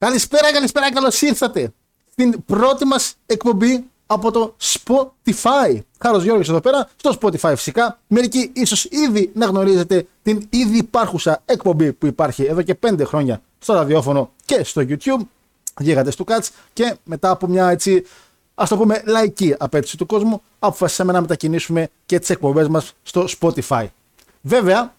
Καλησπέρα, καλησπέρα, καλώς ήρθατε στην πρώτη μας εκπομπή από το Spotify. Χάρος Γιώργος εδώ πέρα, στο Spotify φυσικά. Μερικοί ίσως ήδη να γνωρίζετε την ήδη υπάρχουσα εκπομπή που υπάρχει εδώ και 5 χρόνια στο ραδιόφωνο και στο YouTube. Γίγαντες του Κάτς και μετά από μια έτσι ας το πούμε λαϊκή απέτηση του κόσμου, αποφασίσαμε να μετακινήσουμε και τις εκπομπές μας στο Spotify. Βέβαια,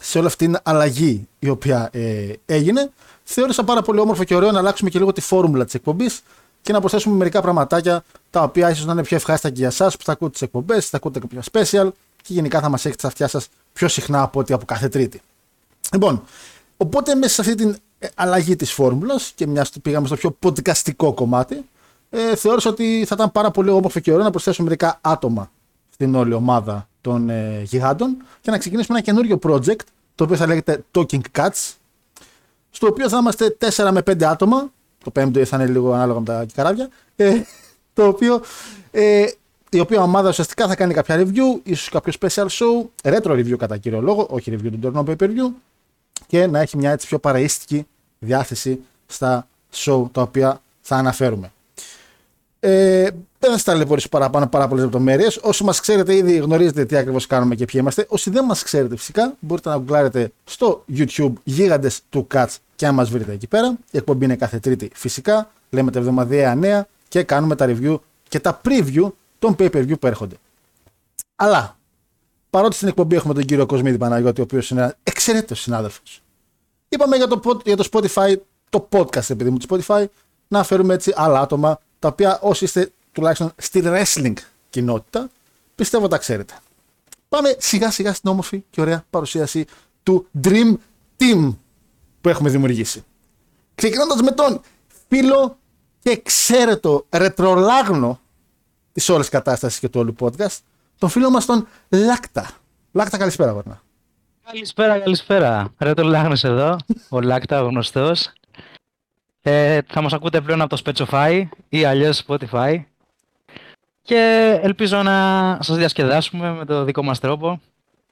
σε όλη αυτή την αλλαγή η οποία ε, έγινε, θεώρησα πάρα πολύ όμορφο και ωραίο να αλλάξουμε και λίγο τη φόρμουλα της εκπομπής και να προσθέσουμε μερικά πραγματάκια τα οποία ίσως να είναι πιο ευχάριστα και για εσάς που θα ακούτε τις εκπομπές, θα ακούτε κάποια special και γενικά θα μας έχετε στα αυτιά σας πιο συχνά από ό,τι από κάθε Τρίτη. Λοιπόν, οπότε μέσα σε αυτή την ε, αλλαγή της φόρμουλας και μιας που πήγαμε στο πιο podcastικό κομμάτι, ε, θεώρησα ότι θα ήταν πάρα πολύ όμορφο και ωραίο να προσθέσουμε μερικά άτομα στην όλη ομάδα των ε, γιγάντων και να ξεκινήσουμε ένα καινούριο project το οποίο θα λέγεται Talking Cats στο οποίο θα είμαστε 4 με 5 άτομα το πέμπτο θα είναι λίγο ανάλογα με τα καράβια ε, το οποίο ε, η οποία ομάδα ουσιαστικά θα κάνει κάποια review, ίσως κάποιο special show, retro review κατά κύριο λόγο, όχι review του τωρινού pay per view και να έχει μια έτσι πιο παραίστικη διάθεση στα show τα οποία θα αναφέρουμε. Ε, δεν θα σα ταλαιπωρήσω παραπάνω πάρα πολλές λεπτομέρειες. Όσοι μας ξέρετε, ήδη γνωρίζετε τι ακριβώς κάνουμε και ποιοι είμαστε. Όσοι δεν μας ξέρετε, φυσικά μπορείτε να γκουγκλάρετε στο YouTube γίγαντες του Cats και αν μας βρείτε εκεί πέρα. Η εκπομπή είναι κάθε Τρίτη φυσικά. Λέμε τα εβδομαδιαία νέα και κάνουμε τα review και τα preview των pay per view που έρχονται. Αλλά παρότι στην εκπομπή έχουμε τον κύριο Κοσμίδη Παναγιώτη, ο οποίος είναι ένας εξαιρετικός συνάδελφος. Είπαμε για το, για το Spotify, το podcast επειδή μου του Spotify, να φέρουμε έτσι άλλα άτομα τα οποία όσοι είστε τουλάχιστον στη wrestling κοινότητα, πιστεύω τα ξέρετε. Πάμε σιγά σιγά στην όμορφη και ωραία παρουσίαση του Dream Team που έχουμε δημιουργήσει. Ξεκινώντας με τον φίλο και εξαίρετο ρετρολάγνο της όλης κατάστασης και του όλου podcast, τον φίλο μας τον Λάκτα. Λάκτα, καλησπέρα, Γορνά. Καλησπέρα, καλησπέρα. Ρετρολάγνος εδώ, ο Λάκτα, ο γνωστός. Ε, θα μας ακούτε πλέον από το Spotify ή αλλιώς Spotify. Και ελπίζω να σας διασκεδάσουμε με το δικό μας τρόπο,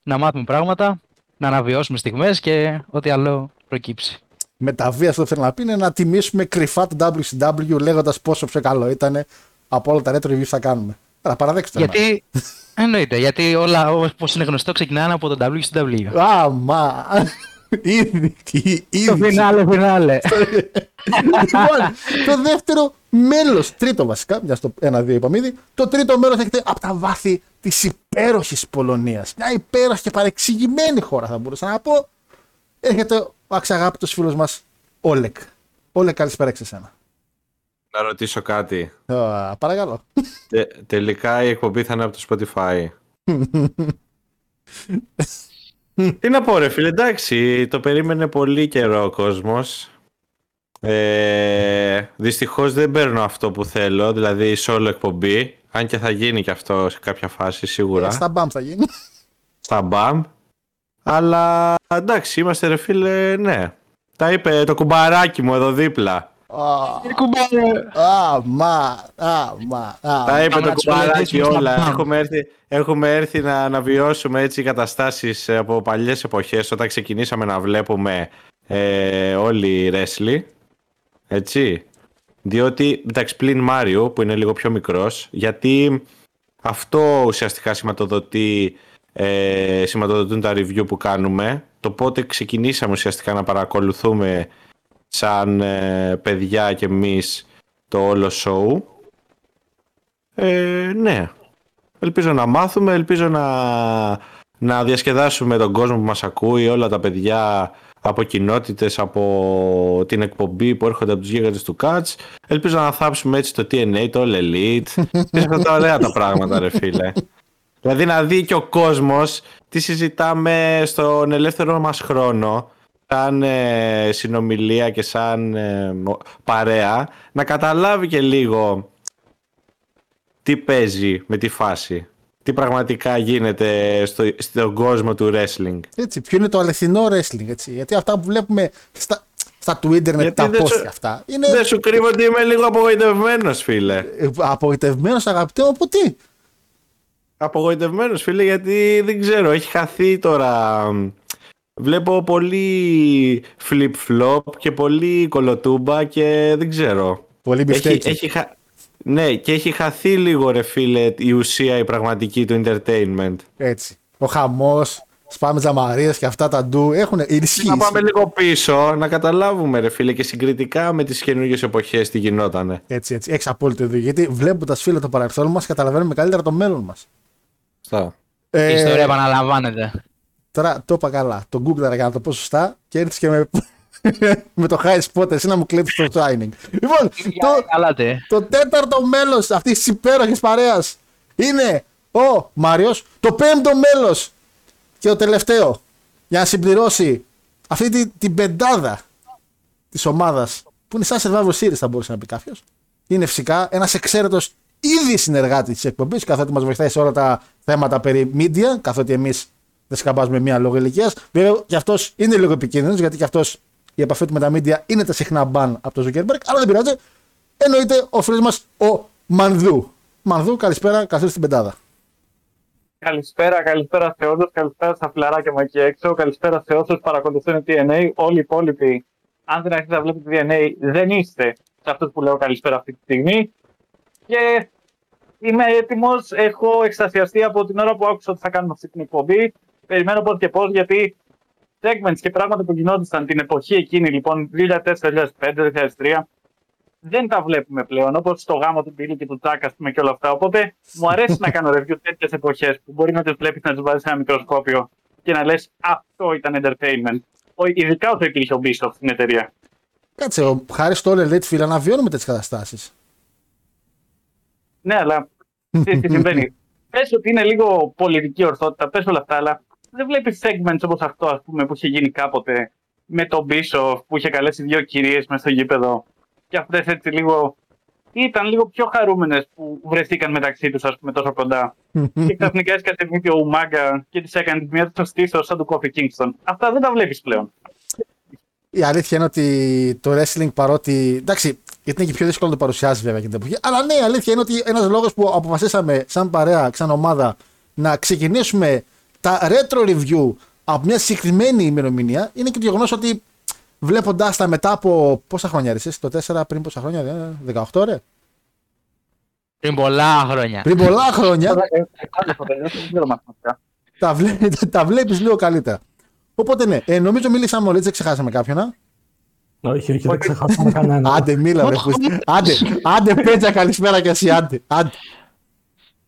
να μάθουμε πράγματα, να αναβιώσουμε στιγμές και ό,τι άλλο προκύψει. Με τα βία αυτό θέλω να πει είναι να τιμήσουμε κρυφά το WCW λέγοντας πόσο πιο καλό ήταν από όλα τα retro reviews θα κάνουμε. Αλλά παραδέξτε Γιατί, εννοείται, γιατί όλα όπως είναι γνωστό ξεκινάνε από το WCW. Α, μα, ήδη, ήδη. Το φινάλε, φινάλε. λοιπόν, το δεύτερο μέλος, τρίτο βασικά, μια στο ένα-δύο είπαμε ήδη, το τρίτο μέρο έχετε από τα βάθη της υπέροχης Πολωνίας. Μια υπέροχη και παρεξηγημένη χώρα, θα μπορούσα να πω. Έρχεται ο αξαγάπητο φίλος μας, Όλεκ. Όλεκ, καλησπέρα σε σένα. Να ρωτήσω κάτι. παρακαλώ. τελικά η εκπομπή θα είναι από το Spotify. Τι να πω ρε φίλε, εντάξει, το περίμενε πολύ καιρό ο κόσμος. Ε, δυστυχώς δεν παίρνω αυτό που θέλω, δηλαδή solo εκπομπή. Αν και θα γίνει και αυτό σε κάποια φάση σίγουρα. Στα μπαμ θα γίνει. Στα μπαμ. Αλλά εντάξει, είμαστε ρε φίλε, ναι. Τα είπε το κουμπαράκι μου εδώ δίπλα. Α, μα, α, μα. Τα είπε το κουμπαράκι όλα. Έχουμε έρθει, έχουμε έρθει να, να βιώσουμε έτσι καταστάσεις από παλιές εποχές όταν ξεκινήσαμε να βλέπουμε ε, όλοι οι ρέσλοι. Έτσι. Διότι, εντάξει, πλην Μάριο που είναι λίγο πιο μικρός, γιατί αυτό ουσιαστικά σηματοδοτεί, ε, σηματοδοτούν τα review που κάνουμε. Το πότε ξεκινήσαμε ουσιαστικά να παρακολουθούμε σαν ε, παιδιά και εμείς το όλο show. Ε, ναι. Ελπίζω να μάθουμε, ελπίζω να, να διασκεδάσουμε τον κόσμο που μας ακούει, όλα τα παιδιά από κοινότητες, από την εκπομπή που έρχονται από τους γίγαντες του Catch. Ελπίζω να θάψουμε έτσι το TNA, το All Elite. Είναι αυτά τα ωραία τα πράγματα ρε φίλε. Δηλαδή να δει και ο κόσμος τι συζητάμε στον ελεύθερο μας χρόνο σαν ε, συνομιλία και σαν ε, παρέα να καταλάβει και λίγο τι παίζει με τη φάση. Τι πραγματικά γίνεται στο, στον κόσμο του wrestling. Έτσι, ποιο είναι το αληθινό wrestling, έτσι. Γιατί αυτά που βλέπουμε στα, στα Twitter με τα post και αυτά. Είναι... Δεν σου κρύβω ότι είμαι λίγο απογοητευμένος, φίλε. Ε, απογοητευμένος, αγαπητέ από τι; Απογοητευμένος, φίλε, γιατί δεν ξέρω, έχει χαθεί τώρα Βλέπω πολύ flip-flop και πολύ κολοτούμπα και δεν ξέρω. Πολύ Έχει, μπιφτέκι. έχει χα- Ναι, και έχει χαθεί λίγο ρε φίλε η ουσία η πραγματική του entertainment. Έτσι. Ο χαμός, σπάμε τζαμαρίες και αυτά τα ντου έχουν ενισχύσει. Να πάμε λίγο πίσω, να καταλάβουμε ρε φίλε και συγκριτικά με τις καινούργιες εποχές τι γινότανε. Έτσι, έτσι. Έχεις απόλυτο δίκιο. Γιατί βλέποντας φίλε το παρελθόν μας, καταλαβαίνουμε καλύτερα το μέλλον μας. Αυτά. Ε, Η ιστορία επαναλαμβάνεται. Τώρα το είπα καλά. Το Google για να το πω σωστά και έρθεις και με, με το high spot εσύ να μου κλέψεις το Shining. Λοιπόν, το, Καλά τε. το τέταρτο μέλος αυτής της υπέροχης παρέας είναι ο Μάριος. Το πέμπτο μέλος και το τελευταίο για να συμπληρώσει αυτή την, την πεντάδα της ομάδας που είναι σαν survivor series, θα μπορούσε να πει κάποιος. Είναι φυσικά ένας εξαίρετος ήδη συνεργάτης της εκπομπής, καθότι μας βοηθάει σε όλα τα θέματα περί media, καθότι εμείς δεν σκαμπάζουμε μία λόγω ηλικίας. Βέβαια και αυτός είναι λίγο επικίνδυνος, γιατί και αυτός η επαφή του με τα media είναι τα συχνά μπαν από το Zuckerberg, αλλά δεν πειράζει. Εννοείται ο φίλος μας ο Μανδού. Μανδού, καλησπέρα, καθώ στην πεντάδα. Καλησπέρα, καλησπέρα σε όλους, καλησπέρα στα φιλαράκια μου εκεί έξω, καλησπέρα σε όσους παρακολουθούν TNA. Όλοι οι υπόλοιποι, αν δεν αρχίσετε να βλέπετε TNA, δεν είστε σε αυτούς που λέω καλησπέρα αυτή τη στιγμή. Και είμαι έτοιμος, έχω εκστασιαστεί από την ώρα που άκουσα ότι θα κάνουμε αυτή την εκπομπή. Περιμένω πώς και πώς, γιατί segments και πράγματα που γινόντουσαν την εποχή εκείνη, λοιπόν, 2004, 2005, 2003, δεν τα βλέπουμε πλέον, όπως το γάμο του Μπίλι και του Τσάκ, ας πούμε, και όλα αυτά. Οπότε μου αρέσει να κάνω review τέτοιες εποχές που μπορεί να τις βλέπεις να τις βάζεις σε ένα μικροσκόπιο και να λες αυτό ήταν entertainment. Ο, ειδικά όσο υπήρχε ο Bishop στην εταιρεία. Κάτσε, ο Χάρης Στόλερ λέει τη φίλα να βιώνουμε τέτοιε καταστάσεις. Ναι, αλλά τι, τι συμβαίνει. Πες ότι είναι λίγο πολιτική ορθότητα, πες όλα αυτά, αλλά δεν βλέπεις segments όπως αυτό ας πούμε, που είχε γίνει κάποτε με τον Bishop που είχε καλέσει δύο κυρίες μέσα στο γήπεδο. Και αυτές έτσι λίγο. ήταν λίγο πιο χαρούμενες που βρεθήκαν μεταξύ τους, ας πούμε, τόσο κοντά. και ξαφνικά έσκασε μύτη ο Ουμάγκα και της έκανε τη μία του στο στήθος σαν του Κόφι Kingston. Αυτά δεν τα βλέπεις πλέον. Η αλήθεια είναι ότι το wrestling παρότι. Εντάξει, γιατί είναι και πιο δύσκολο να το παρουσιάσεις βέβαια και την εποχή. Αλλά ναι, η αλήθεια είναι ότι ένας λόγος που αποφασίσαμε σαν παρέα, σαν ομάδα, να ξεκινήσουμε τα retro review από μια συγκεκριμένη ημερομηνία είναι και το γεγονός ότι βλέποντάς τα μετά από. Πόσα χρόνια ρε, εσείς, το 4 πριν πόσα χρόνια, ε, 18 ρε. Πριν πολλά χρόνια. Πριν πολλά χρόνια Ε, Δεν ξέρω μαθηματικά. τα, βλέ, τα βλέπεις λίγο καλύτερα. Οπότε ναι, ε, νομίζω μίλησαμε όλοι, έτσι δεν ξεχάσαμε κάποιον. Α; Όχι, όχι, δεν ξεχάσαμε κανένα. Άντε, μίλα, ρε, πούστη. Άντε, άντε, πέτσα, καλησπέρα κι εσύ, άντε. Άντε,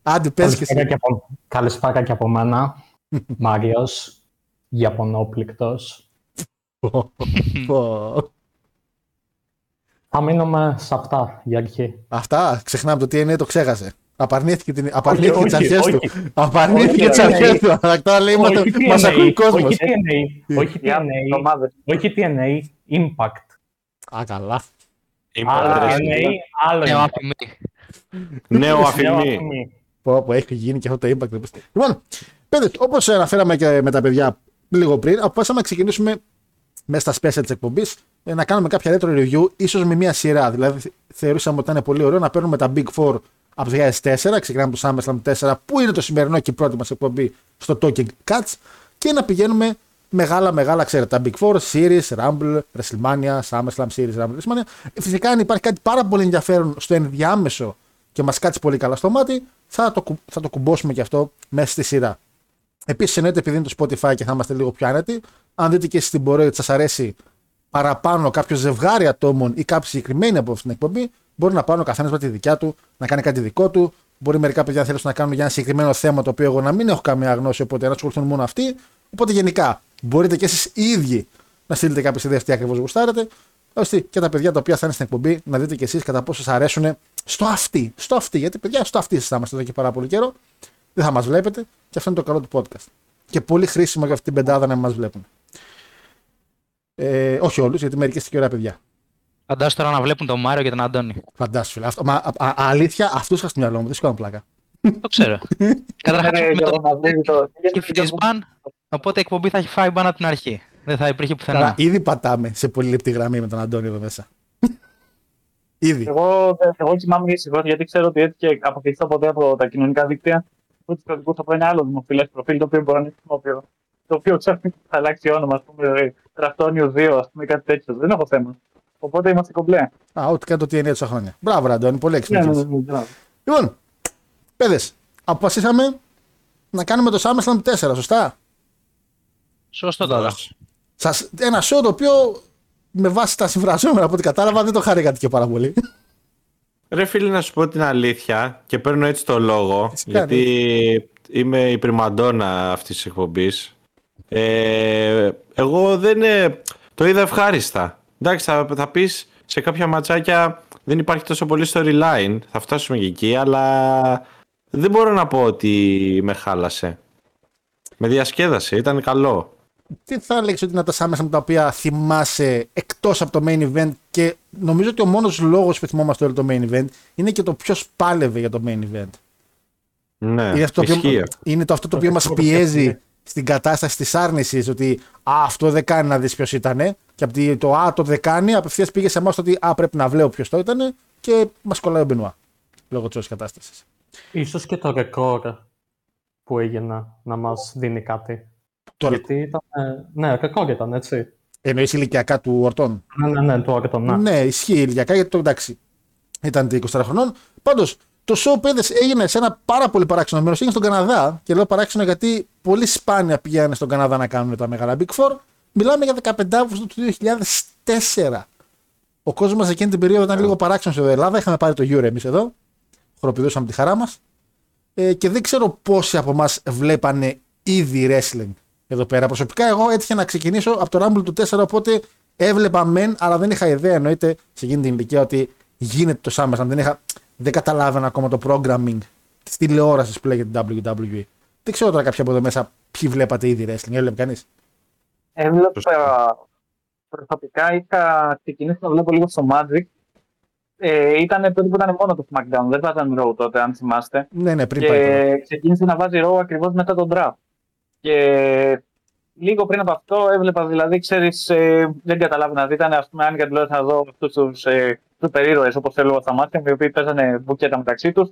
άντε πες και Καλησπέρα εσύ. και από, καλησπέρα και από μένα. Μάριος, Ιαπωνόπληκτος. Πω. Θα μείνουμε σε αυτά για αρχή. Αυτά, ξεχνάμε το τι είναι, το ξέχασε. Απαρνήθηκε, την, απαρνήθηκε όχι, τις αρχές όχι. του. Απαρνήθηκε Όχι, τις όχι. αρχές του. Αλλά τώρα λέει, μα, Όχι μας TNA, ακούει κόσμος. Όχι TNA, όχι Οι άλλες TNA, ομάδες. όχι TNA, Impact. Α, καλά. Άλλο Impact, ρε. TNA, άλλο Νέο Impact. αφημί. Νέο Νέο αφημί. αφημί. Πω, πω, έχει γίνει και αυτό το impact. Λοιπόν, παιδες, όπως αναφέραμε και με τα παιδιά λίγο πριν, αποφάσισαμε να ξεκινήσουμε μέσα στα special της εκπομπής να κάνουμε κάποια retro review, ίσως με μία σειρά. Δηλαδή, θεωρήσαμε ότι ήταν πολύ ωραίο να παίρνουμε τα Big Four από το 2004, ξεκινάμε το SummerSlam 4, που είναι το σημερινό και η πρώτη μας εκπομπή στο Talking Cuts, και να πηγαίνουμε μεγάλα, μεγάλα, ξέρετε, τα Big Four, Series, Rumble, WrestleMania, SummerSlam, Series, Rumble, WrestleMania. Φυσικά, αν υπάρχει κάτι πάρα πολύ ενδιαφέρον στο ενδιάμεσο και μας κάτσει πολύ καλά στο μάτι, θα το, κου- θα το κουμπώσουμε και αυτό μέσα στη σειρά. Επίσης, εννοείται επειδή είναι το Spotify και θα είμαστε λίγο πιο άνετοι, αν δείτε και εσεί την πορεία ότι σας αρέσει παραπάνω κάποιο ζευγάρι ατόμων ή κάποιοι συγκεκριμένοι από αυτήν την εκπομπή, μπορεί να πάνε ο καθένας με τη δικιά του, να κάνει κάτι δικό του. Μπορεί μερικά παιδιά να θέλουν να κάνουν για ένα συγκεκριμένο θέμα το οποίο εγώ να μην έχω καμία γνώση, οπότε να ασχοληθούν μόνο αυτοί. Οπότε γενικά μπορείτε και εσείς οι ίδιοι να στείλετε κάποιες ιδέες τι ακριβώς γουστάρετε, ώστε και τα παιδιά τα οποία θα είναι στην εκπομπή να δείτε και εσείς κατά πόσο σας αρέσουν στο αυτή. Στο αυτή, γιατί παιδιά στο αυτή σα είμαστε εδώ και πάρα πολύ καιρό. Δεν θα μας βλέπετε και αυτό είναι το καλό του podcast. Και πολύ χρήσιμο για αυτή την πεντάδα να μας βλέπουν. Ε, όχι όλους, γιατί μερικοί είστε και ωραία παιδιά. Φαντάσου τώρα να βλέπουν τον Μάριο και τον Αντώνη. Φαντάσου, φίλε. Αυτό, μα, α, α, αλήθεια, αυτούς είχα στο μυαλό μου. Δεν σου κάνω πλάκα. Το ξέρω. Καταρχάς Ναι, με για το να βρει το- και freeze ban, οπότε η εκπομπή θα έχει φάει ban από την αρχή. Δεν θα υπήρχε Καλά, πουθενά. ήδη πατάμε σε πολύ λεπτή γραμμή με τον Αντώνη εδώ μέσα. ήδη. Εγώ, εγώ κοιμάμαι ήσυχο γιατί ξέρω ότι έτσι και αποκλειστώ ποτέ από τα κοινωνικά δίκτυα. Ούτε στο δικό θα πω ένα άλλο δημοφιλές προφίλ το οποίο μπορεί να είναι χρησιμοποιώ. το οποίο ξαφνικά θα αλλάξει όνομα, ας πούμε, Ραφτόνιου 2, ας πούμε, κάτι τέτοιο. Δεν έχω θέμα. Οπότε είμαστε κομπλέ. Α, ό,τι κάνει το TNA τόσα χρόνια. Μπράβο, Ραντώνη, πολύ έξυπνο. Ναι, ναι, ναι, ναι. Λοιπόν, παιδες, αποφασίσαμε να κάνουμε το SummerSlam 4, σωστά; Σωστό τώρα. Σας, ένα show το οποίο με βάση τα συμφραζόμενα από ό,τι κατάλαβα δεν το χαρήκατε και πάρα πολύ. Ρε φίλε να σου πω την αλήθεια και παίρνω έτσι το λόγο Φυσικά, γιατί είμαι η πριμαντόνα αυτής της εκπομπής. Ε, εγώ δεν ε, το είδα ευχάριστα. Εντάξει θα, θα πεις σε κάποια ματσάκια δεν υπάρχει τόσο πολύ storyline, θα φτάσουμε και εκεί αλλά δεν μπορώ να πω ότι με χάλασε. Με διασκέδασε, ήταν καλό. Τι θα έλεγες ότι είναι τα SummerSlam τα οποία θυμάσαι εκτός από το main event και νομίζω ότι ο μόνος λόγος που θυμόμαστε όλο το main event είναι και το ποιος πάλευε για το main event. Ναι, είναι, αυτό το ισχύει. οποίο, είναι το αυτό το οποίο μας πιέζει στην κατάσταση της άρνησης ότι α, αυτό δεν κάνει να δεις ποιος ήταν. Και από τη- το α, το δεν κάνει, απευθείας πήγε σε εμάς το ότι α, πρέπει να βλέπω ποιος το ήταν και μας κολλάει ο Μπενουά. Λόγω της όλης κατάστασης. Ίσως και το ρεκόρ που έγινε να μας δίνει κάτι. Το Γιατί ήταν, ε, ναι, ρεκόρ ήταν, έτσι. εννοείς ηλικιακά του Ορτών; Ναι, ναι, ναι, το Όρτον, ναι. Ναι, ισχύει ηλικιακά γιατί το εντάξει. Ήταν 24 χρονών. Πάντως, το show παιδε έγινε σε ένα πάρα πολύ παράξενο μέρος. Έγινε στον Καναδά. Και λέω παράξενο γιατί πολύ σπάνια πηγαίνανε στον Καναδά να κάνουν τα μεγάλα Big Four. Μιλάμε για 15 Αύγουστο του 2004. Ο κόσμος εκείνη την περίοδο ήταν λίγο παράξενο εδώ Ελλάδα. Είχαμε πάρει το Euro εμείς εδώ. Χοροπηδούσαμε τη χαρά μας. Ε, και δεν ξέρω πόσοι από εμάς βλέπανε ήδη wrestling εδώ πέρα. Προσωπικά, εγώ έτυχε να ξεκινήσω από το Rumble του 4, οπότε έβλεπα μεν, αλλά δεν είχα ιδέα εννοείται σε εκείνη την ηλικία ότι γίνεται το SummerSlam. Δεν, είχα, δεν καταλάβαινα ακόμα το programming της τηλεόρασης που λέγεται WWE. Δεν ξέρω τώρα κάποια από εδώ μέσα ποιοι βλέπατε ήδη wrestling. Έβλεπε κανείς; Έβλεπα προσωπικά είχα ξεκινήσει να βλέπω λίγο στο Magic. Ε, ήταν τότε που ήταν μόνο το SmackDown, δεν βάζαν Raw τότε, αν θυμάστε. Ναι, ναι, πριν πάει. τώρα. Και ξεκίνησε να βάζει Raw ακριβώς μετά τον draft. Και λίγο πριν από αυτό έβλεπα, δηλαδή, ξέρεις, ε, δεν καταλάβαινα. Δηλαδή, ήταν, ας πούμε, αν και να δω αυτούς τους ε, super ήρωε, όπως θέλω στα μάτια μου, οι οποίοι παίζανε μπουκέτα μεταξύ τους.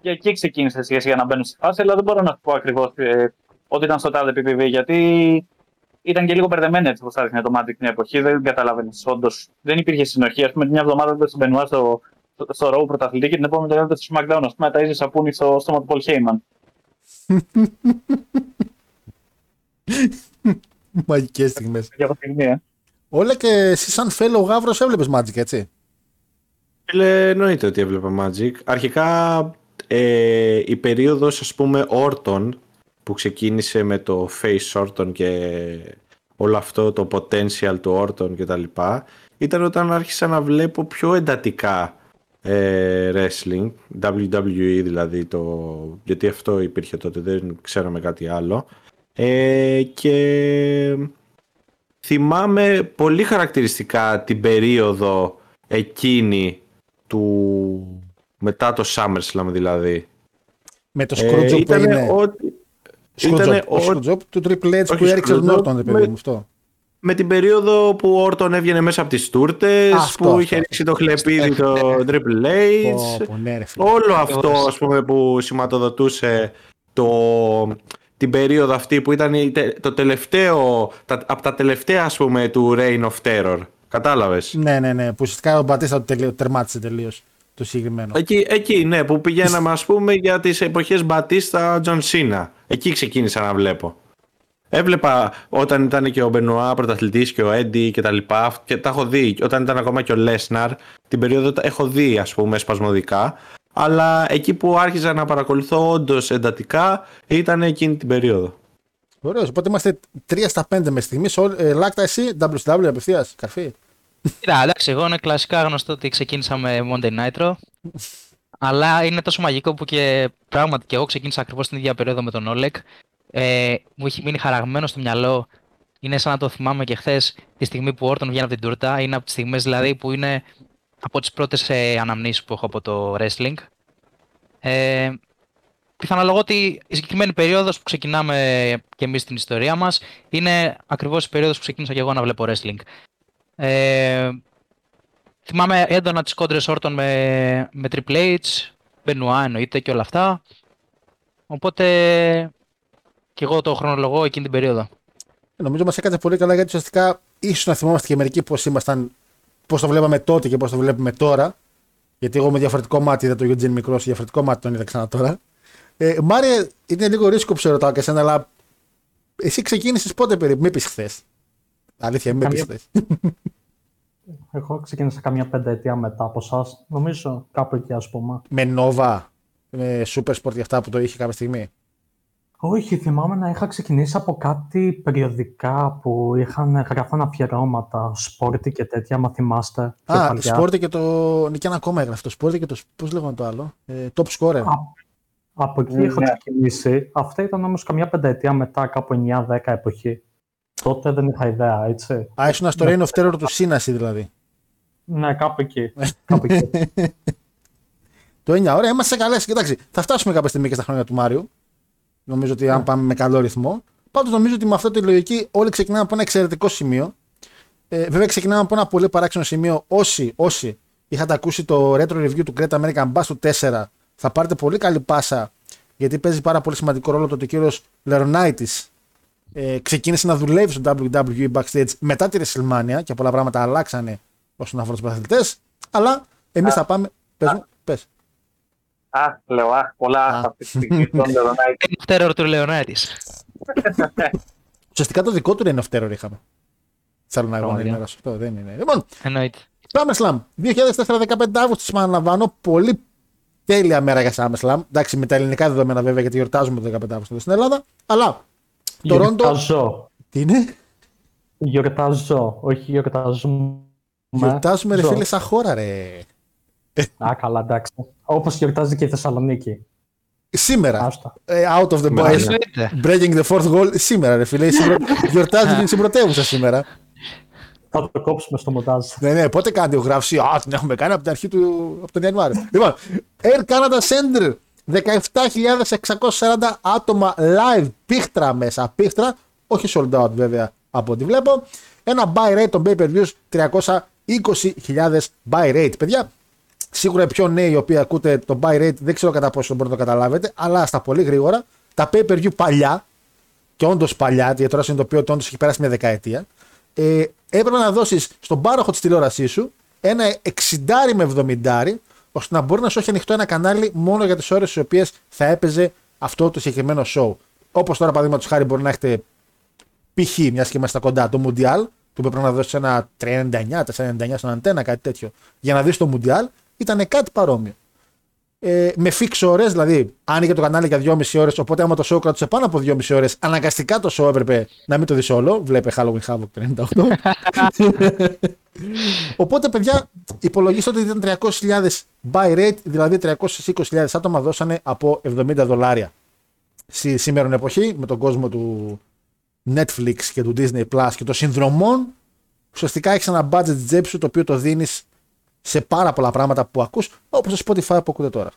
Και εκεί ξεκίνησε σιγά σιγά να μπαίνουν στη φάση, αλλά δεν μπορώ να σου πω ακριβώς ε, ότι ήταν στο τάδε PPV, γιατί ήταν και λίγο μπερδεμένο έτσι όπως έδειχνε το Magic την εποχή. Δεν καταλάβαινες όντως. Δεν υπήρχε συνοχή. Α πούμε, μια εβδομάδα έβλεπε τον Μπενουά στο, στο, στο Raw πρωταθλητή και την επόμενη το έβλεπε στο SmackDown. Α πούμε, τα ίδια σαπούνι στο στόμα του Paul Heyman. Μαγικές στιγμές. Για αυτή τη στιγμή, ε. Όλα και εσύ, σαν fellow γάβρο, έβλεπες Magic, έτσι; Φίλε, εννοείται ότι έβλεπα Magic. Αρχικά ε, η περίοδος ας πούμε Orton που ξεκίνησε με το Face Orton και όλο αυτό το potential του Orton και τα λοιπά ήταν όταν άρχισα να βλέπω πιο εντατικά ε, wrestling, WWE δηλαδή το, γιατί αυτό υπήρχε τότε δεν ξέραμε κάτι άλλο ε, και θυμάμαι πολύ χαρακτηριστικά την περίοδο εκείνη του μετά το SummerSlam δηλαδή. Με το Ε, Screwjob που ήτανε έγινε. ότι- Screwjob, ήτανε ο ό- Screwjob του Triple H όχι που έριξε τον Screwjob, Orton, ρε με- παιδί μου αυτό. με την περίοδο που ο Όρτον έβγαινε μέσα από τις τούρτες, Αυτό, που αυτό, είχε αυτό. ρίξει το χλεπίδι το Triple H. Πω, πω, ναι, ρε φίλε. Όλο αυτό ας πούμε που σηματοδοτούσε το, την περίοδο αυτή που ήταν η τε- το τελευταίο, τα, από τα τελευταία ας πούμε του Reign of Terror. Κατάλαβες; Ναι, ναι, ναι. Που ουσιαστικά ο Μπατίστα το τελείω, τερμάτισε τελείως το συγκεκριμένο. Εκεί, εκεί, ναι, που πηγαίναμε ας πούμε για τις εποχές Μπατίστα Τζον Σίνα. Εκεί ξεκίνησα να βλέπω. Έβλεπα όταν ήταν και ο Μπενουά πρωταθλητής και ο Έντι και τα λοιπά και τα έχω δει. Όταν ήταν ακόμα και ο Λέσναρ, την περίοδο τα έχω δει ας πούμε σπασμωδικά. Αλλά εκεί που άρχισα να παρακολουθώ όντως εντατικά ήταν εκείνη την περίοδο. Ωραίος. Οπότε είμαστε 3 στα 5 μέχρι στιγμής. Ε, Λάκτα, εσύ, WCW απευθείας, καρφί. Κοίτα, εντάξει, εγώ είναι κλασικά γνωστό ότι ξεκίνησα με Monday Nitro. αλλά είναι τόσο μαγικό που και πράγματι και εγώ ξεκίνησα ακριβώς την ίδια περίοδο με τον Όλεκ. Ε, μου έχει μείνει χαραγμένο στο μυαλό. Είναι σαν να το θυμάμαι και χθες τη στιγμή που ο Όρτον βγαίνει από την τούρτα. Είναι από τις στιγμές δηλαδή που είναι από τις πρώτες ε, αναμνήσεις που έχω από το wrestling. Ε, πιθανολογώ ότι η συγκεκριμένη περίοδος που ξεκινάμε και εμείς στην ιστορία μας είναι ακριβώς η περίοδος που ξεκίνησα και εγώ να βλέπω wrestling. Ε, θυμάμαι έντονα τις κόντρες Όρτον με, με Triple H, Benoit εννοείται και όλα αυτά. Οπότε και εγώ το χρονολογώ εκείνη την περίοδο. Νομίζω μας έκανε πολύ καλά γιατί ουσιαστικά ίσως να θυμόμαστε και μερικοί πώς ήμασταν, πώς το βλέπαμε τότε και πώς το βλέπουμε τώρα. Γιατί εγώ με διαφορετικό μάτι είδα το Eugene μικρός, διαφορετικό μάτι τον είδα ξανά τώρα. Ε, Μάρια, είναι λίγο ρίσκο που σε ρωτάω και εσένα, αλλά εσύ ξεκίνησες πότε περίπου, μη πεις χθες. Αλήθεια, μη πεις Καμία- χθες. Εγώ ξεκίνησα καμιά πενταετία μετά από εσάς. Νομίζω κάπου εκεί, ας πούμε. με Nova, με Super Sport για αυτά που το είχε κάποια στιγμή. Όχι, θυμάμαι να είχα ξεκινήσει από κάτι περιοδικά που είχαν γράφαν αφιερώματα, σπόρτι και τέτοια, μα θυμάστε. πιο Α, παλιά. Sport και το. Ναι, και ένα ακόμα έγραφε το Sport και το. Πώς λέγανε το άλλο; Ε, top Scorer. Α, από εκεί Ναι. είχα ξεκινήσει. Αυτά ήταν όμως καμιά πενταετία μετά, κάπου 9-10 εποχή. Τότε δεν είχα ιδέα, έτσι. Α, ήσουν στο Reign of Terror του Σύναση δηλαδή. Ναι, κάπου εκεί. κάπου εκεί. Το 9, ωραία, είμαστε καλές. Κοιτάξτε, θα φτάσουμε κάποια στιγμή και στα χρόνια του Μάριου. Νομίζω ότι αν πάμε με καλό ρυθμό. Πάντως νομίζω ότι με αυτή τη λογική όλοι ξεκινάμε από ένα εξαιρετικό σημείο. Ε, βέβαια, ξεκινάμε από ένα πολύ παράξενο σημείο. Όσοι, όσοι είχατε ακούσει το retro review του Great American Bash του 4, θα πάρετε πολύ καλή πάσα γιατί παίζει πάρα πολύ σημαντικό ρόλο το ότι ο κύριος Λερονάητη ε, ξεκίνησε να δουλεύει στο WWE Backstage μετά τη WrestleMania και πολλά πράγματα αλλάξανε όσον αφορά τους πρωταθλητές. Αλλά εμείς θα πάμε. Πες μου, πες. Αχ, λέω, αχ, πολλά Α. αυτή τη στιγμή. Τον Λεωνάκη. Terror του Λεωνάτης. Ουσιαστικά το δικό του Reign of Terror είχαμε. Θέλω να εγώ να Πραγματικά. ενημερώσω. Αυτό δεν είναι. Λοιπόν, Εννοείται. SummerSlam. 2004-15 Αύγουστο, επαναλαμβάνω. Πολύ τέλεια μέρα για SummerSlam. Εντάξει, με τα ελληνικά δεδομένα βέβαια, γιατί γιορτάζουμε το 15 Αύγουστο εδώ στην Ελλάδα. Αλλά. Το Ρόντο. Γιορτάζω. Τι είναι; Γιορτάζω, όχι γιορτάζουμε. Γιορτάζουμε, ρε Ζω. φίλε, σαν χώρα, ρε. Α, καλά, εντάξει. Όπως γιορτάζει και η Θεσσαλονίκη. Σήμερα. Άστα. ε, out of the Σήμερα. boys. Εννοείται. Breaking the fourth goal. Σήμερα, ρε φίλε. η συμπρο- Γιορτάζει την συμπρωτεύουσα σήμερα. Θα το κόψουμε στο μοντάζ. Ναι, ναι, πότε κάνετε γράψη. Α, την έχουμε κάνει από την αρχή του από τον Ιανουάριο. λοιπόν, Air Canada Center. 17.640 άτομα live πίχτρα μέσα. Πίχτρα, όχι sold out βέβαια από ό,τι βλέπω. Ένα buy rate των pay per views 320.000 buy rate. Παιδιά, σίγουρα οι πιο νέοι οι οποίοι ακούτε το buy rate δεν ξέρω κατά πόσο μπορείτε να το καταλάβετε, αλλά στα πολύ γρήγορα τα pay per view παλιά, και όντως παλιά, γιατί τώρα συνειδητοποιώ ότι όντως έχει περάσει μια δεκαετία, ε, έπρεπε να δώσεις στον πάροχο της τηλεόρασής σου ένα 60 με 70 ώστε να μπορεί να σου έχει ανοιχτό ένα κανάλι μόνο για τις ώρες στις οποίες θα έπαιζε αυτό το συγκεκριμένο show. Όπως τώρα, παραδείγματος χάρη, μπορεί να έχετε π.χ. μιας και είμαστε κοντά, το Mundial, που πρέπει να δώσεις ένα 399, 499 στον αντένα, κάτι τέτοιο, για να δεις το Mundial, ήταν κάτι παρόμοιο. Ε, με fix ώρες, δηλαδή άνοιγε το κανάλι για 2,5 ώρες, οπότε άμα το show κρατούσε πάνω από 2,5 ώρες, αναγκαστικά το show έπρεπε να μην το δεις όλο. Βλέπε Halloween Havoc το 98. οπότε, παιδιά, υπολογίστε ότι ήταν 300.000 buy rate, δηλαδή 320.000 άτομα δώσανε από 70 δολάρια. Στη σήμερα εποχή, με τον κόσμο του Netflix και του Disney Plus και των συνδρομών, ουσιαστικά έχεις ένα budget της τσέπη σου το οποίο το δίνεις σε πάρα πολλά πράγματα που ακούς, όπως το Spotify που ακούτε τώρα.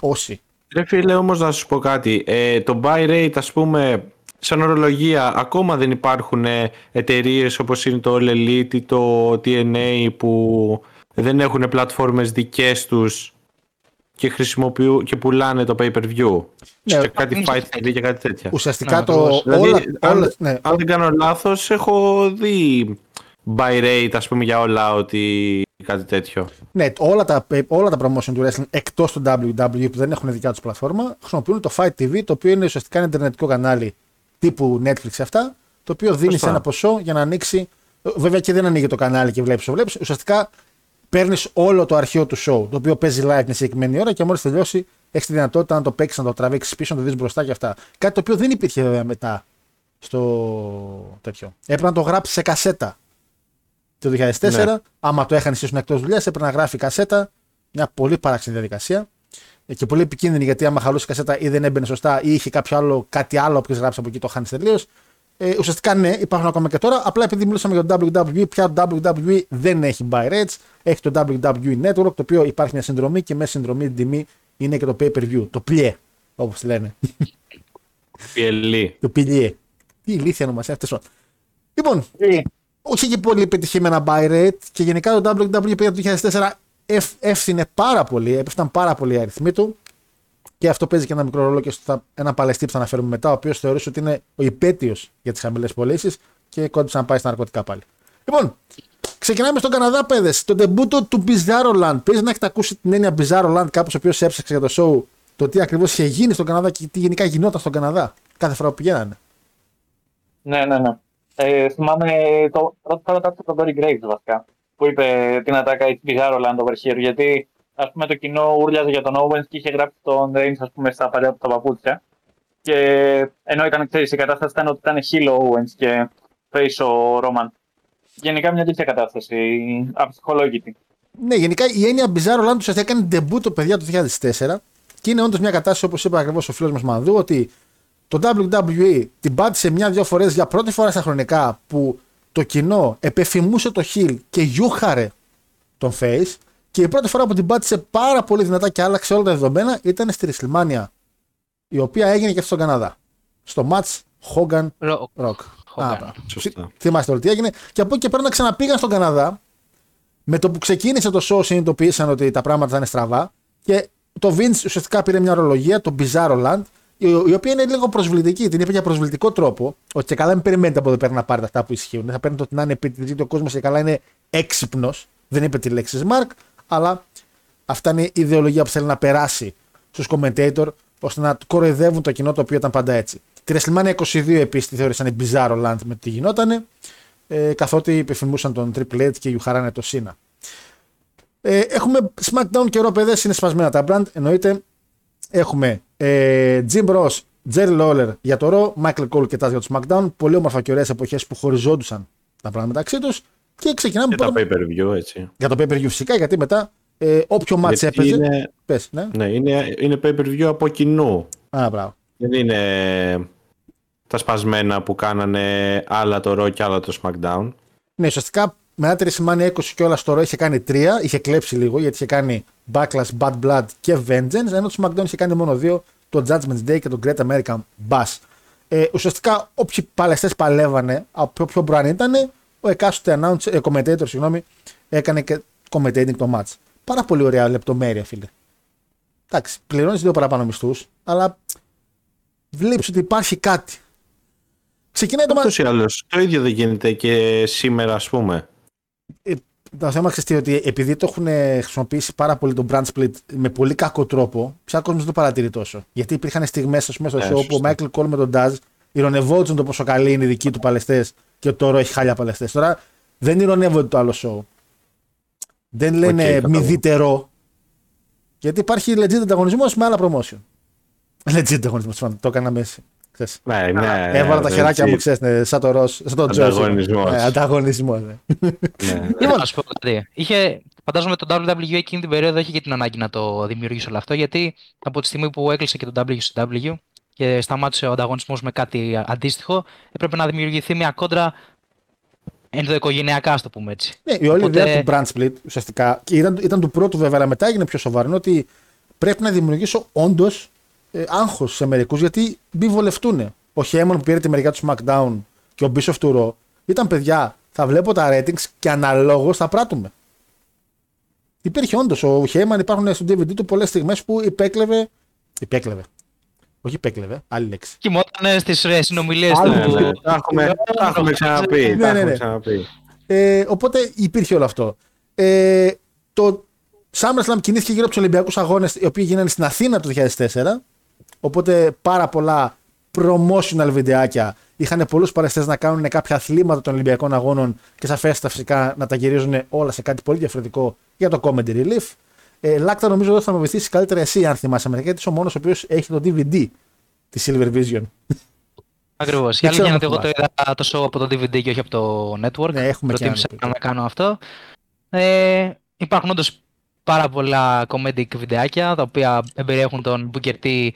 Όσοι. Ρε φίλε, όμως να σου πω κάτι. Ε, το buy rate, ας πούμε, σαν ορολογία, ακόμα δεν υπάρχουν εταιρείες όπως είναι το All Elite ή το TNA που δεν έχουν πλατφόρμες δικές τους και χρησιμοποιούν και πουλάνε το pay-per-view. Ναι, σε κάτι είναι Fight σωστό. TV και κάτι τέτοια. Ουσιαστικά Ναι, το. ακριβώς. Δηλαδή, όλα, αν, όλα, ναι, αν δεν κάνω λάθος, έχω δει buy rate, ας πούμε, για όλα ότι κάτι τέτοιο. ναι, όλα, τα, όλα τα promotion του wrestling εκτός του WWE που δεν έχουν δικιά τους πλατφόρμα χρησιμοποιούν το Fight TV, το οποίο είναι ουσιαστικά ένα ιντερνετικό κανάλι τύπου Netflix αυτά, το οποίο δίνει Σωστά. ένα ποσό για να ανοίξει. Βέβαια και δεν ανοίγει το κανάλι και βλέπεις το βλέπεις. Ουσιαστικά παίρνεις όλο το αρχείο του show, το οποίο παίζει live μια συγκεκριμένη ώρα και μόλις τελειώσει έχεις τη δυνατότητα να το παίξεις, να το τραβήξεις πίσω, να το δεις μπροστά και αυτά. Κάτι το οποίο δεν υπήρχε βέβαια μετά στο τέτοιο. Έπρεπε να το γράψεις σε κασέτα. Το 2004, Ναι. άμα το έχανε ήσουν εκτός δουλειάς, έπρεπε να γράφει κασέτα. Μια πολύ παράξενη διαδικασία. Ε, Και πολύ επικίνδυνη γιατί άμα χαλούσε η κασέτα ή δεν έμπαινε σωστά ή είχε κάποιο άλλο, κάτι άλλο που έχεις γράψει από εκεί, το χάνεις τελείως. Ε, ουσιαστικά ναι, υπάρχουν ακόμα και τώρα. Απλά επειδή μιλούσαμε για το WWE, πια το WWE δεν έχει buy rates. Έχει το WWE Network, το οποίο υπάρχει μια συνδρομή και μέσα συνδρομή την τιμή είναι και το pay per view. Το πλιέ, όπως λένε. PLE. το πιλιέ. Τι ηλίθια ονομασία αυτή. Λοιπόν, Τι, όχι και πολύ πετυχημένα buy rate και γενικά το WWE το 2004 ευ- εύθυνε πάρα πολύ, έπεφταν πάρα πολύ οι αριθμοί του. Και αυτό παίζει και ένα μικρό ρόλο και στο ένα παλαιστή που θα αναφέρουμε μετά, ο οποίος θεωρούσε ότι είναι ο υπέτειος για τις χαμηλές πωλήσεις και κόντυψε να πάει στα ναρκωτικά πάλι. Λοιπόν, ξεκινάμε στον Καναδά, παιδες. Το ντεμπούτο του Bizarro Land. Παίζει να έχετε ακούσει την έννοια Bizarro Land, κάποιος ο οποίος έψαξε για το show το τι ακριβώς είχε γίνει στον Καναδά και τι γενικά γινόταν στον Καναδά κάθε φορά που πηγαίνανε. Ναι, ναι, ναι. Ε, θυμάμαι το πρώτο φορά το τον Dory Graves βασικά, που είπε την ατάκα η Bizarro Land over here, γιατί ας πούμε το κοινό ούρλιαζε για τον Owens και είχε γράψει τον Reigns ας πούμε στα παλιά του τα παπούτσια. Και ενώ ήταν, ξέρεις, η κατάσταση ήταν ότι ήταν χείλο Owens και face ο Roman. Γενικά μια τέτοια κατάσταση, αψυχολόγητη. Ναι, γενικά η έννοια Bizarro Land ουσιαστικά έκανε debut το παιδιά το 2004 και είναι όντως μια κατάσταση όπως είπε ακριβώς ο φίλος μας Μανδού ότι το WWE την πάτησε μια-δυο φορές για πρώτη φορά στα χρονικά που το κοινό επεφημούσε το Hill και γιούχαρε τον Face και η πρώτη φορά που την πάτησε πάρα πολύ δυνατά και άλλαξε όλα τα δεδομένα ήταν στη WrestleMania η οποία έγινε και αυτό στον Καναδά. Στο match Hogan Rock. Hogan. Σωστά. Θυμάστε όλοι τι έγινε. Και από εκεί και πέρα να ξαναπήγαν στον Καναδά. Με το που ξεκίνησε το show συνειδητοποίησαν ότι τα πράγματα θα είναι στραβά. Και το Vince ουσιαστικά πήρε μια ορολογία, το Bizarro Land, η η οποία είναι λίγο προσβλητική. Την είπε για προσβλητικό τρόπο, ότι και καλά μην περιμένετε από εδώ πέρα να πάρετε αυτά που ισχύουν. Θα παίρνετε ότι να είναι επίτηδε, γιατί ο κόσμος και καλά είναι έξυπνος. Δεν είπε τη λέξη Smart, αλλά αυτά είναι η ιδεολογία που θέλει να περάσει στους commentator, ώστε να κοροϊδεύουν το κοινό το οποίο ήταν πάντα έτσι. Τη WrestleMania 22 επίσης τη θεώρησαν Bizarro Land με το τι γινότανε, ε, καθότι υπεφημούσαν τον Triple H και γιουχαράνε το Cena. Ε, έχουμε SmackDown και Raw, παιδες, είναι σπασμένα τα brand, εννοείται. Έχουμε ε, Jim Ross, Jerry Lawler για το Raw, Michael Cole και Taz για το SmackDown. Πολύ όμορφα και ωραίες εποχές που χωριζόντουσαν τα πράγματα μεταξύ τους. Και ξεκινάμε Και τα πρώτα- pay-per-view, έτσι. για το pay per view φυσικά, γιατί μετά ε, όποιο match Γιατί έπαιζε. είναι- Πες, ναι. Ναι, είναι, είναι pay-per-view από κοινού. Α, μπράβο. Δεν είναι τα σπασμένα που κάνανε άλλα το Raw και άλλα το SmackDown. Ναι, ουσιαστικά μετά τη WrestleMania 20 και όλα στο Raw είχε κάνει τρία, είχε κλέψει λίγο γιατί είχε κάνει Backlash, Bad Blood και Vengeance, ενώ το SmackDown είχε κάνει μόνο δύο, το Judgment Day και το Great American Bash. Ε, ουσιαστικά όποιοι παλαιστές παλεύανε, από ποιο brand ήταν, ο εκάστοτε announcer, ε, commentator, συγγνώμη, έκανε και commentating το match. Πάρα πολύ ωραία λεπτομέρεια, φίλε. Εντάξει, πληρώνεις δύο παραπάνω μισθούς, αλλά βλέπεις ότι υπάρχει κάτι. Ξεκινάει το match. Ούτως ή άλλως, το ίδιο δεν γίνεται και σήμερα, ας πούμε. Το θέμα ξέρετε ότι επειδή το έχουν χρησιμοποιήσει πάρα πολύ το brand split με πολύ κακό τρόπο, πια ο κόσμος δεν το παρατηρεί τόσο. Γιατί υπήρχαν στιγμές στο Ναι, show που ο σωστά. Μάικλ Κόλ με τον Daz ηρωνευόντουσαν το πόσο καλοί είναι οι δικοί του παλαιστέ και τώρα έχει χάλια παλαιστέ. Τώρα δεν ηρωνεύονται το άλλο show. Δεν λένε μη κατάλαβα. δίτερο. Γιατί υπάρχει legit ανταγωνισμός με άλλα promotion. Legit ανταγωνισμός. Το έκανα μέση. Ξέρεις. Ναι, ναι. Έβαλα τα ναι, χεράκια μου, έτσι. ξέρεις, ναι, σαν το Ρος, σαν το Τζόζι. Ανταγωνισμός. Ναι, ανταγωνισμός, ναι. Ναι. Λοιπόν, Να σου πω κάτι. Είχε, φαντάζομαι το WWE εκείνη την περίοδο είχε και την ανάγκη να το δημιουργήσει όλο αυτό, γιατί από τη στιγμή που έκλεισε και το WCW και σταμάτησε ο ανταγωνισμός με κάτι αντίστοιχο, έπρεπε να δημιουργηθεί μια κόντρα ενδοοικογενειακά, ας το πούμε έτσι. Ναι, η όλη Οπότε- ιδέα του brand split ουσιαστικά και ήταν, ήταν του πρώτου βέβαια, αλλά μετά έγινε πιο σοβαρό. Είναι ότι πρέπει να δημιουργήσω όντως ε, άγχος σε μερικούς γιατί μη βολευτούν. Ο Χέμον που πήρε τη μεριά του SmackDown και ο Bishop του Raw ήταν παιδιά, θα βλέπω τα ratings και αναλόγως θα πράττουμε. Υπήρχε όντως. Ο Χέμαν υπάρχουν στο DVD του πολλές στιγμές που υπέκλεβε. Υπέκλεβε. Όχι υπέκλεβε, άλλη λέξη. Κοιμόταν στις συνομιλίες Άλλο του. Ναι, ναι. Τα έχουμε, τα έχουμε ξαναπεί. Ναι, τα ναι, έχουμε ναι. ξαναπεί. Ε, οπότε υπήρχε όλο αυτό. Ε, το SummerSlam κινήθηκε γύρω από τους Ολυμπιακούς Αγώνες, οι οποίοι γίνανε στην Αθήνα το 2004. Οπότε πάρα πολλά promotional βιντεάκια. Είχαν πολλούς παλαιστές να κάνουν κάποια αθλήματα των Ολυμπιακών Αγώνων και σαφέστατα φυσικά να τα γυρίζουν όλα σε κάτι πολύ διαφορετικό για το comedy relief. Ε, Λάκτα, νομίζω εδώ θα με βοηθήσεις καλύτερα εσύ, αν θυμάσαι με, γιατί είσαι ο μόνος ο οποίος έχει το DVD της Silver Vision. Ακριβώς. Η ξέρω αλήθεια είναι αν ότι εγώ το θυμάσαι. είδα το show από το DVD και όχι από το network. Ναι, έχουμε και Προτίμησα ένα. να κάνω αυτό. Ε, υπάρχουν όντως πάρα πολλά comedic βιντεάκια τα οποία εμπεριέχουν τον Booker T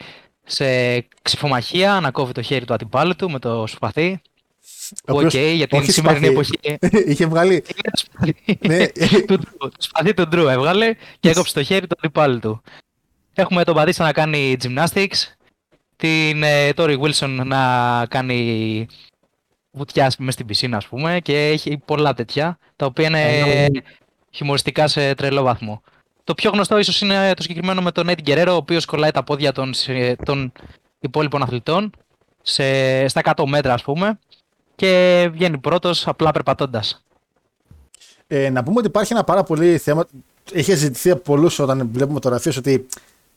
σε ξιφομαχία να κόβει το χέρι του αντιπάλου του με το σπαθί. Ο οκ, οποίος- για την όχι σημερινή σπαθί. εποχή. είχε βγάλει. Είναι το σπαθί Ναι. του Drew. Το σπαθί του Drew έβγαλε και έκοψε το χέρι του αντιπάλου του. Έχουμε τον Μπατίστα να κάνει gymnastics, την ε, Tori Wilson να κάνει βουτιά μέσα στην πισίνα ας πούμε και έχει πολλά τέτοια τα οποία είναι χιουμοριστικά σε τρελό βαθμό. Το πιο γνωστό ίσως είναι το συγκεκριμένο με τον Eddie Guerrero, ο οποίος κολλάει τα πόδια των, σε- των υπόλοιπων αθλητών σε, στα 100 μέτρα ας πούμε και βγαίνει πρώτος απλά περπατώντας. Ε, να πούμε ότι υπάρχει ένα πάρα πολύ θέμα. Έχει ζητηθεί από πολλούς όταν βλέπουμε φωτογραφίε ότι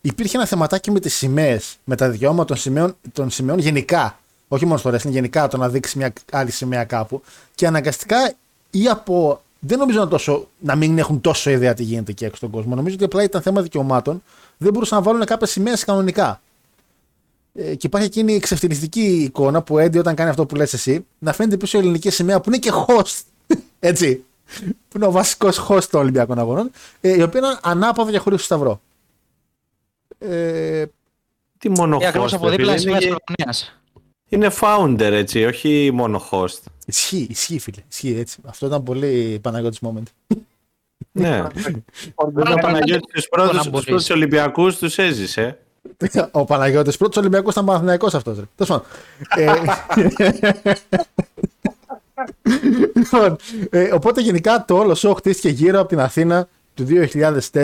υπήρχε ένα θεματάκι με τις σημαίες, με τα δικαιώματα των σημαίων, των σημαίων γενικά. Όχι μόνο στο wrestling, γενικά το να δείξεις μια άλλη σημαία κάπου. Και αναγκαστικά ή από. Δεν νομίζω να, τόσο, να μην έχουν τόσο ιδέα τι γίνεται εκεί έξω στον κόσμο. Νομίζω ότι απλά ήταν θέμα δικαιωμάτων. Δεν μπορούσαν να βάλουν κάποιες σημαίες κανονικά. Ε, και υπάρχει εκείνη η εξευθυνιστική εικόνα που Έντι όταν κάνει αυτό που λες εσύ, να φαίνεται πίσω η ελληνική σημαία που είναι και host. Έτσι. Που είναι ο βασικός host των Ολυμπιακών Αγώνων. Ε, η οποία είναι ανάποδα για χωρίς σταυρό. Ε, Τι μόνο Και ακριβώς host, από δίπλα ρε σημαία φίλε, της είναι, Πολωνίας. είναι founder έτσι, όχι μόνο host. ισχύει, ισχύει, φίλε. Ισχύει έτσι. Αυτό ήταν πολύ Παναγιώτης moment. ναι. Πάρα Ο πολύ Παναγιώτης τους να πρώτους, τους μπορείς. πρώτους Ολυμπιακούς τους έζησε. ο Παναγιώτης πρώτος Ολυμπιακός ήταν Παναθηναϊκός αυτός. Τέλος πάντων. Ε, λοιπόν, ε, οπότε γενικά το όλο show χτίστηκε γύρω από την Αθήνα του 2004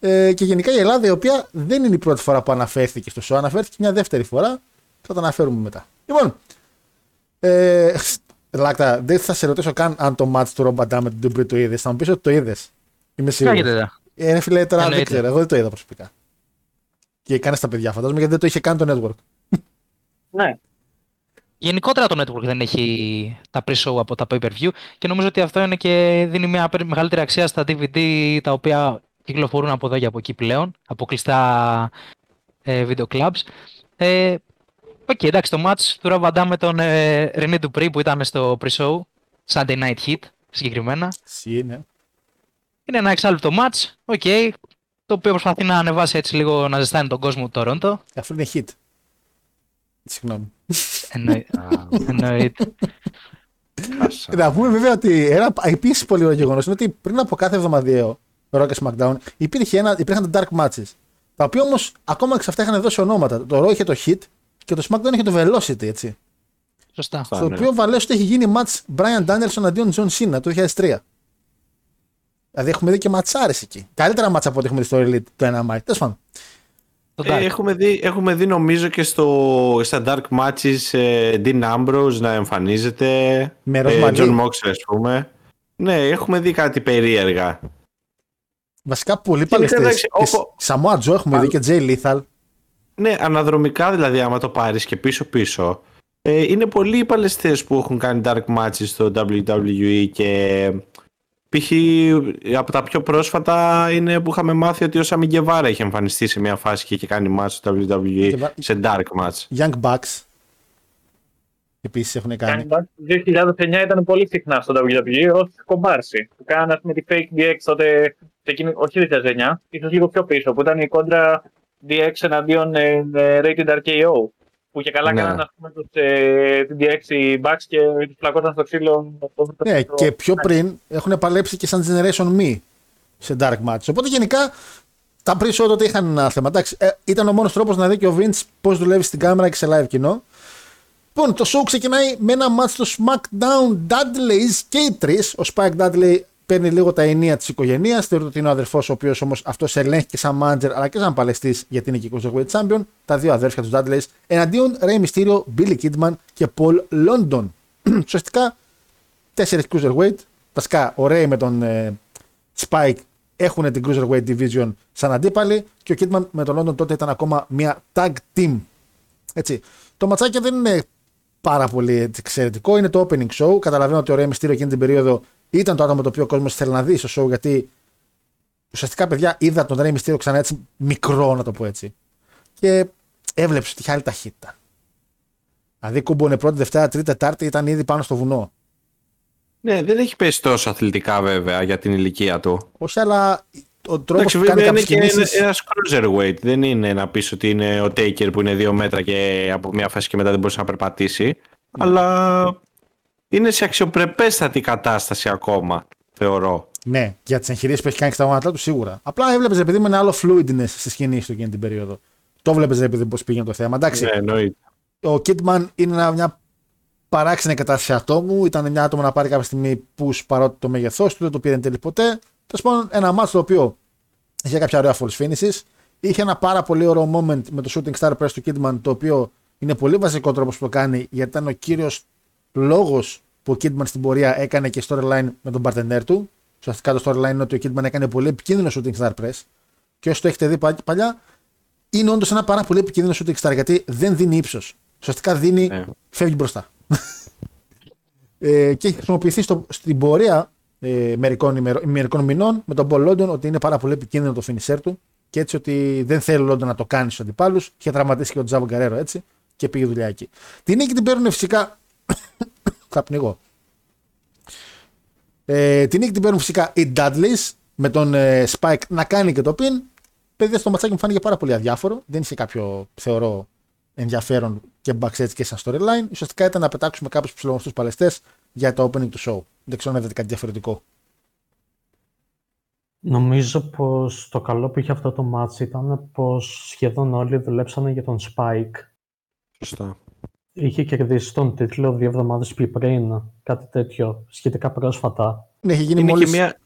ε, και γενικά η Ελλάδα η οποία δεν είναι η πρώτη φορά που αναφέρθηκε στο show, αναφέρθηκε μια δεύτερη φορά. Θα το αναφέρουμε μετά. Λοιπόν, ε, Λάκτα, δεν θα σε ρωτήσω καν αν το match του Rob Van Dam με τον Dupree το είδες. Θα μου πεις ότι το είδες. Είμαι σίγουρος. Κάγεται εδώ. Ε, ρε φίλε, τώρα δεν Εννοείται. ξέρω. Εγώ δεν το είδα προσωπικά. Και κάνει τα παιδιά, φαντάζομαι, γιατί δεν το είχε καν το network. Ναι. Γενικότερα το network δεν έχει τα pre-show από τα pay-per-view και νομίζω ότι αυτό είναι και δίνει μια περι- μεγαλύτερη αξία στα DVD τα οποία κυκλοφορούν από εδώ και από εκεί πλέον, από κλειστά ε, video clubs. Ε, οκ, εντάξει, το match του Rob Van Dam με τον ε, René Dupree που ήταν στο pre-show, Sunday Night Heat συγκεκριμένα. Εσύ, ναι. Είναι ένα εξάλεπτο match, οκ, το οποίο προσπαθεί να ανεβάσει έτσι λίγο να ζεστάνει τον κόσμο του Τορόντο. Αυτό είναι Heat. Συγγνώμη. Εννοεί- Εννοείται. Να πούμε βέβαια ότι ένα επίσης πολύ ωραίο γεγονός είναι ότι πριν από κάθε εβδομαδιαίο Raw και SmackDown υπήρχε ένα, υπήρχαν τα Dark Matches. Τα οποία όμως ακόμα και σε αυτά είχαν δώσει ονόματα. Το Raw είχε το Heat και το SmackDown είχε το Velocity, έτσι. Σωστά. Αυτά. Στο ναι. οποίο Velocity έχει γίνει match Brian Danielson εναντίον John Cena το 2003. Δηλαδή έχουμε δει και ματσάρες εκεί. Καλύτερα μάτσα από ό,τι έχουμε δει στο Elite το ένα μάτι. Τέλος πάντων. Το Ε, Dark. έχουμε, δει, έχουμε δει νομίζω και στο, στα Dark Matches ε, Dean Ambrose να εμφανίζεται. Με ε, Ροσμαλί. John Moxley ας πούμε. Ναι, έχουμε δει κάτι περίεργα. Βασικά πολύ Και παλαιστέ. εντάξει, όπου- Samoa Joe έχουμε δει και Jay Lethal. Ναι, αναδρομικά δηλαδή άμα το πάρεις και πίσω-πίσω. Ε, είναι πολλοί οι παλαιστές που έχουν κάνει Dark Matches στο WWE και π.χ. από τα πιο πρόσφατα είναι που είχαμε μάθει ότι ο Σάμι Γκεβάρα είχε εμφανιστεί σε μια φάση και είχε κάνει match στο WWE Guevara- σε Dark Match. Young Bucks. Επίσης έχουν κάνει. Το 2009 ήταν πολύ συχνά στο WWE ως κομπάρση. Που κάνανε ας πούμε, τη fake DX τότε, σε εκείνη- όχι 2009, ίσως λίγο πιο πίσω, που ήταν η κόντρα DX εναντίον ε, ε, Rated RKO. Που και καλά Ναι. κάνανε ας πούμε, τους, ε, την DX οι Bucks και τους πλακώσαν στο ξύλο. Ναι, και πιο πριν έχουν παλέψει και σαν Generation Me σε Dark Match. Οπότε γενικά τα pre-show τότε είχαν ένα θέμα. Εντάξει, ε, ήταν ο μόνος τρόπος να δει και ο Vince πώς δουλεύει στην κάμερα και σε live κοινό. Λοιπόν, το show ξεκινάει με ένα match στο SmackDown Dudleys και οι τρεις. Ο Spike Dudley παίρνει λίγο τα ενία της οικογένειας. Θεωρείται ότι είναι ο αδερφός, ο οποίος όμως αυτός ελέγχει και σαν manager αλλά και σαν παλαιστής γιατί είναι και 20 Champion. Τα δύο αδέρφια τους Dudleys εναντίον Rey Mysterio, Billy Kidman και Paul London. Ουσιαστικά τέσσερις cruiserweight. Βασικά, ο Ray με τον ε, Spike έχουν την cruiserweight division σαν αντίπαλοι και ο Kidman με τον London τότε ήταν ακόμα μια tag team. Έτσι. Το ματσάκι δεν είναι πάρα πολύ έτσι, εξαιρετικό. Είναι το opening show. Καταλαβαίνω ότι ο Ray Mysterio εκείνη την περίοδο ήταν το άτομο το οποίο ο κόσμος θέλει να δει στο show γιατί ουσιαστικά παιδιά είδα τον Ray Mysterio ξανά έτσι μικρό να το πω έτσι. Και έβλεψε ότι είχε άλλη ταχύτητα. Δηλαδή κούμπονε πρώτη, Δευτέρα, Τρίτη, Τετάρτη ήταν ήδη πάνω στο βουνό. Ναι, δεν έχει πέσει τόσο αθλητικά βέβαια για την ηλικία του. Όχι, αλλά ο τρόπος Εντάξει, που κάνει βέβαια είναι κάποιες και κινήσει. ένας cruiserweight. Δεν είναι να πεις ότι είναι ο Taker που είναι δύο μέτρα και από μια φάση και μετά δεν μπορούσε να περπατήσει. Ναι. Αλλά είναι σε αξιοπρεπέστατη κατάσταση ακόμα, θεωρώ. Ναι, για τις εγχειρήσεις που έχει κάνει και στα γόνατά του σίγουρα. Απλά έβλεπες επειδή με ένα άλλο fluidness στι κινήσει του εκείνη την περίοδο. Το βλέπεις επειδή πώς πήγαινε το θέμα. Εντάξει, Ναι, εννοείται. ο Kidman είναι ένα- μια παράξενη κατάσταση ατόμου. Ήταν μια άτομο να πάρει κάποια στιγμή push παρότι το μέγεθός του δεν το πήρε εν τέλει ποτέ. Τέλος πάντων, ένα μάτσο το οποίο Είχε κάποια ωραία false finishes. Είχε ένα πάρα πολύ ωραίο moment με το shooting star press του Kidman, το οποίο είναι πολύ βασικό τρόπος που το κάνει, γιατί ήταν ο κύριος λόγος που ο Kidman στην πορεία έκανε και storyline με τον partner του. Ουσιαστικά το storyline είναι ότι ο Kidman έκανε πολύ επικίνδυνο shooting star press. Και όσοι το έχετε δει παλιά, είναι όντως ένα πάρα πολύ επικίνδυνο shooting star γιατί δεν δίνει ύψος. Ουσιαστικά δίνει, Ναι. φεύγει μπροστά. ε, και έχει χρησιμοποιηθεί στο, στην πορεία ε, μερικών, ημερο, μερικών μηνών με τον Paul London ότι είναι πάρα πολύ επικίνδυνο το finisher του και έτσι ότι δεν θέλει ο London να το κάνει στους αντιπάλους. Είχε τραυματίσει και ο Τζάβο Γκαρέρο έτσι και πήγε δουλειά εκεί. Την νίκη την παίρνουν φυσικά. Θα πνιγώ. Ε, την νίκη την παίρνουν φυσικά οι Dudleys με τον ε, Spike να κάνει και το pin. Παιδιά, στο ματσάκι μου φάνηκε πάρα πολύ αδιάφορο. Δεν είχε κάποιο, θεωρώ, ενδιαφέρον και backstage και σαν storyline. Ουσιαστικά ήταν να πετάξουμε κάποιους ψηλογνωστού παλαιστές για το opening του show. Δεν ξέρω αν είδατε κάτι διαφορετικό. Νομίζω πως το καλό που είχε αυτό το match ήταν πως σχεδόν όλοι δουλέψανε για τον Spike. Σωστά. Είχε κερδίσει τον τίτλο δύο εβδομάδες πιο πριν, κάτι τέτοιο, σχετικά πρόσφατα. Ναι, έχει γίνει Είναι μόλις... και, μια,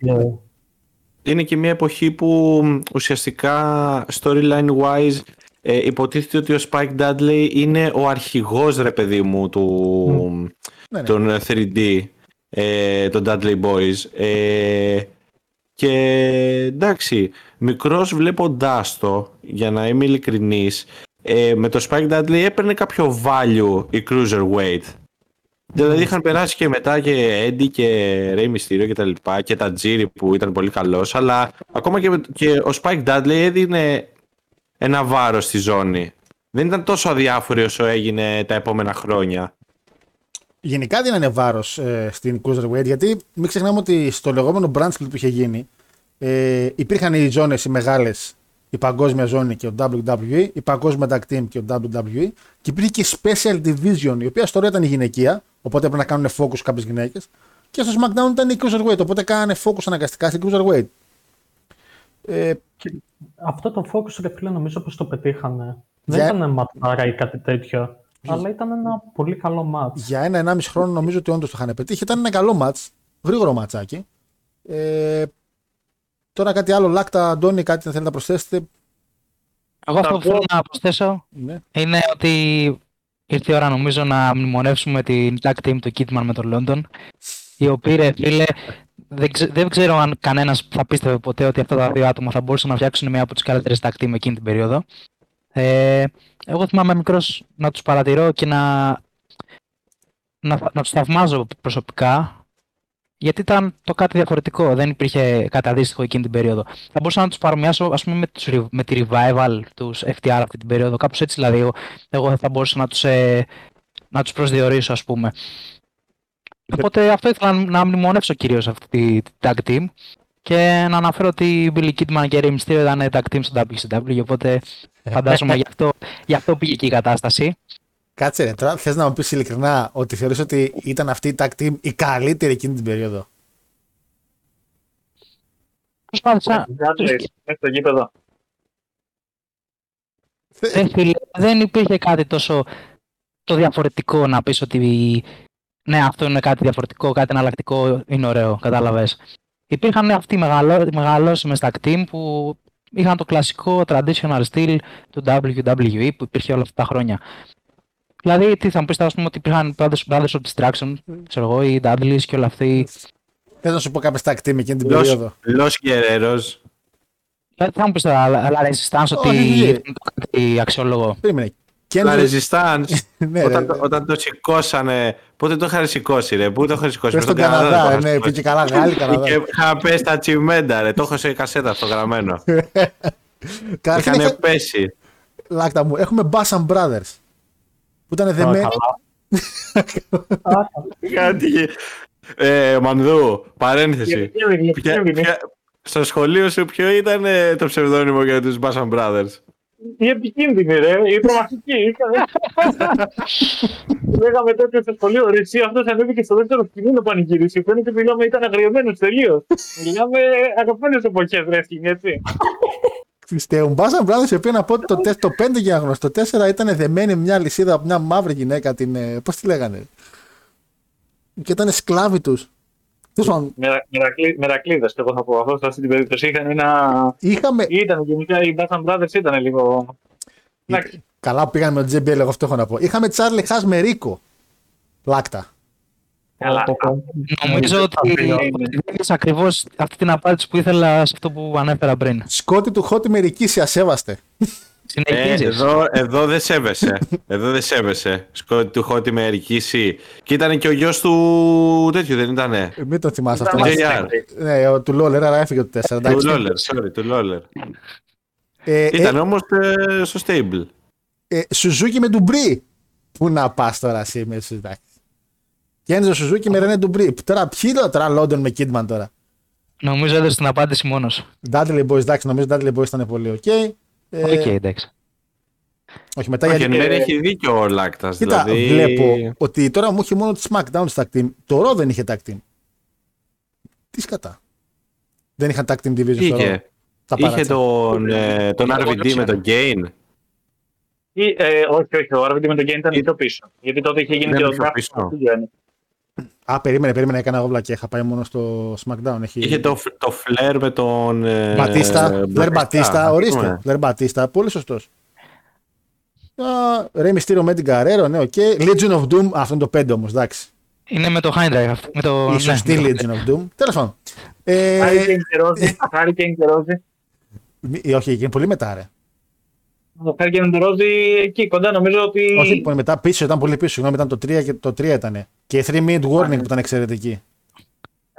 Και είναι και μια εποχή που μ, ουσιαστικά storyline wise ε, υποτίθεται ότι ο Spike Dudley είναι ο αρχηγός ρε παιδί μου του, Ναι, ναι. των 3D ε, των Dudley Boys ε, και εντάξει μικρός βλέποντάς το για να είμαι ειλικρινής ε, με το Spike Dudley έπαιρνε κάποιο value η Cruiserweight Δηλαδή είχαν περάσει και μετά και Eddie και Rey Mysterio και τα λοιπά και τα Jiri που ήταν πολύ καλός αλλά ακόμα και, με- και ο Spike Dudley έδινε ένα βάρος στη ζώνη. Δεν ήταν τόσο αδιάφορη όσο έγινε τα επόμενα χρόνια. Γενικά δίνανε βάρος ε, στην Cruiserweight γιατί μην ξεχνάμε ότι στο λεγόμενο brand split που είχε γίνει ε, υπήρχαν οι ζώνες οι μεγάλες, η παγκόσμια ζώνη και ο WWE, η παγκόσμια tag team και ο WWE και υπήρχε και η special division η οποία στο τώρα ήταν η γυναικεία, οπότε έπρεπε να κάνουν focus κάποιες γυναίκες. Και στο SmackDown ήταν η Cruiserweight, οπότε κάνανε focus αναγκαστικά στην Cruiserweight. Ε, αυτό το focus, ρε φίλε, νομίζω πως το πετύχανε. Για- Δεν ήταν ματάρα ή κάτι τέτοιο, αλλά ήταν ένα πολύ καλό match. για ένα-ενάμιση χρόνο νομίζω ότι όντως το είχαν πετύχει. Ήταν ένα καλό match, γρήγορο ματσάκι. Ε, τώρα κάτι άλλο, Λάκτα, Αντώνη, κάτι θέλετε να προσθέσετε; Εγώ αυτό Θα που θέλω πω- να προσθέσω Ναι. είναι ότι ήρθε η ώρα νομίζω να μνημονεύσουμε την tag team του Kidman με τον London. Οι οποίοι ρε φίλε, δεν, ξε- δεν ξέρω αν κανένας θα πίστευε ποτέ ότι αυτά τα δύο άτομα θα μπορούσαν να φτιάξουν μια από τις καλύτερες tag team εκείνη την περίοδο. Ε, εγώ θυμάμαι μικρός να τους παρατηρώ και να, να, να τους θαυμάζω προσωπικά. Γιατί ήταν το κάτι διαφορετικό, δεν υπήρχε κάτι αντίστοιχο εκείνη την περίοδο. Θα μπορούσα να τους παρομοιάσω ας πούμε, με, τους, re- με τη revival τους FTR αυτή την περίοδο. Κάπως έτσι δηλαδή εγώ, εγώ θα μπορούσα να τους ε, να τους προσδιορίσω, ας πούμε. Οπότε αυτό ήθελα να- να μνημονεύσω κυρίως αυτή τη, τη tag team και να αναφέρω ότι η Billy Kidman και Rey Mysterio ήταν tag team στο WCW, οπότε φαντάζομαι γι' αυτό, γι' αυτό πήγε και η κατάσταση. Κάτσε ρε, τώρα θες να μου πεις ειλικρινά ότι θεωρείς ότι ήταν αυτή η tag team η καλύτερη εκείνη την περίοδο; Προσπάθησα, Dudley, μέσα στο γήπεδο. Ε, φίλε, δεν υπήρχε κάτι τόσο το διαφορετικό να πεις ότι ναι αυτό είναι κάτι διαφορετικό, κάτι εναλλακτικό, είναι ωραίο, κατάλαβες. Υπήρχαν αυτοί οι μεγαλώ, μεγαλώσιμες tag team που είχαν το κλασικό traditional style του WWE που υπήρχε όλα αυτά τα χρόνια. Δηλαδή, τι θα μου πεις τώρα, ας πούμε, ότι υπήρχαν Brothers, Brothers of Destruction, ξέρω εγώ, οι Dudleys και όλα αυτοί. Θες να σου πω κάποιες tag team εκείνη την Los, περίοδο. Los Guerreros. Δηλαδή, θα μου πεις τώρα, αλλά Resistance, ότι Όχι, όχι. ήταν κάτι αξιόλογο. Περίμενε. La Kendrick, Resistance. ναι, όταν, ρε, το, όταν το σηκώσανε. Πότε το είχαν σηκώσει, ρε. Πού το είχαν σηκώσει. πες μες στον στον το Καναδά, είχαν ναι, σηκώσει. πήγε καλά Γάλλη, Καναδά. Και είχα πέσει τα τσιμέντα, ρε. Το έχω σε κασέτα αυτό γραμμένο. Καταρχήν, Είχαν είχα- πέσει. Λάκτα μου, έχουμε Bassam Brothers. Που ήταν δεμένοι. Καλά. Κάτι. Ε, Μανδού, παρένθεση. Επικίνδυνη, Ποια- επικίνδυνη. ποια- στο σχολείο σου ποιο ήταν ε, το ψευδόνυμο για τους Bassam Brothers; Η επικίνδυνη, ρε. Η τρομακτική. Λέγαμε τότε στο σχολείο, ρε, εσύ αυτός ανέβηκε στο δεύτερο σκηνή να πανηγυρίσει. Φαίνεται ότι μιλάμε ήταν αγριεμένος τελείως. Μιλάμε αγαπημένες εποχές, ρε, σκηνή, έτσι. Πιστεύουν. Bassam Brothers, οι οποίοι να πω ότι το, τε- το 5 για να γνωστό, το 4 ήταν δεμένοι με μια λυσίδα από μια μαύρη γυναίκα, την. ε, Πώς τη λέγανε. Και ήταν σκλάβοι τους. Τέλος πάντων, Μερακλείδες, και εγώ θα πω αυτό. Σε αυτή την περίπτωση είχαν ένα. Είχαμε. Ήταν γενικά οι Bad Brothers ήταν λίγο. Εντάξει. Καλά που πήγαμε με τον JBL, εγώ αυτό έχω να πω. Είχαμε Τσάρλι Χάς με Ρίκο. Πλάκτα. Καλά. Νομίζω ότι δίνεις ακριβώς αυτή την απάντηση που ήθελα σε αυτό που ανέφερα πριν. Σκότη του Χώτη με Ρικίση, ασέβαστε. Ε, Συνεχίζεις. εδώ, εδώ δεν σέβεσαι. εδώ δεν σέβεσαι. Σκότη του Χώτη με Ερικίση. Και ήταν και ο γιος του τέτοιου, δεν ήτανε; Ε, Μην το θυμάσαι Ήταν αυτό. JR. μαζί. Ναι, ο- του Λόλερ, άρα έφυγε το 4. Του εντάξει. Λόλερ, sorry, του Λόλερ. Ε, Ήταν όμως ε, στο stable. ε, ε, Σουζούκι με Ντουμπρί. Πού να πας τώρα εσύ με σου, εντάξει. Και Ένζο Σουζούκι με Ρενέ Ντουμπρί. Τώρα ποιοι λέω τώρα Λόντον με Κίτμαν τώρα; Νομίζω έδωσε την απάντηση μόνος. Dudley Boys, εντάξει, νομίζω Dudley Boys ήταν πολύ οκ. Ε, Οκ, εντάξει. Όχι, μετά Όχι, γιατί. εν μέρει έχει δίκιο ο Λάκτας. Κοίτα, δηλαδή... βλέπω ότι τώρα μου έχει μόνο τη SmackDown στα team. Το Raw δεν είχε tag team. Τι σκατά. Δεν είχαν tag team division στο Raw. Είχε, Τα είχε παράτσα. τον, ε, τον Εγώ RVD με ξέρω. τον Gain. Ή, ε, όχι, όχι, ο RVD με τον Gain ήταν πιο πίσω. Γιατί τότε είχε γίνει Δεν και ο είναι πιο draft πίσω. του Γιάννη. Α, περίμενε, περίμενε, έκανα εγώ βλακία. Είχα πάει μόνο στο SmackDown. Έχει... Είχε το, το Flair με τον... ε, Μπατίστα. ε, Φλερ Μπατίστα, ας ορίστε. πούμε. Φλερ Μπατίστα, πολύ σωστός. Ρέι Μυστήριο με την Καρέρο, ναι, οκ. Legion of Doom, αυτό είναι το 5 όμως, εντάξει. Είναι με το Hindride αυτό. Με το... Η σωστή ναι, Legion of Doom. Τέλος πάντων. Ε, Hurricane και Ρόζι. Hurricane και Ρόζι. μη- ε, όχι, είναι πολύ μετά, ρε. Ο Hurricane και Ρόζι εκεί κοντά νομίζω ότι. Όχι, πολύ μετά πίσω, ήταν πολύ πίσω. Συγγνώμη, ήταν το 3 και το 3 ήταν. Και η 3 minute warning που ήταν εξαιρετική.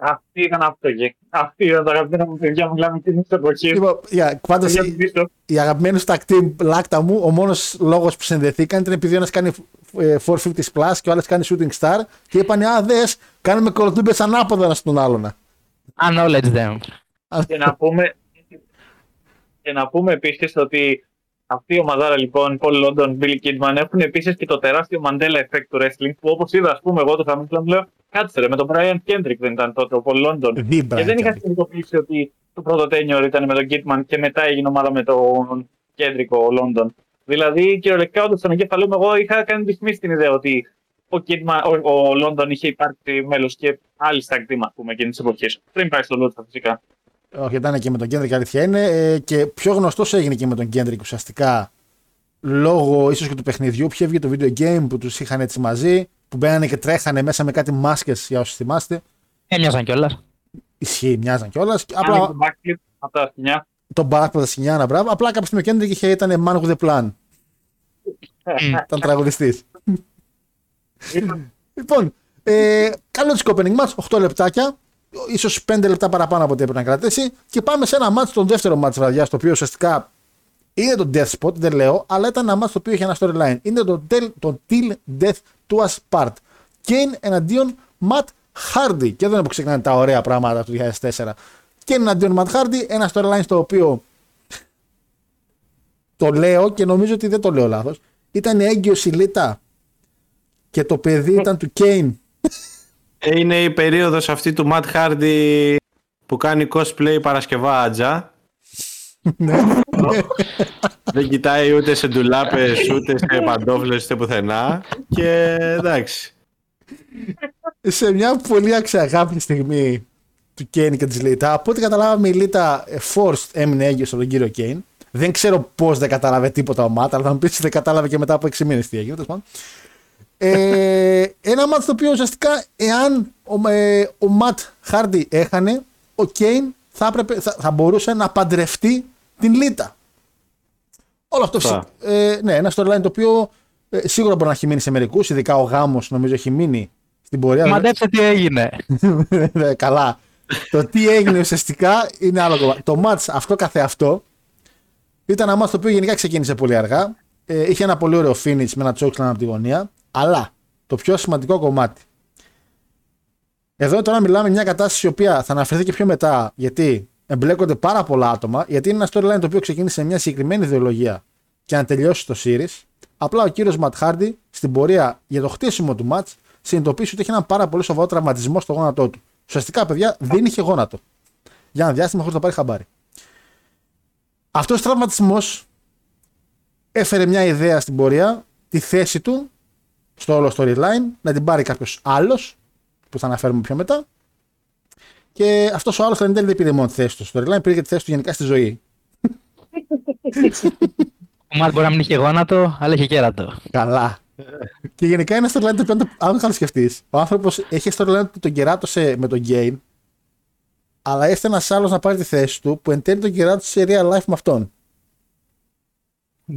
Αυτή ήταν αυτό εκεί. Αυτή ήταν τα αγαπημένα μου παιδιά μου, μιλάμε εκείνη την εποχή. Λοιπόν, για, πάντως, Παιδιά του πίσω. οι αγαπημένοι στα team λάκτα μου, ο μόνος λόγος που συνδεθήκαν ήταν επειδή ο ένας κάνει ε, 450 plus και ο άλλος κάνει shooting star και είπαν Α, δες, κάνουμε κολοτούμπες ανάποδα ένα στον άλλον. Acknowledge them. Και να πούμε, και να πούμε επίσης ότι αυτή η ομαδάρα λοιπόν, Paul London, Billy Kidman, έχουν επίσης και το τεράστιο Mandela Effect του wrestling που όπως είδα, ας πούμε, εγώ το SummerSlam λέω, κάτσε ρε, με τον Brian Kendrick δεν ήταν τότε ο Paul London. The Και δεν Brian είχα Kendrick. συνειδητοποιήσει ότι το πρώτο tenure ήταν με τον Kidman και μετά έγινε ομάδα με τον Kendrick ο London. Δηλαδή, κυριολεκτικά, όντως στον εγκέφαλό μου, εγώ είχα κάνει δυσμίσει την ιδέα ότι ο, Kidman, ο, ο London είχε υπάρξει μέλος και άλλη στα κτήμα, ας πούμε, εκείνη τη εποχή. Πριν πάει στο Λούτσα, φυσικά. Όχι, ήταν και με τον Κέντρικ, αλήθεια είναι. Ε, και πιο γνωστός έγινε και με τον Κέντρικ ουσιαστικά λόγω ίσως και του παιχνιδιού. Ποιο έβγε το video game που τους είχαν έτσι μαζί, που μπαίνανε και τρέχανε μέσα με κάτι μάσκες για όσου θυμάστε. Έμοιαζαν κιόλας. Ισχύει, μοιάζαν κιόλας. Απλά... Απλά το backflip από τα σκηνιά. τον μπαράκ τα Σινιάνα, μπράβο. Απλά κάποια στιγμή ο Κέντρικ είχε, ήταν man with a plan. Ήταν τραγουδιστής. Λοιπόν, ε, καλό τη opening match, 8 λεπτάκια. Ίσως 5 λεπτά παραπάνω από ό,τι έπρεπε να κρατήσει. Και πάμε σε ένα match, τον δεύτερο match βραδιάς, το οποίο ουσιαστικά είναι το Death Spot, δεν λέω, αλλά ήταν ένα match το οποίο είχε ένα storyline. Είναι το, tel- το Till Death to Us Part. Kane εναντίον Matt Hardy. Και εδώ είναι που ξεκινάνε τα ωραία πράγματα του 2004. Kane εναντίον Matt Hardy, ένα storyline στο οποίο το λέω και νομίζω ότι δεν το λέω λάθος. Ήταν έγκυος η Λίτα και το παιδί ήταν του Kane. Ε, Είναι η περίοδος αυτή του Matt Hardy που κάνει cosplay Παρασκευάτζα. Ναι. Δεν κοιτάει ούτε σε ντουλάπες, ούτε σε παντόφλες, ούτε πουθενά. Και εντάξει. σε μια πολύ αξιαγάπη στιγμή του Kane και της Λίτα. Από ό,τι καταλάβαμε η Λίτα ε, forced έμεινε έγκυος στον κύριο Kane. Δεν ξέρω πώς δεν κατάλαβε τίποτα ο Ματ, αλλά θα μου πεις ότι δεν κατάλαβε και μετά από 6 μήνες τι έγινε. Τέλος πάντων. Ε, ένα μάτς το οποίο ουσιαστικά εάν ο, ε, ο Ματ Χάρντι έχανε, ο Κέιν θα, έπρεπε, θα, θα μπορούσε να παντρευτεί την Λίτα. Όλο αυτό Σωστά. φυσικά- ε, ναι, ένα storyline το οποίο ε, σίγουρα μπορεί να έχει μείνει σε μερικούς, ειδικά ο γάμος νομίζω έχει μείνει στην πορεία. Μαντέψτε τι έγινε. Ναι, Καλά. το τι έγινε ουσιαστικά είναι άλλο κομμάτι. Το match αυτό καθεαυτό ήταν ένα match το οποίο γενικά ξεκίνησε πολύ αργά. Ε, είχε ένα πολύ ωραίο finish με ένα chokeslam από τη γωνία. Αλλά το πιο σημαντικό κομμάτι. Εδώ τώρα μιλάμε μια κατάσταση η οποία θα αναφερθεί και πιο μετά γιατί εμπλέκονται πάρα πολλά άτομα. Γιατί είναι ένα storyline το οποίο ξεκίνησε σε μια συγκεκριμένη ιδεολογία και να τελειώσει το series. Απλά ο κύριος Ματ Χάρντι στην πορεία για το χτίσιμο του match συνειδητοποίησε ότι είχε ένα πάρα πολύ σοβαρό τραυματισμό στο γόνατό του. Ουσιαστικά, παιδιά, δεν είχε γόνατο. Για ένα διάστημα χωρίς να πάρει χαμπάρι. Αυτός ο τραυματισμός έφερε μια ιδέα στην πορεία, τη θέση του στο όλο storyline, να την πάρει κάποιος άλλος, που θα αναφέρουμε πιο μετά. Και αυτός ο άλλος εν τέλει δεν πήρε μόνο τη θέση του στο storyline, πήρε και τη θέση του γενικά στη ζωή. Ο Μάτ μπορεί να μην είχε γόνατο, αλλά είχε κέρατο. Καλά. και γενικά είναι storyline το οποίο, αν το σκεφτείς, ο άνθρωπος έχει storyline που τον κεράτωσε με τον Gain, αλλά ήρθε ένας άλλος να πάρει τη θέση του που εν τέλει τον κεράτωσε σε real life με αυτόν.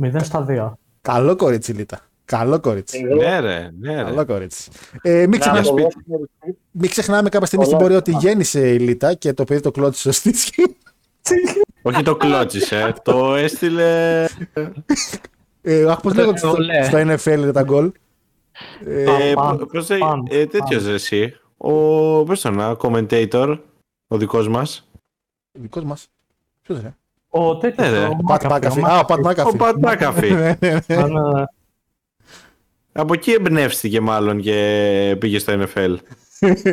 0 στα 2. Καλό κορίτσι, Λίτα. Καλό κορίτσι. Ναι, ρε, ναι, ρε. Καλό κορίτσι. Ε, μην, Να ξεχνάμε, αποδώσουμε- μην ξεχνάμε κάποια στιγμή στην Πολλά πορεία ότι αυτά. γέννησε η Λίτα και το παιδί το κλώτησε στο στίσκι. Όχι το κλώτσισε, το έστειλε. Ε, αχ, πώς λέγονται στο, Ολέ. στο NFL είναι τα γκολ; Ε, Ε, Παν, πο- πώς λέει, παν, ε, τέτοιος παν. ρε εσύ. Ο, πώς το να, commentator, ο δικός μας. δικός μας. Ποιος ρε. Ο τέτοιος, Ναι, ρε. ο Ο Πατ Μάκαφι. Α, ο Πατ Ο Μάκαφι. Πατ Μάκαφι. Ναι, ναι, ναι. Ναι, ναι. Από εκεί εμπνεύστηκε μάλλον και πήγε στο NFL.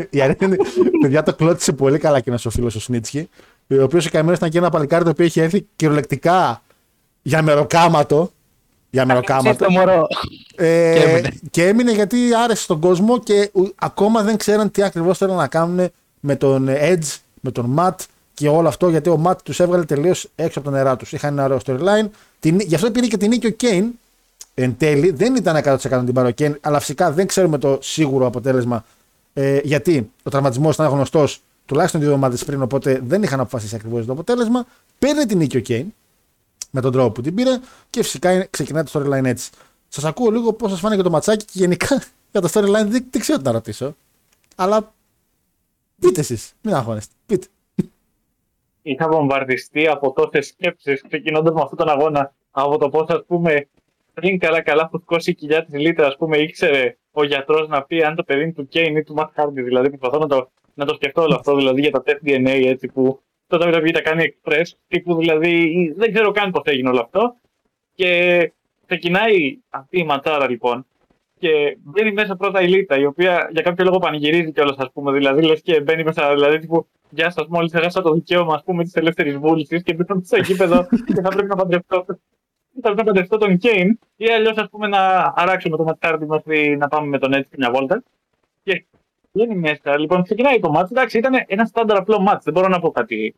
Η αλήθεια είναι, παιδιά το κλώτησε πολύ καλά και ένα ο φίλος ο Σνίτσκι, ο οποίος ο καημένο ήταν και ένα παλικάρι το οποίο είχε έρθει κυριολεκτικά για μεροκάματο. Για μεροκάματο. Το μωρό. Ε, Και έμεινε. και έμεινε γιατί άρεσε στον κόσμο και ου- ακόμα δεν ξέραν τι ακριβώς θέλουν να κάνουν με τον Edge, με τον Matt και όλο αυτό γιατί ο Matt τους έβγαλε τελείως έξω από τα νερά τους. Είχαν ένα ωραίο storyline. Την, γι' αυτό πήρε και την νίκη ο Kane. Εν τέλει δεν ήταν 100% την πάρει ο Kane, αλλά φυσικά δεν ξέρουμε το σίγουρο αποτέλεσμα. Ε, γιατί ο τραυματισμός ήταν γνωστός τουλάχιστον δύο εβδομάδες πριν, οπότε δεν είχαν αποφασίσει ακριβώς το αποτέλεσμα. Παίρνει την νίκη ο Kane με τον τρόπο που την πήρε και φυσικά είναι- ξεκινάει το storyline έτσι. Σας ακούω λίγο πώς σας φάνηκε το ματσάκι και γενικά για το storyline δεν, δεν ξέρω τι να ρωτήσω. Αλλά πείτε εσείς, μην αγχώνεστε. Πείτε. είχα βομβαρδιστεί από τόσες σκέψεις ξεκινώντας με αυτόν τον αγώνα. Από το πώς, ας πούμε, πριν καλά-καλά φουσκώσει η κοιλιά της Λίτα, ας πούμε, ήξερε ο γιατρός να πει αν το παιδί είναι του Κέιν ή του Ματ Χάρντι. Δηλαδή, προσπαθώ να το, να το σκεφτώ όλο αυτό, δηλαδή για τα test DNA, έτσι που το WWE τα κάνει express, τύπου δηλαδή δεν ξέρω καν πώς έγινε όλο αυτό. Και ξεκινάει αυτή η ματσάρα λοιπόν. Και μπαίνει μέσα πρώτα η Λίτα, η οποία για κάποιο λόγο πανηγυρίζει κιόλας, ας πούμε. Δηλαδή, λες και μπαίνει μέσα, δηλαδή, τύπου, Γεια σας, μόλις έχασα το δικαίωμα ας πούμε, της ελεύθερης βούλησης και μπαίνω στο γήπεδο και θα πρέπει να παντρευτώ. Θα πρέπει να παντρευτώ τον Κέιν ή αλλιώς πούμε να αράξουμε το ματσάρτι μέχρι να πάμε με τον έτσι μια βόλτα. Και βγαίνει μέσα. Λοιπόν, ξεκινάει το μάτς. Εντάξει, ήταν ένα στάνταρ απλό μάτς. Δεν μπορώ να πω κάτι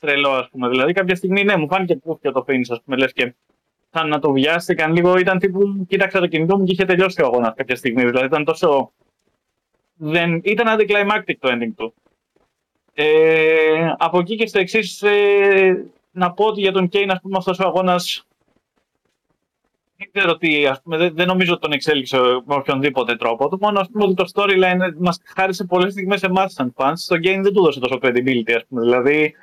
τρελό, ας πούμε. Δηλαδή, κάποια στιγμή ναι, μου φάνηκε πούφια το finish, ας πούμε, λες και σαν να το βιάστηκαν λίγο. Ήταν τύπου, κοίταξα το κινητό μου και είχε τελειώσει ο αγώνας κάποια στιγμή. Δηλαδή, ήταν τόσο. Δεν... Ήταν anticlimactic το ending του. Ε, από εκεί και στο εξής, ε, να πω ότι για τον Κέιν, ας πούμε, αυτός ο αγώνας. Δεν ξέρω τι, ας πούμε, δεν, δεν νομίζω ότι τον εξέλιξε με οποιονδήποτε τρόπο. Το μόνο ας πούμε, ότι το storyline μας χάρισε πολλές στιγμές σε εμάς σαν fans. Στον Kane δεν του δώσε τόσο credibility, ας πούμε. Δηλαδή,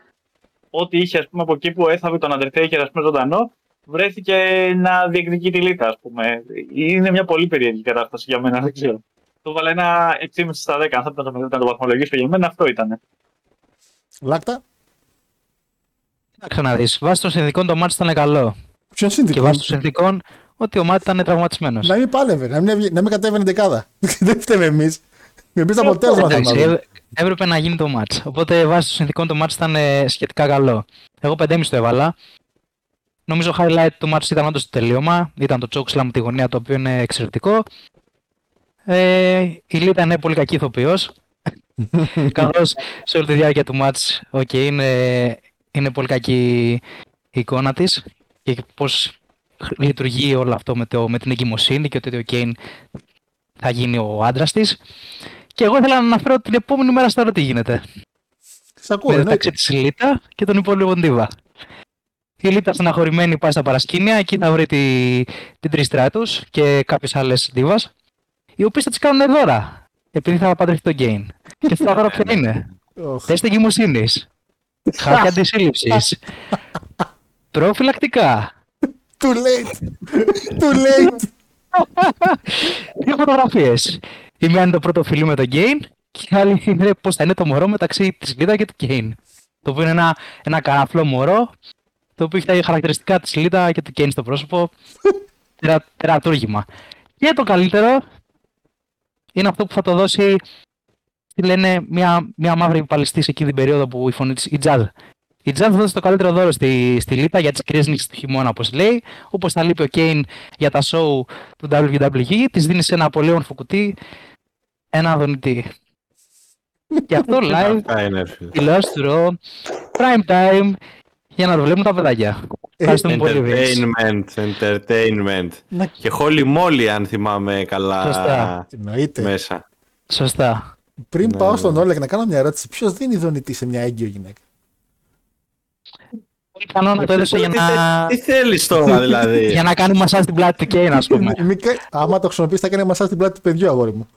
ό,τι είχε ας πούμε, από εκεί που έθαβε τον Undertaker ας πούμε, ζωντανό, βρέθηκε να διεκδικεί τη Lita, ας πούμε. Είναι μια πολύ περίεργη κατάσταση για μένα, δεν ξέρω. Το βάλα ένα 6,5 στα 10. Αν θα πρέπει να το, να το βαθμολογήσω για μένα, αυτό ήταν. Λάκτα, Κοίταξε να δεις. Βάσει των συνθηκών το μάτι ήταν καλό. ποιο Και συνδικό. βάσει των συνθηκών ότι ο Μάτι ήταν τραυματισμένος. Να μην πάλευε, να μην, έβγε- να μην κατέβαινε δεκάδα. δεν φταίμε εμείς. Εμεί το αποτέλεσμα θέλουμε να Εντάξει, δούμε. έ- έπρεπε να γίνει το μάτς. Οπότε βάσει των συνθηκών το μάτς ήταν ε, σχετικά καλό. Εγώ 5,5 το έβαλα. Νομίζω highlight του μάτς ήταν όντως το τελείωμα. Ήταν το chokeslam με τη γωνία το οποίο είναι εξαιρετικό. Ε, η Λίτα είναι πολύ κακή ηθοποιός. Καθώς σε όλη τη διάρκεια του μάτς okay, είναι, είναι πολύ κακή η εικόνα της και πώς λειτουργεί όλο αυτό με, το, με την εγκυμοσύνη και ότι ο Κέιν θα γίνει ο άντρας της. Και εγώ ήθελα να αναφέρω την επόμενη μέρα στο τι γίνεται. Σ' ακούω, με εννοείται. μεταξύ της Λίτα και τον υπόλοιπο Ντίβα. Η Λίτα στεναχωρημένη πάει στα παρασκήνια, εκεί θα βρει τη, την τρίστρα τους και κάποιες άλλες Ντίβας, οι οποίες θα τις κάνουν δώρα. Επειδή θα παντρευτεί τον Γκέιν. και αυτά τα δώρα ποια είναι; Οχ. Τεστ εγκυμοσύνης. Χάρτη αντισύλληψης. Προφυλακτικά. Too late. Too late. Δύο φωτογραφίες. Η μία είναι το πρώτο φιλί με τον Γκέιν και η άλλη είναι πώς θα είναι το μωρό μεταξύ της Λίτα και του Γκέιν. Το οποίο είναι ένα, ένα καραφλό μωρό, το οποίο έχει τα χαρακτηριστικά της Λίτα και του Γκέιν στο πρόσωπο. Τερα, τερατούργημα. Και το καλύτερο είναι αυτό που θα το δώσει, τι λένε, μια, μια μαύρη παλαιστής εκεί την περίοδο που η φωνή της, η Τζαζ. Η Τζαζ θα δώσει το καλύτερο δώρο στη, στη Λίτα για τις κρύες νύχτες του χειμώνα, όπως λέει. Όπως θα λείπει ο Κέιν για τα show του WWE, της δίνει σε ένα πολύ όμορφο κουτί ένα δονητή. Και αυτό live, Αυτά είναι, ρε φίλε. τηλεόραση του Raw, prime time, για να το βλέπουν τα παιδάκια. Ευχαριστούμε πολύ, Vince. Entertainment, entertainment. Να- Και Holy Moly, αν θυμάμαι καλά Σωστά. Εννοείται. μέσα. Σωστά. Πριν Ναι, πάω ναι. στον Όλεκ να κάνω μια ερώτηση, ποιος δίνει δονητή σε μια έγκυο γυναίκα; Πολύ πιθανό να το έδωσε για Τι να, θε- Τι θέλεις τώρα, δηλαδή; για να κάνει μασά στην πλάτη του Kane, ας πούμε. Μη- άμα το χρησιμοποιήσει, θα κάνει μασά στην πλάτη του παιδιού, αγόρι μου.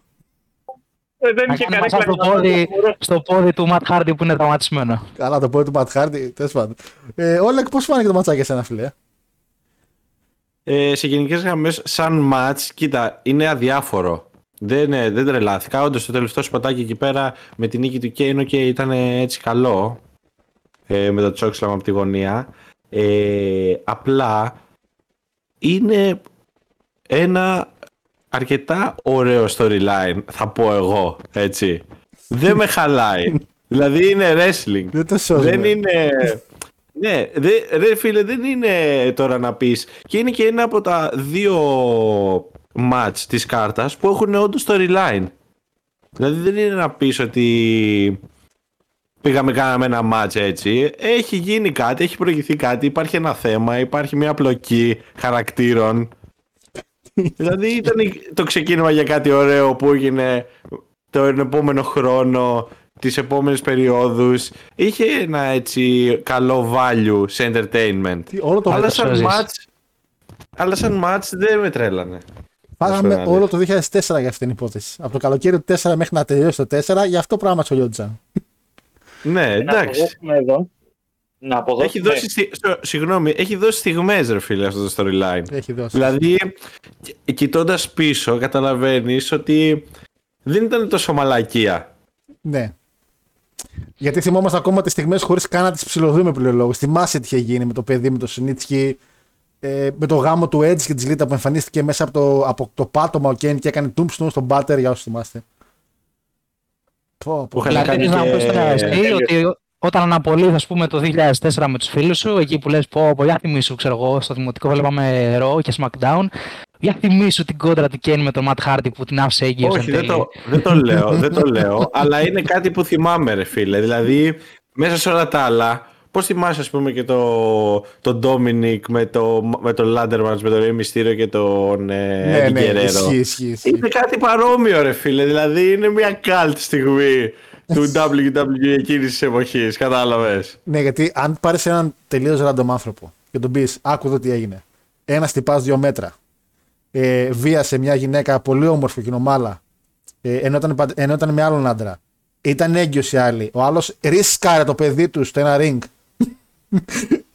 Ε, δεν Να είχε κάνει κανένα μασά στο πόδι, στο πόδι του Matt Hardy που είναι τραυματισμένο. Καλά, το πω του Ματ Χάρντι, τέλος πάντων. Ε, Όλεκ, πώς φάνηκε το ματσάκι εσένα, φίλε; Ε, σε γενικές γραμμές, σαν match, κοίτα, είναι αδιάφορο. Δεν, ε, δεν τρελάθηκα. Όντως το τελευταίο σπατάκι εκεί πέρα με την νίκη του Κέινο και ήταν έτσι καλό. Ε, με το τσόξλαμ από τη γωνία. Ε, απλά είναι ένα αρκετά ωραίο storyline, θα πω εγώ, έτσι. Δεν με χαλάει. δηλαδή είναι wrestling. Δεν το σώζουμε. Δεν είναι. Ναι, δε, ρε φίλε, δεν είναι τώρα να πεις. Και είναι και ένα από τα δύο match της κάρτας που έχουν όντως storyline. Δηλαδή δεν είναι να πεις ότι πήγαμε κάναμε ένα match έτσι. Έχει γίνει κάτι, έχει προηγηθεί κάτι, υπάρχει ένα θέμα, υπάρχει μια πλοκή χαρακτήρων. δηλαδή ήταν το ξεκίνημα για κάτι ωραίο που έγινε τον επόμενο χρόνο, τις επόμενες περιόδους. Είχε ένα έτσι καλό value σε entertainment. Τι, όλο το Αλλά το σαν σώζεις. match, αλλά σαν match δεν με τρέλανε. Φάγαμε να όλο το 2004 για αυτήν την υπόθεση. Από το καλοκαίρι του 4 μέχρι να τελειώσει το 4, για αυτό πράγμα τσολιόντουσαν. Ναι, Να εντάξει. αποδώσουμε εδώ. Να αποδώσουμε. Έχει δώσει, στι- σο- συγγνώμη, έχει δώσει στιγμές ρε φίλε αυτό το storyline. Έχει δώσει. Δηλαδή, κοιτώντας πίσω, καταλαβαίνεις ότι δεν ήταν τόσο μαλακία. Ναι. Γιατί θυμόμαστε ακόμα τις στιγμές χωρίς καν να τις ψηλοδούμε πληρολόγους. Θυμάσαι τι είχε γίνει με το παιδί, με το Σινίτσκι, ε, με το γάμο του Edge και της Λίτα που εμφανίστηκε μέσα από το, από το πάτωμα ο Κέν και έκανε tombstone στον Μπάτερ, για όσους θυμάστε. Πω, πω. Που είχαν Δηλαδή, κάνει να μου πεις τώρα και... εσύ ότι όταν αναπολύθεις, ας πούμε, το 2004 με τους φίλους σου, εκεί που λες, πω, πω, για θυμίσου, ξέρω εγώ, στο δημοτικό βλέπαμε Raw και SmackDown, για θυμίσου την κόντρα του Kane με τον Matt Hardy που την άφησε έγκυος Όχι, εν δεν τέλει. το, δεν το λέω, δεν το λέω, αλλά είναι κάτι που θυμάμαι ρε φίλε. Δηλαδή, μέσα σε όλα τα άλλα, πώς θυμάσαι ας πούμε και το, το Dominic με το, με το Landermans, με τον Rey Mysterio και τον ε, ναι, Eddie ναι, Guerrero; ισχύει, ισχύει. ισχύει. Είναι κάτι παρόμοιο ρε φίλε, δηλαδή είναι μια cult στιγμή του WWE εκείνης της εποχής, κατάλαβες; Ναι, γιατί αν πάρεις έναν τελείως random άνθρωπο και τον πεις, άκου εδώ τι έγινε. Ένας τυπάς δύο μέτρα. Ε, βίασε μια γυναίκα πολύ όμορφη κοινομάλα. Ε, ενώ, ήταν, παν- ενώ ήταν με άλλον άντρα. Ήταν έγκυος η άλλη. Ο άλλος ρίσκαρε το παιδί του στο ένα ring.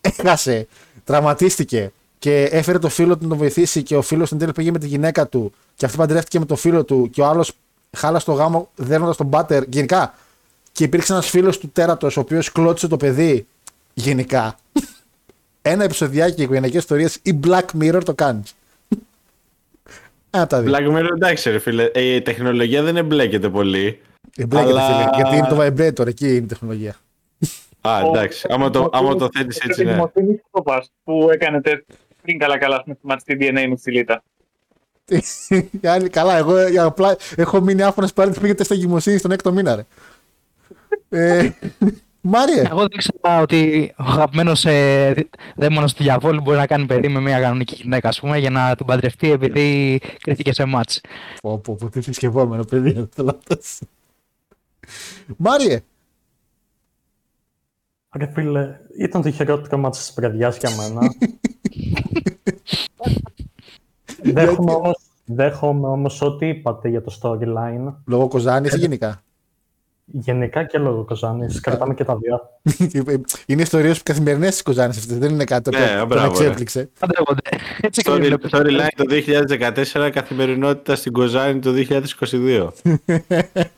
Έχασε. Τραυματίστηκε. Και έφερε το φίλο του να τον βοηθήσει και ο φίλος στην τέλει πήγε με τη γυναίκα του. Και αυτή παντρεύτηκε με το φίλο του. Και ο άλλος χάλασε το γάμο δέρνοντα τον μπάτερ. Γενικά. Και υπήρξε ένας φίλος του τέρατος ο οποίος κλώτησε το παιδί. Γενικά. Ένα επεισοδιάκι οικογενειακές ιστορίες ή Black Mirror το κάνει. Ένα από τα δύο. Black Mirror εντάξει ρε φίλε, Ε, η τεχνολογία δεν εμπλέκεται πολύ. Εμπλέκεται, αλλά- φίλε, γιατί είναι το vibrator, εκεί είναι η τεχνολογία. Α, εντάξει, άμα το, άμα το θέτεις έτσι ναι. δημοσίευση στο Pass που έκανε τεστ πριν καλά καλά στην θυμάται στην DNA με τη Σιλίτα. Οι άλλοι, Καλά, εγώ ε, απλά έχω μείνει άφωνος πάλι που πήγατε στα εγκυμοσύνη στον έκτο μήνα, ρε. ε, Μάριε, Εγώ δεν ήξερα ότι ο αγαπημένος ε, δαίμονας του διαβόλου μπορεί να κάνει παιδί με μια κανονική γυναίκα, ας πούμε, για να την παντρευτεί επειδή κρίθηκε σε μάτς. πω πω πω τι θρησκευόμενο παιδί είναι αυτό λάθος. Μάριε, Ρε φίλε, ήταν το χειρότερο μάτι της παιδιάς για μένα. δέχομαι, όμως, δέχομαι όμως ό,τι είπατε για το storyline. λόγω Κοζάνης ή γενικά; Γενικά και λόγω Κοζάνης, κρατάμε και τα δύο. είναι ιστορίες καθημερινές της Κοζάνης αυτές. Δεν είναι κάτι το Ναι, οποίο τον μπράβο, ρε. εξέπληξε. Παντρεύονται. Έτσι Story, κρίνουν. storyline το 2014, καθημερινότητα στην Κοζάνη το 2022.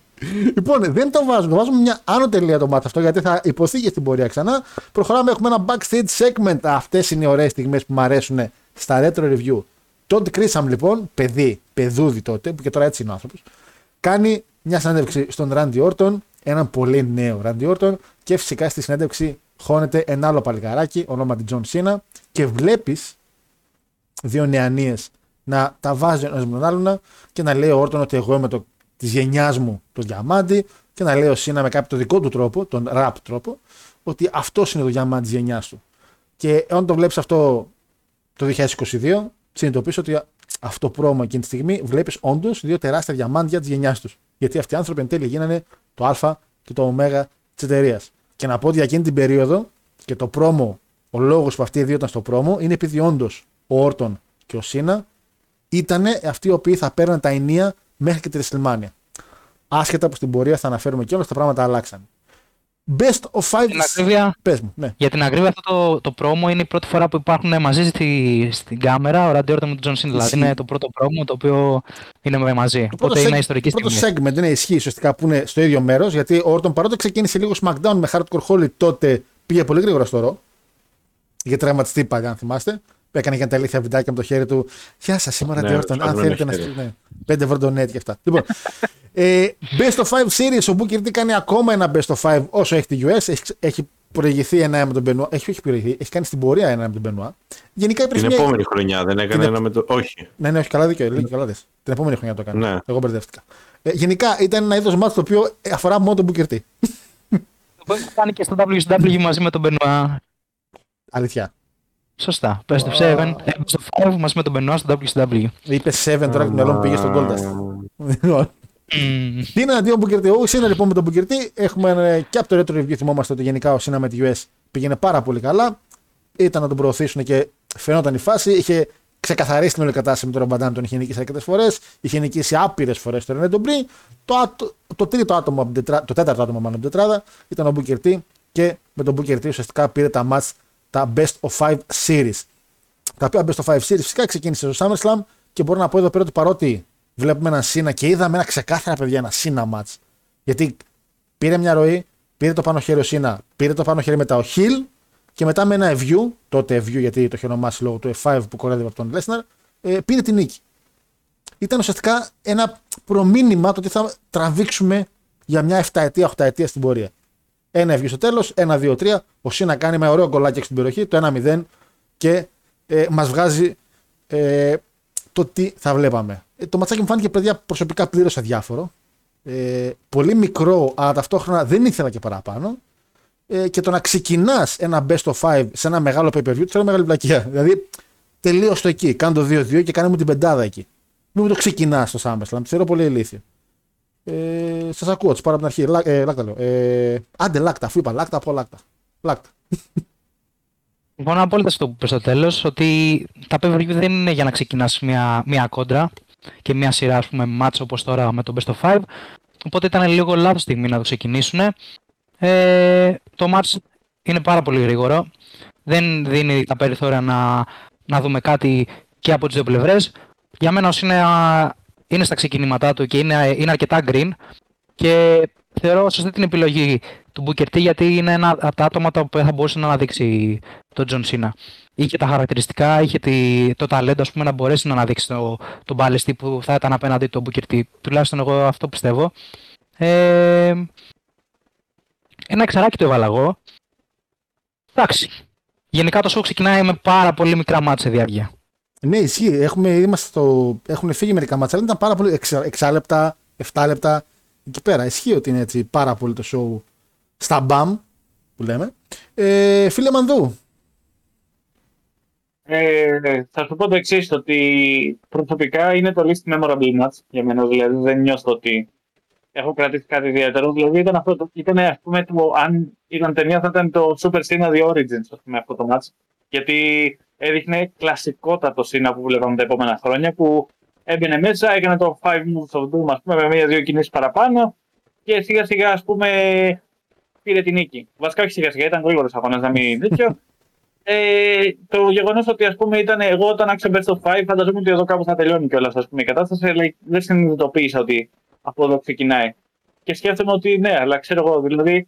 Λοιπόν, δεν το βάζουμε. Το βάζουμε μια άνω τελεία το μάτι αυτό γιατί θα υποθεί και στην πορεία ξανά. Προχωράμε. Έχουμε ένα backstage segment. Αυτές είναι οι ωραίες στιγμές που μου αρέσουν στα retro review. Τότε Κρίσαμ λοιπόν, παιδί, παιδούδι τότε, που και τώρα έτσι είναι ο άνθρωπος, κάνει μια συνέντευξη στον Randy Orton, έναν πολύ νέο Randy Orton, και φυσικά στη συνέντευξη χώνεται ένα άλλο παλικαράκι, ονόματι John Cena, και βλέπεις δύο νεανίες να τα βάζει ο ένας με τον άλλον και να λέει ο Όρτον ότι εγώ είμαι το, της γενιάς μου το διαμάντι και να λέει ο Σίνα με κάποιο το δικό του τρόπο, τον rap τρόπο, ότι αυτός είναι το διαμάντι της γενιάς του. Και όταν το βλέπεις αυτό το 2022, συνειδητοποιείς ότι αυτό πρόμο εκείνη τη στιγμή βλέπεις όντως δύο τεράστια διαμάντια της γενιάς τους. Γιατί αυτοί οι άνθρωποι εν τέλει γίνανε το Α και το Ω της εταιρείας. Και να πω ότι για εκείνη την περίοδο και το πρόμο, ο λόγος που αυτοί οι δύο ήταν στο πρόμο είναι επειδή όντως ο Όρτον και ο Σίνα ήταν αυτοί οι οποίοι θα παίρνουν τα ενία μέχρι και τη WrestleMania. Άσχετα που στην πορεία θα αναφέρουμε και όλα τα πράγματα αλλάξαν. Best of five. Την ακρίβεια, Πες μου, ναι. για την ακρίβεια αυτό το, το promo είναι η πρώτη φορά που υπάρχουν μαζί στη, στην κάμερα ο Randy Orton με τον John Cena. Δηλαδή Ισχύει. είναι το πρώτο promo το οποίο είναι με μαζί. Το πρώτο, Οπότε είναι seg- ιστορική το πρώτο στιγμή. segment είναι ισχύει ουσιαστικά που είναι στο ίδιο μέρος γιατί ο Όρτον παρότι ξεκίνησε λίγο SmackDown με Hardcore Holly τότε πήγε πολύ γρήγορα στο ρο. Είχε τραυματιστεί πάλι, αν θυμάστε. Έκανε για τα αλήθεια βιντεάκια με το χέρι του. Γεια σας, σήμερα Ναι, ναι, Όρτον. Αν σπασμένο θέλετε να χέρι. στείλετε. Ναι. 5 ευρώ donate και αυτά. Λοιπόν, ε, Best of 5 series. Ο Booker T κάνει ακόμα ένα Best of 5 όσο έχει τη US. Έχει, έχει προηγηθεί ένα με τον Μπενουά. Έχει, έχει προηγηθεί. Έχει κάνει στην πορεία ένα με τον Μπενουά. Γενικά υπήρχε Την μια. επόμενη χρονιά δεν έκανε Την ένα με το. Όχι. Ναι, ναι, όχι καλά δίκιο. Λέει καλά δες. Την επόμενη χρονιά το έκανε. Ναι. Εγώ μπερδεύτηκα. Ε, γενικά ήταν ένα είδος μάτς το οποίο αφορά μόνο τον Booker T. Το οποίο κάνει και στο WCW μαζί με τον Benoit. Αλήθεια. Σωστά. Best of 7, ε, Best of 5 μαζί με τον Benoit στο WCW. Είπε 7 τώρα και το μυαλό μου πήγε στον Goldust. Λοιπόν, Μμμ. Τι είναι αντίον Booker T. Ο Σίνα λοιπόν με τον Booker T έχουμε ε, και από το retro review θυμόμαστε ότι γενικά ο Σίνα με τη US πήγαινε πάρα πολύ καλά. Ήταν να τον προωθήσουν και φαινόταν η φάση. Είχε ξεκαθαρίσει την όλη κατάσταση με τον Ρομπαντάν, τον είχε νικήσει αρκετές φορές. Είχε νικήσει άπειρες φορές τον Ρένε πριν. Το, άτο- το τρίτο άτομο, από την τετρά- το τέταρτο άτομο μάλλον από την τετράδα ήταν ο Booker T και με τον Booker T ουσιαστικά πήρε τα match τα best of 5 series. Τα οποία best of 5 series φυσικά ξεκίνησε στο SummerSlam και μπορώ να πω εδώ πέρα ότι παρότι βλέπουμε έναν Σίνα και είδαμε ένα ξεκάθαρα παιδιά ένα Σίνα match. Γιατί πήρε μια ροή, πήρε το πάνω χέρι ο Σίνα, πήρε το πάνω χέρι μετά ο Χιλ και μετά με ένα Eview, τότε Eview γιατί το είχε ονομάσει λόγω του F5 που κορέδευε από τον Lesnar, ε, πήρε την νίκη. Ήταν ουσιαστικά ένα προμήνυμα το ότι θα τραβήξουμε για μια 7 ετία, 8 ετία στην πορεία. Ένα Eview στο τέλος, ένα 2-3. Ο Σίνα κάνει με ωραίο γκολάκι έξω στην περιοχή, το 1-0 και ε, μας βγάζει ε, το τι θα βλέπαμε. Ε, το ματσάκι μου φάνηκε παιδιά προσωπικά πλήρως αδιάφορο. Ε, πολύ μικρό, αλλά ταυτόχρονα δεν ήθελα και παραπάνω. Ε, και το να ξεκινάς ένα best of 5 σε ένα μεγάλο pay per view, θεωρώ μεγάλη μαλακία. Δηλαδή, τελείωσ' το εκεί. Κάνε το 2-2 και κάνε μου την πεντάδα εκεί. Μην μου το ξεκινάς στο SummerSlam. Θεωρώ πολύ ηλίθιο. Ε, Σας ακούω, τους πάρω από την αρχή. Λα, ε, λάκτα λέω. Ε, άντε, λάκτα, αφού είπα λάκτα, από λάκτα. Λάκτα. Συμφωνώ απόλυτα στο που είπες στο τέλος, ότι τα pay per view δεν είναι για να ξεκινάς μια, μια κόντρα και μια σειρά, ας πούμε, μάτς όπως τώρα με το Best of 5. Οπότε ήταν λίγο λάθος στιγμή να το ξεκινήσουν. Ε, το match είναι πάρα πολύ γρήγορο. Δεν δίνει τα περιθώρια να, να δούμε κάτι και από τις δύο πλευρές. Για μένα ως είναι, είναι στα ξεκινήματά του και είναι, είναι αρκετά green και θεωρώ σωστή την επιλογή του Booker T γιατί είναι ένα από τα άτομα τα οποία θα μπορούσε να αναδείξει τον John Cena. Είχε τα χαρακτηριστικά, είχε τη, το ταλέντο ας πούμε, να μπορέσει να αναδείξει το, τον ballistic που θα ήταν απέναντι του Booker T. Τουλάχιστον εγώ αυτό πιστεύω. Ε, ένα εξαράκι το έβαλα εγώ. Εντάξει. Γενικά το show ξεκινάει με πάρα πολύ μικρά μάτια σε διάρκεια. Ναι, ισχύει. Έχουμε, είμαστε στο, έχουν φύγει μερικά μάτσα, αλλά ήταν πάρα πολύ. 6 λεπτά, 7 λεπτά. Εκεί πέρα. Ισχύει ότι είναι έτσι πάρα πολύ το show στα μπαμ που λέμε. Ε, φίλε Μανδού, Ε, θα σου πω το εξής, ότι προσωπικά είναι το least memorable match για μένα. Δηλαδή δεν νιώθω ότι έχω κρατήσει κάτι ιδιαίτερο. Δηλαδή ήταν αυτό, το, ήταν ας πούμε, το, αν ήταν ταινία θα ήταν το Super Cena The Origins, ας πούμε, αυτό το match. Γιατί έδειχνε κλασικότατο Cena που βλέπαμε τα επόμενα χρόνια, που έμπαινε μέσα, έκανε το 5 moves of doom, ας πούμε, με μία-δύο κινήσεις παραπάνω και σιγά σιγά, ας πούμε, πήρε την νίκη. Βασικά όχι σιγά σιγά, ήταν γρήγορος αγώνας, να μην τέτοιο. Ε, το γεγονός ότι ας πούμε ήταν εγώ όταν άξιο Best of 5, φανταζόμουν ότι εδώ κάπου θα τελειώνει κιόλας η κατάσταση, αλλά δεν συνειδητοποίησα ότι από εδώ ξεκινάει. Και σκέφτομαι ότι ναι, αλλά ξέρω εγώ, δηλαδή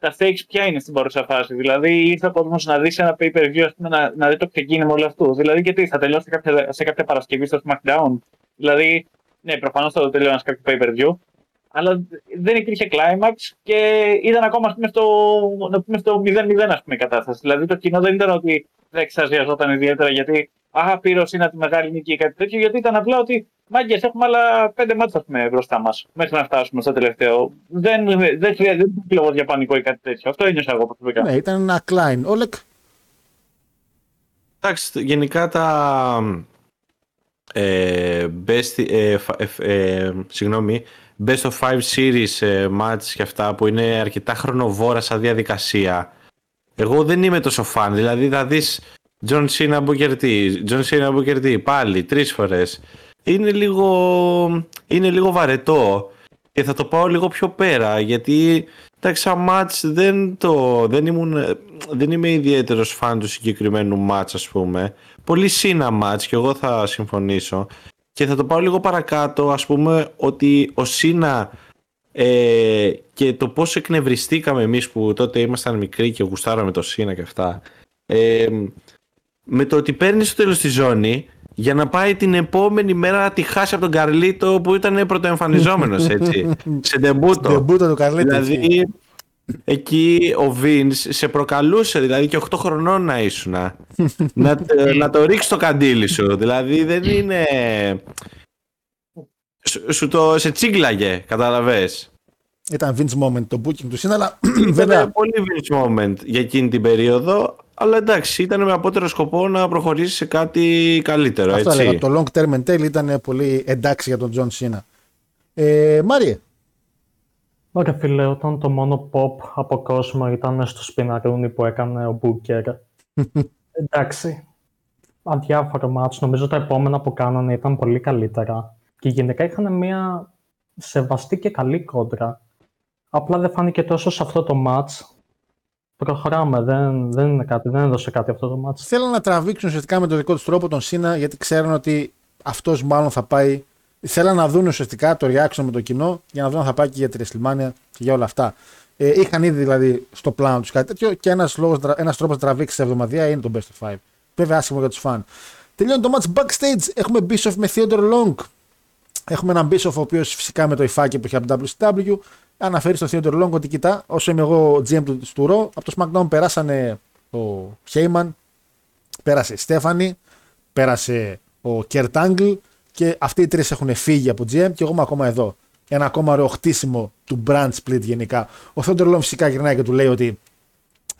τα stakes ποια είναι στην παρούσα φάση. Δηλαδή ήρθε ο κόσμος να δει σε ένα pay per view, ας πούμε, να, να δει το ξεκίνημα όλου αυτού. Δηλαδή και τι, θα τελειώσει σε κάποια, σε κάποια Παρασκευή στο SmackDown. Δηλαδή, ναι, προφανώς θα το τελειώνει σε κάποιο pay per view. Αλλά δεν υπήρχε climax και ήταν ακόμα ας πούμε, στο, να πούμε, στο 0-0 ας πούμε, η κατάσταση. Δηλαδή το κοινό δεν ήταν ότι δεν εξαζιαζόταν ιδιαίτερα γιατί α, πήρε ο Σίνα τη μεγάλη νίκη ή κάτι τέτοιο, γιατί ήταν απλά ότι Μάγκες, έχουμε άλλα πέντε μάτια πούμε, μπροστά μας μέχρι να φτάσουμε στο τελευταίο. Δεν, δεν χρειάζεται λόγος για πανικό ή κάτι τέτοιο. Αυτό ένιωσα εγώ προσωπικά. Ναι, ήταν ένα κλάιν. Όλεκ. Εντάξει, γενικά τα ε, best, ε, φ- ε, ε, συγγνώμη, best of five series ε, match και αυτά που είναι αρκετά χρονοβόρα σαν διαδικασία. Εγώ δεν είμαι τόσο φαν, δηλαδή θα δεις John Cena Booker T, John Cena Booker T πάλι τρεις φορές. Είναι λίγο, είναι λίγο βαρετό και θα το πάω λίγο πιο πέρα γιατί εντάξει σαν match δεν, το, δεν, ήμουν, δεν είμαι ιδιαίτερος φαν του συγκεκριμένου match ας πούμε. Πολύ Cena match και εγώ θα συμφωνήσω. Και θα το πάω λίγο παρακάτω, ας πούμε, ότι ο Σίνα ε, και το πώς εκνευριστήκαμε εμείς που τότε ήμασταν μικροί και γουστάραμε το Σίνα και αυτά. Ε, με το ότι παίρνεις στο τέλος τη ζώνη για να πάει την επόμενη μέρα να τη χάσει από τον Καρλίτο που ήταν πρωτοεμφανιζόμενος, έτσι, σε ντεμπούτο. Ντεμπούτο του Καρλίτη. Δηλαδή, εκεί ο Βίνς σε προκαλούσε, δηλαδή και 8 χρονών να ήσουν. να, τε- να το ρίξει το καντήλι σου. Δηλαδή δεν είναι. Σου, σου το σε τσίγκλαγε, καταλαβες. Ήταν Vince moment το booking του Σίνα, αλλά Ήταν βέβαια πολύ Vince moment για εκείνη την περίοδο. Αλλά εντάξει, ήταν με απότερο σκοπό να προχωρήσει σε κάτι καλύτερο. αυτό έτσι. έλεγα. Το long term εν τέλει ήταν πολύ εντάξει για τον Τζον Σίνα. Ε, Μάριε, Ωραία φίλε, όταν το μόνο pop από κόσμο ήταν στο σπιναρούνι που έκανε ο Μπούκερ. Εντάξει, αδιάφορο μάτς. Νομίζω τα επόμενα που κάνανε ήταν πολύ καλύτερα. Και γενικά είχαν μια σεβαστή και καλή κόντρα. Απλά δεν φάνηκε τόσο σε αυτό το μάτς. Προχωράμε, δεν, δεν είναι κάτι, δεν έδωσε κάτι αυτό το μάτς. θέλουν να τραβήξουν ουσιαστικά με τον δικό τους τρόπο τον Σίνα γιατί ξέρουν ότι αυτός μάλλον θα πάει. Θέλαν να δουν ουσιαστικά το reaction με το κοινό για να δουν αν θα πάει και για τη WrestleMania και για όλα αυτά. Ε, είχαν ήδη δηλαδή στο πλάνο τους κάτι τέτοιο και ένας ένας τρόπος να τραβήξεις τα εβδομαδία είναι το best of five. Βέβαια άσχημο για τους φαν. Τελειώνει το match backstage. Έχουμε Bischoff με Theodore Long. Έχουμε έναν Bischoff ο οποίος φυσικά με το υφάκι που έχει από το WCW αναφέρει στο Theodore Long ότι κοιτά, όσο είμαι εγώ GM του, του Raw, από το SmackDown περάσανε ο Heyman, πέρασε η Στέφανη, πέρασε ο Κέρτ Angle και αυτοί οι τρεις έχουν φύγει από GM και εγώ είμαι ακόμα εδώ. Ένα ακόμα ωραίο χτίσιμο του brand split γενικά. Ο Theodore Long φυσικά γυρνάει και του λέει ότι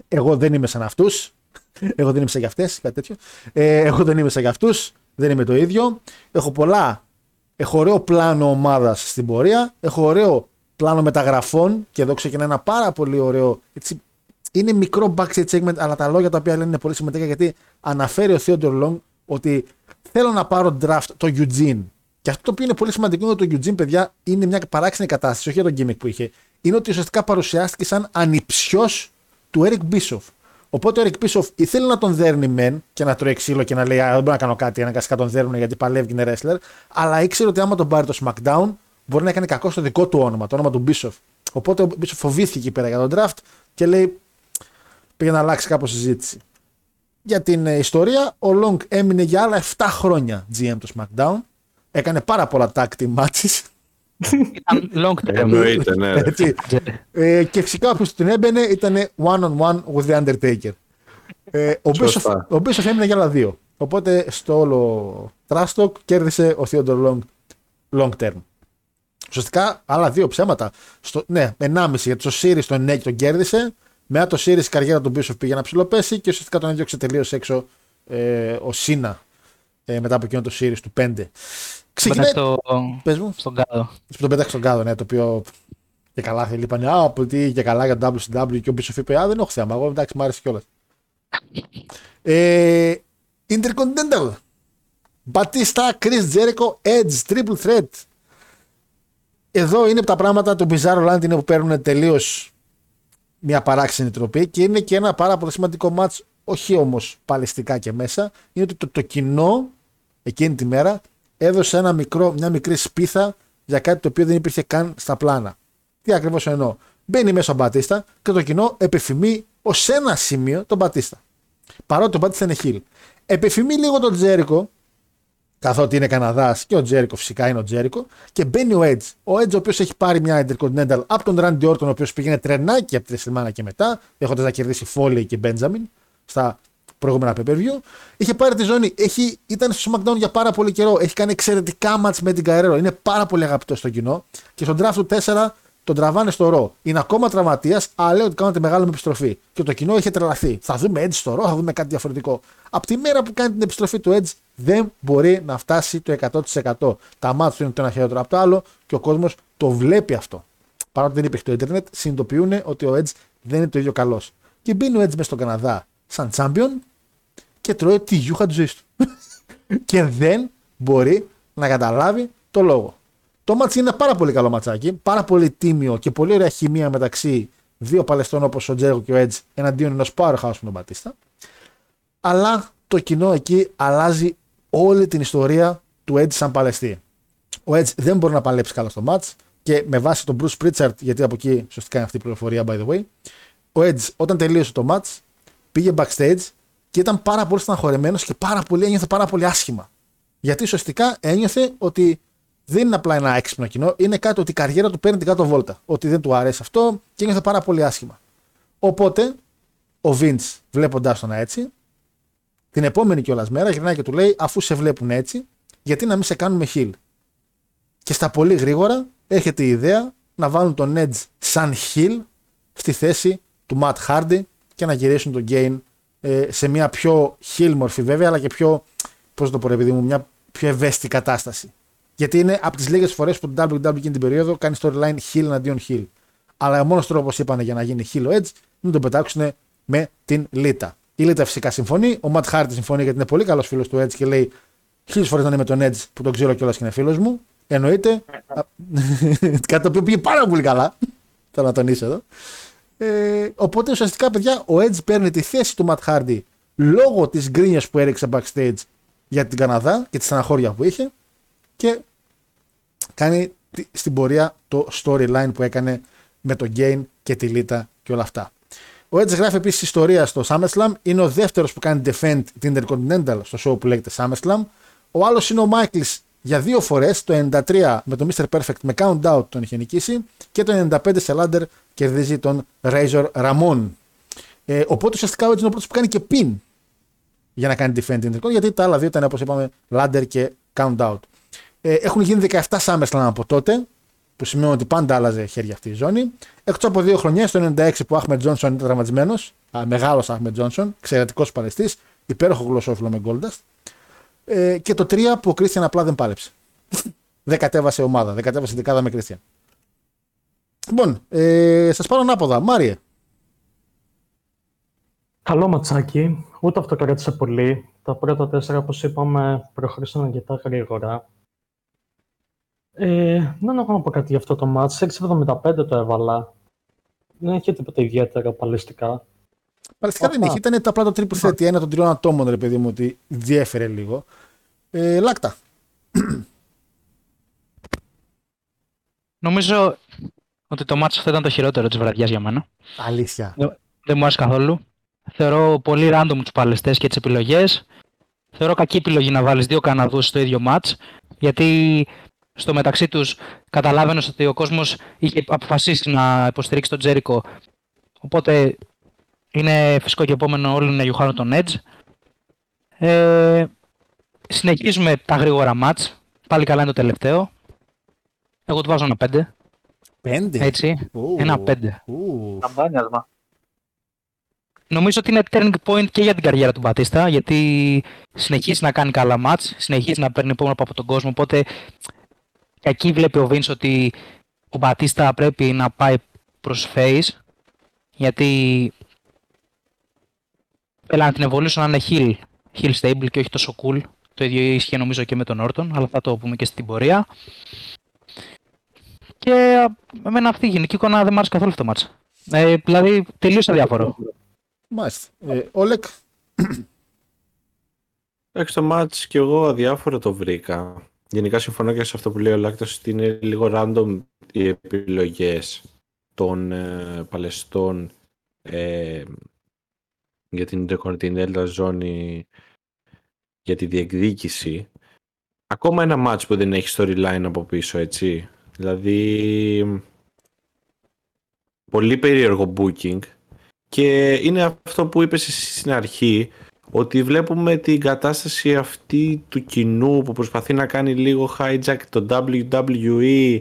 εγώ δεν είμαι σαν αυτούς. Εγώ δεν είμαι σαν και αυτές, κάτι τέτοιο. Ε, εγώ δεν είμαι σαν και αυτούς. Δεν είμαι το ίδιο. Έχω πολλά. Έχω ωραίο πλάνο ομάδας στην πορεία. Έχω ωραίο πλάνο μεταγραφών. Και εδώ ξεκινάει ένα πάρα πολύ ωραίο. Έτσι, είναι μικρό backstage segment, αλλά τα λόγια τα οποία λένε είναι πολύ σημαντικά γιατί αναφέρει ο Theodore Long ότι θέλω να πάρω draft το Eugene. Και αυτό το οποίο είναι πολύ σημαντικό είναι ότι το Eugene, παιδιά, είναι μια παράξενη κατάσταση, όχι για τον gimmick που είχε. Είναι ότι ουσιαστικά παρουσιάστηκε σαν ανιψιό του Eric Bischoff. Οπότε ο Eric Bischoff ήθελε να τον δέρνει μεν και να τρώει ξύλο και να λέει Α, δεν μπορώ να κάνω κάτι, αναγκαστικά τον δέρνουν γιατί παλεύει και είναι wrestler. Αλλά ήξερε ότι άμα τον πάρει το SmackDown μπορεί να κάνει κακό στο δικό του όνομα, το όνομα του Bischoff. Οπότε ο Bischoff φοβήθηκε εκεί πέρα για τον draft και λέει πήγε να αλλάξει κάπως συζήτηση. Για την ε, ιστορία, ο Long έμεινε για άλλα 7 χρόνια GM του SmackDown. Έκανε πάρα πολλά tag team matches. Ήταν long term. Εννοείται, ναι. ρε. Έτσι. ε, και φυσικά όποιος την έμπαινε ήταν one on one with the Undertaker. Ε, ο, Bischoff, Σωστά. ο Bischoff έμεινε για άλλα δύο. Οπότε στο όλο trash talk κέρδισε ο Theodore Long long term. Ουσιαστικά άλλα δύο ψέματα. Στο, ναι, 1,5 γιατί στο Series τον Νέκη τον κέρδισε. Μετά το Series η καριέρα του Bischoff πήγε να ψηλοπέσει και ουσιαστικά τον έδιωξε τελείως έξω ε, ο Σίνα ε, μετά από εκείνο το Series του 5. Ξεκινάει. στο, Πες μου. στον κάδο. Που τον πέταξε στον κάδο, ναι, το οποίο και καλά θέλει. Είπανε, Α, από τι και καλά για το WCW και ο Bischoff είπε, Α, δεν έχω θέμα. Εγώ εντάξει, μου άρεσε κιόλας. Ε, Intercontinental. Μπατίστα, Chris Jericho, Edge, Triple Threat. Εδώ είναι τα πράγματα του Bizarro Land είναι που παίρνουν τελείως μια παράξενη τροπή και είναι και ένα πάρα πολύ σημαντικό μάτς, όχι όμως παλαιστικά και μέσα, είναι ότι το, το κοινό εκείνη τη μέρα έδωσε ένα μικρό, μια μικρή σπίθα για κάτι το οποίο δεν υπήρχε καν στα πλάνα. Τι ακριβώς εννοώ; Μπαίνει μέσα ο Μπατίστα και το κοινό επιφημεί ως ένα σημείο τον Μπατίστα. Παρότι ο Μπατίστα είναι χιλ. Επιφημεί λίγο τον Τζέρικο, καθότι είναι Καναδάς και ο Τζέρικο φυσικά είναι ο Τζέρικο, και μπαίνει ο Edge. Ο Edge, ο οποίος έχει πάρει μια Intercontinental από τον Randy Orton, ο οποίος πήγαινε τρενάκι από τη WrestleMania και μετά, έχοντας να κερδίσει Foley και Benjamin στα προηγούμενα pay per view. Είχε πάρει τη ζώνη, έχει, ήταν στο SmackDown για πάρα πολύ καιρό. Έχει κάνει εξαιρετικά match με την Guerrero. Είναι πάρα πολύ αγαπητό στο κοινό. Και στον draft του 4 τον τραβάνε στο ρο. Είναι ακόμα τραυματίας, αλλά λέει ότι κάνετε μεγάλη επιστροφή. Και το κοινό είχε τρελαθεί. Θα δούμε Edge στο ρο, θα δούμε κάτι διαφορετικό. Από τη μέρα που κάνει την επιστροφή του Edge, δεν μπορεί να φτάσει το 100%. Τα ματς του είναι το ένα χειρότερο από το άλλο και ο κόσμος το βλέπει αυτό. Παρότι δεν υπήρχε το Ιντερνετ, συνειδητοποιούν ότι ο Edge δεν είναι το ίδιο καλός. Και μπαίνει ο Edge μέσα στον Καναδά σαν champion και τρώει τη γιούχα της ζωής του. και δεν μπορεί να καταλάβει το λόγο. Το ματς είναι ένα πάρα πολύ καλό ματσάκι, πάρα πολύ τίμιο και πολύ ωραία χημεία μεταξύ δύο παλαιστών όπως ο Τζέργο και ο Edge εναντίον ενός powerhouse με τον Μπατίστα. Αλλά το κοινό εκεί αλλάζει όλη την ιστορία του Edge σαν παλαιστή. Ο Edge δεν μπορεί να παλέψει καλά στο match και με βάση τον Bruce Pritchard, γιατί από εκεί σωστικά είναι αυτή η πληροφορία by the way, ο Edge όταν τελείωσε το match πήγε backstage και ήταν πάρα πολύ στεναχωρεμένο και πάρα πολύ, ένιωθε πάρα πολύ άσχημα. Γιατί σωστικά ένιωθε ότι δεν είναι απλά ένα έξυπνο κοινό, είναι κάτι ότι η καριέρα του παίρνει την κάτω βόλτα. Ότι δεν του αρέσει αυτό και ένιωθε πάρα πολύ άσχημα. Οπότε ο Vince βλέποντά τον έτσι, την επόμενη κιόλας μέρα γυρνάει και του λέει: Αφού σε βλέπουν έτσι, γιατί να μην σε κάνουμε heal. Και στα πολύ γρήγορα έρχεται η ιδέα να βάλουν τον Edge σαν heal στη θέση του Matt Hardy και να γυρίσουν τον Gain ε, σε μια πιο heal μορφή βέβαια, αλλά και πιο, πώς το πω ρε παιδί μου, μια πιο ευαίσθητη κατάσταση. Γιατί είναι από τις λίγες φορές που το WWE εκείνη την περίοδο κάνει storyline heal εναντίον heal. Αλλά ο μόνος τρόπος είπαν για να γίνει heal ο Edge είναι να τον πετάξουν με την Λίτα. Η Λίτα φυσικά συμφωνεί. Ο Ματ Χάρτη συμφωνεί γιατί είναι πολύ καλός φίλος του Edge και λέει χίλιες φορές να είναι με τον Edge που τον ξέρω κιόλας και είναι φίλος μου. Εννοείται. κάτι το οποίο πήγε πάρα πολύ καλά. Θέλω να τονίσω εδώ. Ε, οπότε ουσιαστικά, παιδιά, ο Edge παίρνει τη θέση του Ματ Χάρτη λόγω της γκρίνιας που έριξε backstage για την Καναδά και τη στεναχώρια που είχε και κάνει στην πορεία το storyline που έκανε με τον Gain και τη Λίτα και όλα αυτά. Ο Edge γράφει επίσης ιστορία στο SummerSlam. Είναι ο δεύτερος που κάνει defend την Intercontinental στο show που λέγεται SummerSlam. Ο άλλος είναι ο Michaels για δύο φορές. Το 93 με τον Mr. Perfect με Count Out τον είχε νικήσει. Και το 95 σε Ladder κερδίζει τον Razor Ramon. Ε, οπότε ουσιαστικά ο Edge είναι ο πρώτος που κάνει και pin για να κάνει defend την Intercontinental. Γιατί τα άλλα δύο ήταν όπως είπαμε Ladder και Count Out. Ε, έχουν γίνει 17 SummerSlam από τότε, που σημαίνει ότι πάντα άλλαζε χέρια αυτή η ζώνη. Εκτός από δύο χρονιές, το 96 που ο Αχμετ Τζόνσον ήταν τραυματισμένος, μεγάλος Αχμετ Τζόνσον, εξαιρετικός παλαιστή, υπέροχο γλωσσόφιλο με Goldust. Ε, και το 3 που ο Κρίστιαν απλά δεν πάλεψε. δεν κατέβασε ομάδα, δεν κατέβασε δεκάδα με Κρίστιαν. Λοιπόν, ε, σας πάρω ανάποδα. Μάριε. Καλό ματσάκι. Ούτε αυτό κράτησε πολύ. Τα πρώτα τέσσερα, όπως είπαμε, προχωρήσαν αρκετά γρήγορα. Ε, δεν έχω να πω κάτι για αυτό το μάτς. 6,75 το έβαλα. Δεν είχε τίποτα ιδιαίτερο παλαιστικά. Παλαιστικά δεν είχε. Ήταν απλά το triple threat ένα των τριών ατόμων, ρε παιδί μου, ότι διέφερε λίγο. Ε, λάκτα. Νομίζω ότι το μάτσο αυτό ήταν το χειρότερο της βραδιάς για μένα. Αλήθεια. Δεν μου άρεσε καθόλου. Θεωρώ πολύ random τους παλαιστές και τις επιλογές. Θεωρώ κακή επιλογή να βάλεις δύο Καναδούς στο ίδιο μάτ. Γιατί στο μεταξύ τους καταλάβαινε ότι ο κόσμος είχε αποφασίσει να υποστηρίξει τον Τζέρικο. Οπότε είναι φυσικό και επόμενο όλοι να γιουχάνουν τον Edge. Ε, συνεχίζουμε τα γρήγορα μάτς. Πάλι καλά είναι το τελευταίο. Εγώ του βάζω ένα 5. Πέντε; Έτσι. Ένα 5. Καμπάνιασμα. Νομίζω ότι είναι turning point και για την καριέρα του Μπατίστα, γιατί συνεχίζει να κάνει καλά μάτς, συνεχίζει να παίρνει επόμενο από τον κόσμο, οπότε και εκεί βλέπει ο Vince ότι ο Μπατίστα πρέπει να πάει προς face, γιατί έλα να την ευολήσω να είναι heel, heel stable και όχι τόσο cool. Το ίδιο ίσχυε νομίζω και με τον Όρτον, αλλά θα το πούμε και στην πορεία. Και εμένα αυτή η γενική εικόνα δεν μου άρεσε καθόλου αυτό το μάτς. Ε, δηλαδή τελείως αδιάφορο. Μάλιστα. Ε, Όλεκ. Εντάξει, το μάτς και εγώ αδιάφορο το βρήκα. Γενικά συμφωνώ και σε αυτό που λέει ο Λάκτος ότι είναι λίγο random οι επιλογές των ε, Παλαιστών ε, για την Intercontinental ζώνη για τη διεκδίκηση. Ακόμα ένα match που δεν έχει storyline από πίσω, έτσι. Δηλαδή, πολύ περίεργο booking και είναι αυτό που είπες εσύ στην αρχή ότι βλέπουμε την κατάσταση αυτή του κοινού που προσπαθεί να κάνει λίγο hijack το WWE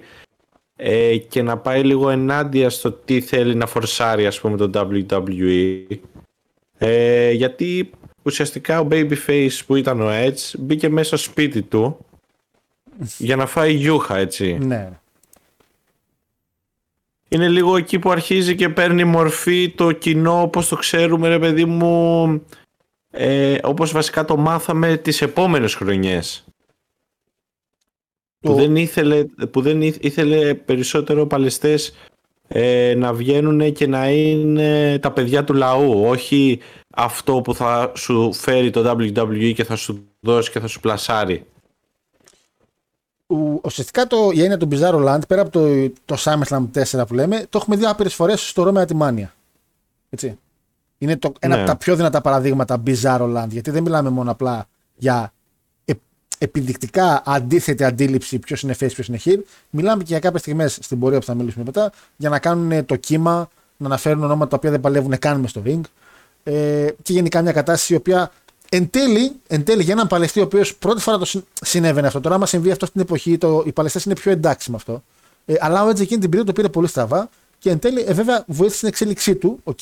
ε, και να πάει λίγο ενάντια στο τι θέλει να φορσάρει ας πούμε το WWE ε, γιατί ουσιαστικά ο Babyface που ήταν ο Edge μπήκε μέσα στο σπίτι του για να φάει γιούχα έτσι Ναι. είναι λίγο εκεί που αρχίζει και παίρνει μορφή το κοινό όπως το ξέρουμε ρε παιδί μου ε, όπως βασικά το μάθαμε τις επόμενες χρονιές Το- που δεν ήθελε, που δεν ήθε- ήθελε περισσότερο παλαιστές ε, να βγαίνουν και να είναι τα παιδιά του λαού όχι αυτό που θα σου φέρει το WWE και θα σου δώσει και θα σου πλασάρει Ο- Ουσιαστικά το, η έννοια του Bizarro Land, πέρα από το, το SummerSlam 4 που λέμε, το έχουμε δει άπειρες φορές στο Roma τη Mania. Έτσι. Είναι το, ένα Ναι. από τα πιο δυνατά παραδείγματα Bizarro Land, γιατί δεν μιλάμε μόνο απλά για ε, επιδεικτικά αντίθετη αντίληψη ποιος είναι face, ποιος είναι heel. Μιλάμε και για κάποιες στιγμές στην πορεία που θα μιλήσουμε μετά, για να κάνουν το κύμα, να αναφέρουν ονόματα τα οποία δεν παλεύουν καν μες στο ring. Ε, και γενικά μια κατάσταση η οποία εν τέλει, εν τέλει για έναν παλαιστή ο οποίος πρώτη φορά το συ- συνέβαινε αυτό. Τώρα, άμα συμβεί αυτό στην εποχή, το, οι παλαιστές είναι πιο εντάξει με αυτό. Ε, αλλά ο Edge εκείνη την περίοδο το πήρε πολύ στραβά και εν τέλει, ε, βέβαια, βοήθησε την εξέλιξή του. οκ.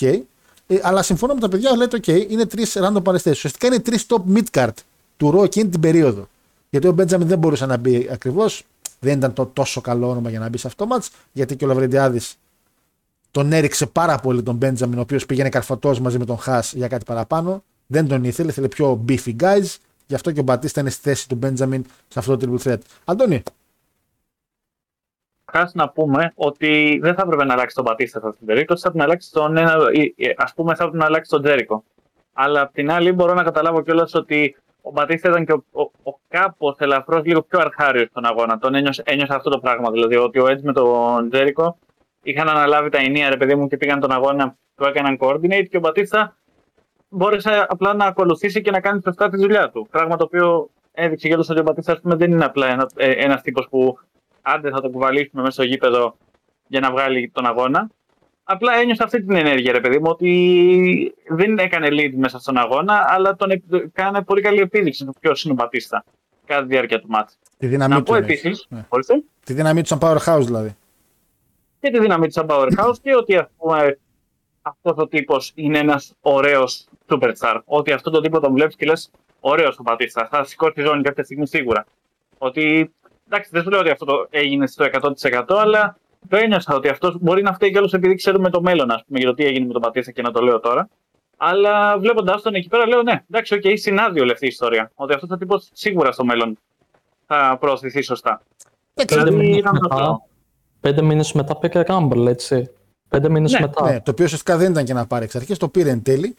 Ε, αλλά συμφωνώ με τα παιδιά, λέτε, OK, είναι τρεις random παλαιστέ. Ουσιαστικά είναι τρεις top mid-card του Raw εκείνη την περίοδο. Γιατί ο Μπέντζαμιν δεν μπορούσε να μπει ακριβώς. Δεν ήταν το τόσο καλό όνομα για να μπει σε αυτό το match. Γιατί και ο Λαβρεντιάδης τον έριξε πάρα πολύ τον Μπέντζαμιν, ο οποίος πήγαινε καρφωτός μαζί με τον Χά για κάτι παραπάνω. Δεν τον ήθελε, ήθελε πιο beefy guys. Γι' αυτό και ο Μπατίστα είναι στη θέση του Μπέντζαμιν σε αυτό το triple threat. Αντώνη, Χάσει να πούμε ότι δεν θα έπρεπε να αλλάξει τον Πατίστα σε αυτήν την περίπτωση, θα πρέπει να αλλάξει τον ένα, ας πούμε θα έπρεπε να αλλάξει τον Τζέρικο. Αλλά απ' την άλλη μπορώ να καταλάβω κιόλας ότι ο Μπατίστα ήταν και ο, ο, ο κάπως ελαφρώς λίγο πιο αρχάριο στον αγώνα. Τον ένιωσε, ένιωσε αυτό το πράγμα. Δηλαδή ότι ο Edge με τον Τζέρικο είχαν αναλάβει τα ενία ρε παιδί μου και πήγαν τον αγώνα, του έκαναν coordinate και ο Μπατίστα μπόρεσε απλά να ακολουθήσει και να κάνει σωστά τη δουλειά του. Πράγμα το οποίο έδειξε κιόλας ότι ο Μπατίστα ας πούμε, δεν είναι απλά ένα ένας τύπος που άντε θα το κουβαλήσουμε μέσα στο γήπεδο για να βγάλει τον αγώνα. Απλά ένιωσα αυτή την ενέργεια, ρε παιδί μου, ότι δεν έκανε lead μέσα στον αγώνα, αλλά τον επι- κάνει πολύ καλή επίδειξη του ποιο είναι ο Μπατίστα κατά τη διάρκεια του μάτς. τη δύναμή Να του. πω εννοείς. επίσης, Ναι. ορίστε, Τη δύναμή του σαν powerhouse δηλαδή. και τη δύναμη του σαν powerhouse και ότι ας πούμε, αυτός ο τύπος είναι ένας ωραίος superstar. Ότι αυτό το τύπο τον βλέπεις και λες ωραίος ο Μπατίστα. Θα σηκώσει τη ζώνη κάποια στιγμή σίγουρα. Ότι εντάξει, δεν σου λέω ότι αυτό το έγινε στο 100% αλλά το ένιωσα ότι αυτός μπορεί να φταίει κιόλας επειδή ξέρουμε το μέλλον, ας πούμε, για το τι έγινε με τον Μπατίστα και να το λέω τώρα. Αλλά βλέποντας τον εκεί πέρα, λέω ναι, εντάξει, οκ, συνάδει όλη αυτή η ιστορία. Ότι αυτός ο τύπος σίγουρα στο μέλλον θα προωθηθεί σωστά. Πέντε Δηλαδή, μήνες ήταν μετά, αυτό. πέντε μήνες μετά πήγε Rumble, έτσι. Πέντε μήνες Ναι, μετά. Ναι, το οποίο ουσιαστικά δεν ήταν και να πάρει εξ αρχής, το πήρε εν τέλει.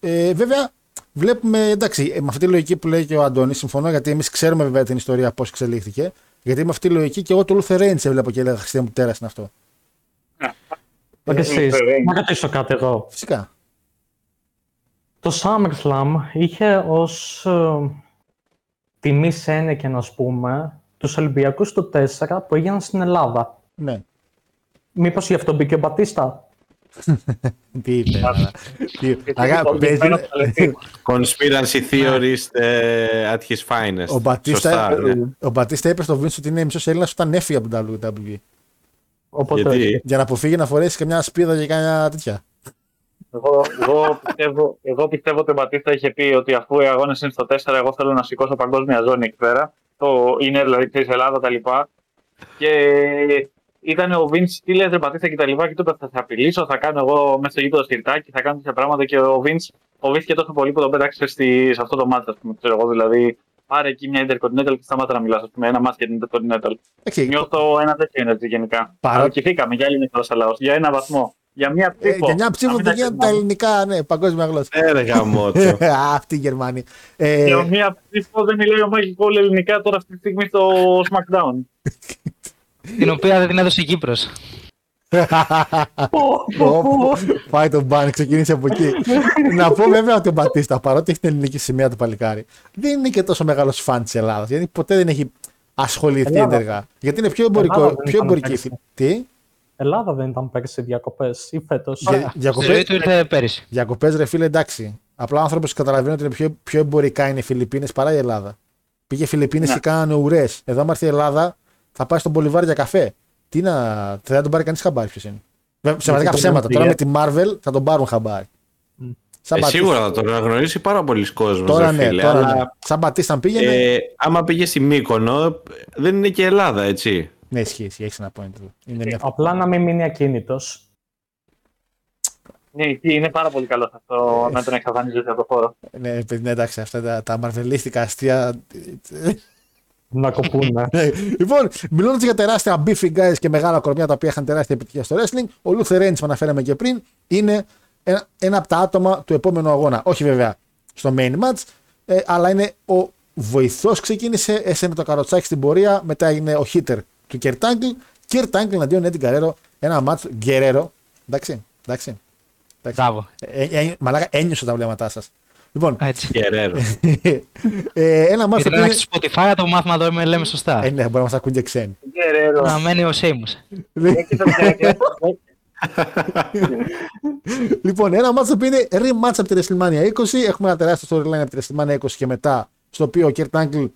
Ε, βέβαια, βλέπουμε, εντάξει, ε, με αυτή τη λογική που λέει και ο Αντώνης, συμφωνώ γιατί εμείς ξέρουμε βέβαια την ιστορία πώς εξελίχθηκε. Γιατί με αυτή τη λογική και εγώ το Luther Reigns έβλεπα και έλεγα Χριστέ μου τέρας είναι αυτό. Μα και εσείς, βέβαια. να ρωτήσω κάτι εγώ. Φυσικά. Το SummerSlam είχε ως ε, τιμή Σένεκεν, ας πούμε, τους Ολυμπιακούς του 4 που έγιναν στην Ελλάδα. Ναι. Μήπως γι' αυτό μπήκε ο Μπατίστα; Τι είπε. αλλά. Τι- Γιατί Αγά, το παίζει- Μπατίστα παλαιστή. Conspiracy theorist ε, at his finest. Ο Μπατίστα, Σωστά, ναι. ο Μπατίστα είπε στο Vince ότι είναι μισός Έλληνας όταν έφυγε από την WWE. Οπότε, Γιατί; Για να αποφύγει να φορέσει και μια σπίδα και καμιά τέτοια. Εγώ, εγώ, πιστεύω, εγώ πιστεύω ότι ο Μπατίστα είχε πει ότι αφού οι αγώνες είναι στο 4, εγώ θέλω να σηκώσω παγκόσμια ζώνη εκεί πέρα. Το είναι δηλαδή τη Ελλάδα τα λοιπά. Και ήταν ο Vince, τι λέει ρε Μπατίστα και τα λοιπά. Και του είπε θα σε απειλήσω, θα κάνω εγώ μέσα στο γήπεδο σιρτάκι, θα κάνω τέτοια πράγματα. Και ο Vince φοβήθηκε τόσο πολύ που τον πέταξε στη, σε αυτό το μάτι, ας πούμε. Ξέρω εγώ δηλαδή. Πάρε εκεί μια Intercontinental και σταμάτα να μιλάς. Α πούμε, ένα μάτι για την Intercontinental. Okay. Νιώθω ένα τέτοιο energy γενικά. Παρά- Αδικηθήκαμε για άλλη μια φορά σαν λαός, Για ένα βαθμό. Για μια Ε, ψήφο. για μια ψήφο Να μην δεν τα γίνονται τα ξεχνάμε. ελληνικά, ναι, παγκόσμια γλώσσα. Έργα μότσο. Α, Αυτή η Γερμανία. Ε, Για μία ψήφο δεν μιλάει ο Μάγικ Πόλ ελληνικά τώρα αυτή τη στιγμή στο SmackDown. Την οποία δεν την έδωσε η Κύπρος. Ωπ, Πάει τον μπαν, ξεκίνησε από εκεί. να πω βέβαια ότι ο Μπατίστα, παρότι έχει την ελληνική σημαία του παλικάρι, δεν είναι και τόσο μεγάλος φαν της Ελλάδας. Γιατί ποτέ δεν έχει ασχοληθεί Ελλάδας. έντεργα. Γιατί είναι πιο, εμπορικό, Ελλάδας δεν πιο ήταν εμπορική. πέρσι. φι- Τι, Ελλάδα δεν ήταν πέρσι διακοπές ή φέτος. Για- Η ζωή διακοπές, του ήρθε πέρυσι. διακοπές ρε φίλε, εντάξει. Απλά ο άνθρωπος καταλαβαίνει ότι είναι πιο, πιο εμπορικά είναι οι Φιλιππίνες παρά η Ελλάδα. Πήγε Φιλιππίνες Ναι. και κάνανε ουρές. Εδώ, άμα έρθει η Ελλάδα, θα πάει στον Μπολιβάρ για καφέ. Τι να. Δεν θα τον πάρει κανείς χαμπάρι ποιος είναι. Βέβαια, Σημαντικά το ψέματα. λέω Τώρα με ότι- τη Marvel θα τον πάρουν χαμπάρι. Μμ. Σαν Ε, Μπατίστα. σίγουρα θα τον αναγνωρίσει πάρα πολλοί κόσμος. Τώρα ναι, φίλε, τώρα αλλά, ναι. Σαν Μπατίστα αν πήγαινε. Ε, άμα πήγε στη Μύκονο, δεν είναι και Ελλάδα, έτσι. Ναι, ισχύει, ισχύει. Έχεις ένα point. εδώ. Είναι μια... Απλά να μην μείνει ακίνητος. Ναι, είναι πάρα πολύ καλό αυτό να τον εξαφανίζεται από το χώρο. Ναι, παιδί, ναι, εντάξει, αυτά τα, τα μαρβελίστικα αστεία. Να κοπούνε. Ναι. λοιπόν, μιλώντας για τεράστια beefy guys και μεγάλα κορμιά τα οποία είχαν τεράστια επιτυχία στο wrestling, ο Luther Reigns που αναφέραμε και πριν είναι ένα, ένα από τα άτομα του επόμενου αγώνα. Όχι βέβαια στο main match, ε, αλλά είναι ο βοηθός ξεκίνησε, έσαινε το καροτσάκι στην πορεία, μετά έγινε ο hitter του Kurt Angle. Kurt Angle εναντίον Eddie Guerrero, ένα match Guerrero. Εντάξει, εντάξει. εντάξει. Μπράβο. Ε, ε, ε, μαλάκα, ένιωσα τα βλέμματά σας. Λοιπόν, Έτσι. Γερέρο. ε, ένα match το Γιατί οποίο. να στο Spotify να το μάθουμε να το λέμε σωστά. Ε, ναι, μπορεί να μας ακούν και ξένοι. Γκερέρο. Να μένει ο Seamus. Έχει το Γκερέρο. Λοιπόν, ένα μάτσο που είναι rematch από τη WrestleMania 20. Έχουμε ένα τεράστιο storyline από τη WrestleMania 20 και μετά, στο οποίο ο Kurt Angle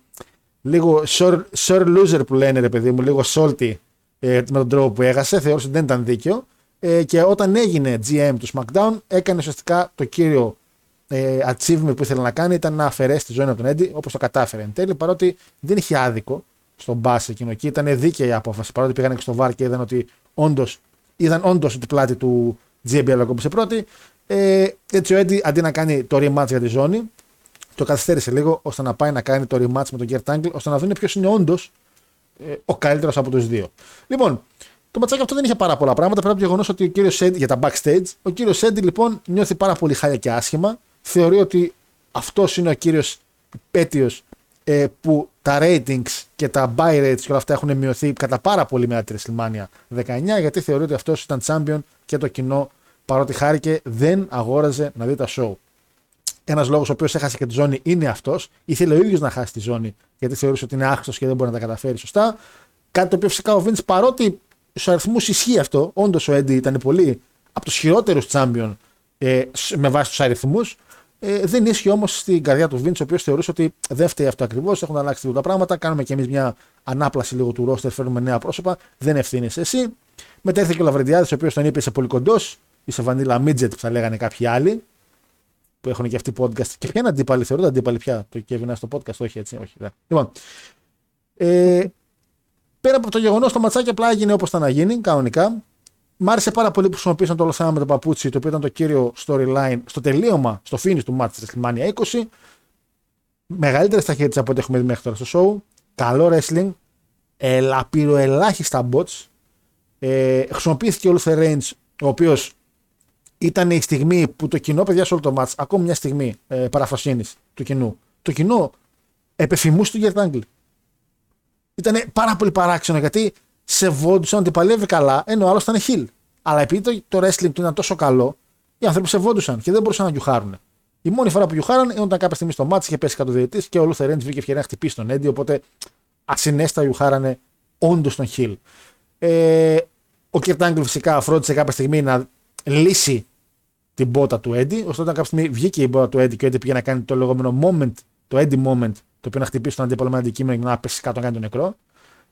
λίγο sore, sore loser που λένε ρε παιδί μου, λίγο salty ε, με τον τρόπο που έγασε, θεώρησε ότι δεν ήταν δίκαιο. Ε, και όταν έγινε GM του SmackDown, έκανε ουσιαστικά το κύριο ε, achievement που ήθελε να κάνει ήταν να αφαιρέσει τη ζώνη από τον Eddie, όπως το κατάφερε εν τέλει, παρότι δεν είχε άδικο στον μπας εκείνο εκεί. Ήταν δίκαιη η απόφαση. Παρότι πήγαν και στο VAR και είδαν ότι όντως είδαν όντως ότι η πλάτη του GBL ακόμη πρώτη. Ε, έτσι ο Eddie αντί να κάνει το rematch για τη ζώνη, το καθυστέρησε λίγο ώστε να πάει να κάνει το rematch με τον Gert Angle, ώστε να δουν ποιος είναι όντως ε, ο καλύτερος από τους δύο. Λοιπόν, το ματσάκι αυτό δεν είχε πάρα πολλά πράγματα. Πέρα από το γεγονός ότι ο κύριος Σέντι για τα backstage, ο κύριος Σέντι λοιπόν νιώθει πάρα πολύ χάλια και άσχημα. Θεωρεί ότι αυτός είναι ο κύριος πέτειο ε, που τα ratings και τα buy rates και όλα αυτά έχουν μειωθεί κατά πάρα πολύ μετά τη WrestleMania 19, γιατί θεωρεί ότι αυτός ήταν champion και το κοινό παρότι χάρηκε δεν αγόραζε να δει τα show. Ένας λόγος ο οποίος έχασε και τη ζώνη είναι αυτός. Ήθελε ο ίδιος να χάσει τη ζώνη γιατί θεωρούσε ότι είναι άχρηστο και δεν μπορεί να τα καταφέρει σωστά. Κάτι το οποίο φυσικά ο Vince παρότι στους αριθμούς ισχύει αυτό, όντως ο Eddie ήταν πολύ από τους χειρότερους champion ε, σ- με βάση τους αριθμούς. Ε, δεν ίσχυε όμως στην καρδιά του Vince, ο οποίος θεωρούσε ότι δεν φταίει αυτό ακριβώς. Έχουν αλλάξει λίγο τα πράγματα. Κάνουμε κι εμείς μια ανάπλαση λίγο του ρόστερ, φέρνουμε νέα πρόσωπα. Δεν ευθύνει εσύ. Μετά ήρθε και ο Λαβρεντιάδης, ο οποίος τον είπε είσαι πολύ κοντός. Είσαι βανίλα midget που θα λέγανε κάποιοι άλλοι. Που έχουν και αυτοί podcast. Και ποια είναι αντίπαλοι, θεωρούνται αντίπαλοι πια. Το Kevin στο podcast, όχι έτσι. Όχι, δεν. Λοιπόν. Ε, πέρα από το γεγονός, το ματσάκι απλά έγινε όπως ήταν να γίνει, κανονικά. Μ' άρεσε πάρα πολύ που χρησιμοποίησαν το όλο θέμα με το παπούτσι, το οποίο ήταν το κύριο storyline στο τελείωμα, στο finish του match της WrestleMania 20. Μεγαλύτερες ταχύτητες από ό,τι έχουμε δει μέχρι τώρα στο show. Καλό wrestling. Ελαπείρο ελάχιστα bots. Ε, χρησιμοποιήθηκε ο Luther Reigns, ο οποίος ήταν η στιγμή που το κοινό, παιδιά, σε όλο το match, ακόμη μια στιγμή ε, παραφροσύνης του κοινού, το κοινό επεφημούσε του Gert Angle. Ήταν πάρα πολύ παράξενο γιατί σεβόντουσαν ότι παλεύει καλά, ενώ ο άλλος ήταν χιλ. Αλλά επειδή το, το wrestling του ήταν τόσο καλό, οι άνθρωποι σεβόντουσαν και δεν μπορούσαν να γιουχάρουν. Η μόνη φορά που γιουχάραν ήταν όταν κάποια στιγμή στο μάτι είχε πέσει κάτω διαιτητής και ο Luther Reigns βρήκε ευκαιρία να χτυπήσει τον Eddie, οπότε ασυνέστα γιουχάρανε όντως τον χιλ. Ε, ο Kurt Angle φυσικά φρόντισε κάποια στιγμή να λύσει την πότα του Eddie, ωστόσο όταν κάποια στιγμή βγήκε η πότα του Eddie και ο Eddie πήγε να κάνει το λεγόμενο moment, το Eddie moment, το οποίο να χτυπήσει τον αντίπαλο με ένα αντικείμενο και να πέσει κάτω να κάνει τον νεκρό.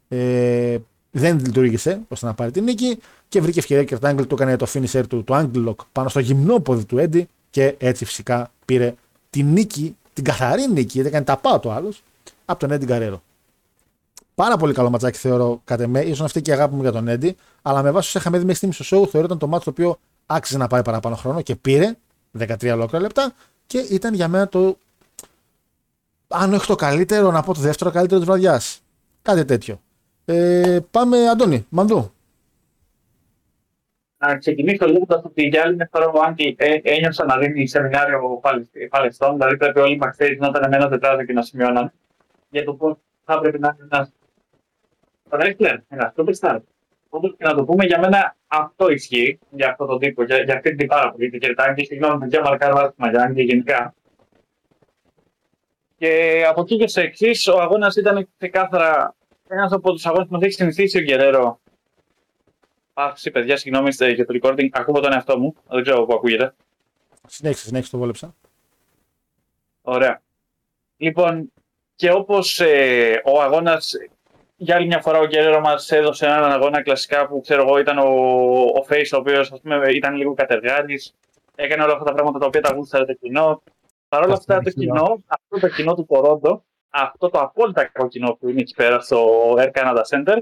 Ε, δεν λειτουργήσε ώστε να πάρει την νίκη και βρήκε ευκαιρία και ο Angle του έκανε το finisher του, το Angle Lock πάνω στο γυμνόποδι του Eddie και έτσι φυσικά πήρε την νίκη, την καθαρή νίκη, γιατί έκανε τα πάω το άλλο, από τον Eddie Guerrero. Πάρα πολύ καλό ματσάκι θεωρώ κατά με, ίσω αυτή και η αγάπη μου για τον Eddie, αλλά με βάση όσα είχαμε δει μέχρι στιγμής στο show, θεωρώ ήταν το μάτι το οποίο άξιζε να πάρει παραπάνω χρόνο και πήρε 13 ολόκληρα λεπτά και ήταν για μένα το. Αν όχι το καλύτερο, να πω το δεύτερο καλύτερο της βραδιάς. Κάτι τέτοιο. Ε, πάμε, Αντώνη, Μαντού. Να ξεκινήσω λέγοντα ότι για άλλη μια φορά ο Άγγι ε, ένιωσα να δίνει σεμινάριο Παλαιστι- Παλαιστών. Δηλαδή πρέπει όλοι οι backstage να ήταν με ένα τετράδιο και να σημειώναν για το πώς θα πρέπει να είναι ένα. Wrestler, ένα superstar. Όπως και να το πούμε, για μένα αυτό ισχύει για αυτόν τον τύπο, για, για αυτή την πάρα πολύ. Και Άγγι, συγγνώμη, παιδιά, μαρκάρω άσχημα για Άγγι γενικά. Και από εκεί και στο εξής, ο αγώνας ήταν ξεκάθαρα ένας από τους αγώνες που μας έχει συνηθίσει ο Γκερέρο Παύση, παιδιά, συγγνώμη στε- για το recording. Ακούω τον εαυτό μου. Δεν ξέρω πού ακούγεται. Συνέχισε, συνέχισε, το βόλεψα. Ωραία. Λοιπόν, και όπως ε, ο αγώνας, για άλλη μια φορά ο Γκέρερο μας έδωσε έναν αγώνα κλασικά που ξέρω εγώ ήταν ο, ο Face, ο οποίος ας πούμε, ήταν λίγο κατεργάρης, έκανε όλα αυτά τα πράγματα τα οποία τα γούσταρε το κοινό. Παρ' όλα αυτά το κοινό, αυτό το κοινό του Κορόντο, αυτό το απόλυτα κακό κοινό που είναι εκεί πέρα στο Air Canada Center,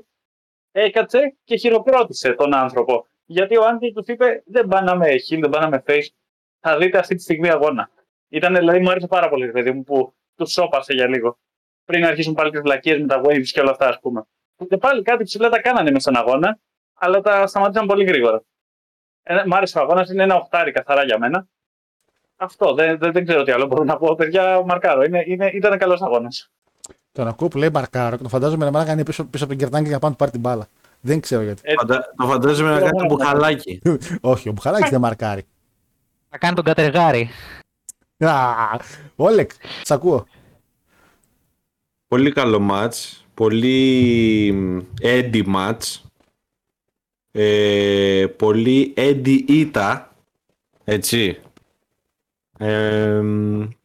έκατσε και χειροκρότησε τον άνθρωπο. Γιατί ο Άντι του είπε: Δεν πάνε με heel, δεν πάνε με face. Θα δείτε αυτή τη στιγμή αγώνα. Ήταν, δηλαδή, μου άρεσε πάρα πολύ, παιδί μου, που του σώπασε για λίγο. Πριν αρχίσουν πάλι τις βλακίες με τα waves και όλα αυτά, ας πούμε. Και πάλι κάτι ψηλά τα κάνανε μέσα στον αγώνα, αλλά τα σταματήσαν πολύ γρήγορα. Ε, μ' άρεσε ο αγώνας, είναι ένα οχτάρι καθαρά για μένα. Αυτό, δεν, δεν, δεν ξέρω τι άλλο μπορώ να πω. Παιδιά, μαρκάρω. Είναι, είναι, ήταν καλός αγώνας. Τον ακούω που λέει Μαρκάρο και το φαντάζομαι να κάνει πίσω, πίσω από τον Κερτάνγκη για να πάνω του πάρει την μπάλα. Δεν ξέρω γιατί. Ε, Φαντα... Το φαντάζομαι να κάνει το μπουχαλάκι. Όχι, ο Μπουχαλάκης δεν μαρκάρει. Θα κάνει τον κατεργάρι. Α, Όλεκ, σ' ακούω. Πολύ καλό μάτς. Πολύ έντι μάτς. Ε, πολύ έντι ήττα. Έτσι. Ε,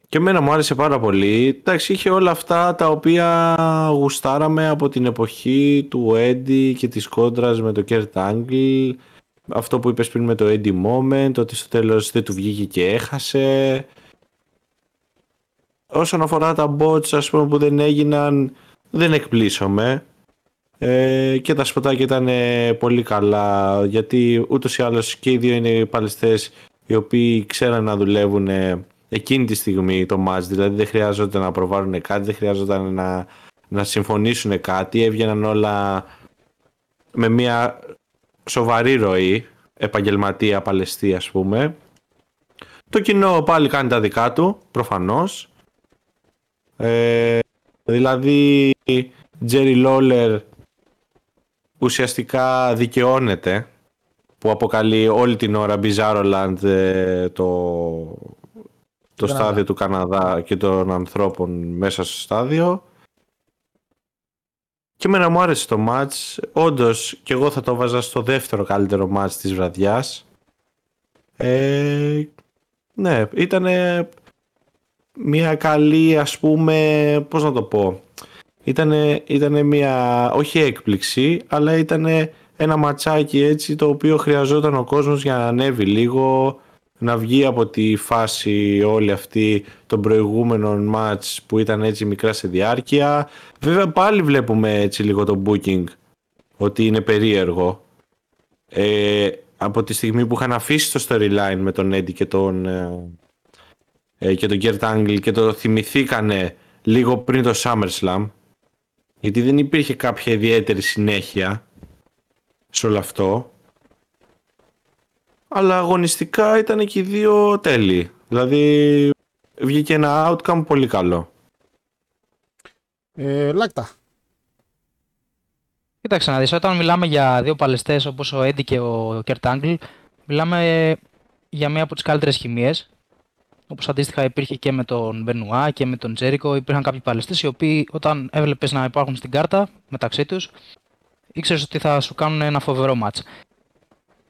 και εμένα μου άρεσε πάρα πολύ. Εντάξει, είχε όλα αυτά τα οποία γουστάραμε από την εποχή του Eddie και της κόντρας με το Kurt Angle. Αυτό που είπες πριν με το Eddie Moment, ότι στο τέλος δεν του βγήκε και έχασε. Όσον αφορά τα bots ας πούμε, που δεν έγιναν, δεν εκπλήσωμε. Ε, και τα σποτάκια ήταν ε, πολύ καλά, γιατί ούτως ή άλλως και οι δύο είναι οι παλαιστές οι οποίοι ξέραν να δουλεύουν εκείνη τη στιγμή το match, δηλαδή δεν χρειάζονταν να προβάλλουν κάτι, δεν χρειάζονταν να, να συμφωνήσουν κάτι, έβγαιναν όλα με μια σοβαρή ροή, επαγγελματία παλαιστή ας πούμε. Το κοινό πάλι κάνει τα δικά του, προφανώς. Ε, δηλαδή, Τζέρι Λόλερ ουσιαστικά δικαιώνεται που αποκαλεί όλη την ώρα Bizarroland ε, το, το Καναδά. στάδιο του Καναδά και των ανθρώπων μέσα στο στάδιο. Και εμένα μου άρεσε το μάτς. Όντως και εγώ θα το βάζα στο δεύτερο καλύτερο μάτς της βραδιάς. Ε, ναι, ήταν μια καλή ας πούμε, πώς να το πω. Ήτανε, ήτανε μια, όχι έκπληξη, αλλά ήτανε ένα ματσάκι έτσι το οποίο χρειαζόταν ο κόσμος για να ανέβει λίγο, να βγει από τη φάση όλη αυτή των προηγούμενων μάτς που ήταν έτσι μικρά σε διάρκεια. Βέβαια πάλι βλέπουμε έτσι λίγο το booking ότι είναι περίεργο. Ε, από τη στιγμή που είχαν αφήσει το storyline με τον Eddie και τον, ε, ε, και τον Gert Angle και το θυμηθήκανε λίγο πριν το SummerSlam γιατί δεν υπήρχε κάποια ιδιαίτερη συνέχεια σε όλο αυτό αλλά αγωνιστικά ήταν και οι δύο τέλειοι. Δηλαδή βγήκε ένα outcome πολύ καλό. Ε, Λάκτα. Κοίταξε να δεις, όταν μιλάμε για δύο παλαιστές όπως ο Έντι και ο Κέρτ Άγγλ, μιλάμε για μία από τις καλύτερες χημείες. Όπως αντίστοιχα υπήρχε και με τον Μπενουά και με τον Τζέρικο, υπήρχαν κάποιοι παλαιστές οι οποίοι όταν έβλεπες να υπάρχουν στην κάρτα μεταξύ τους, ήξερες ότι θα σου κάνουν ένα φοβερό μάτς.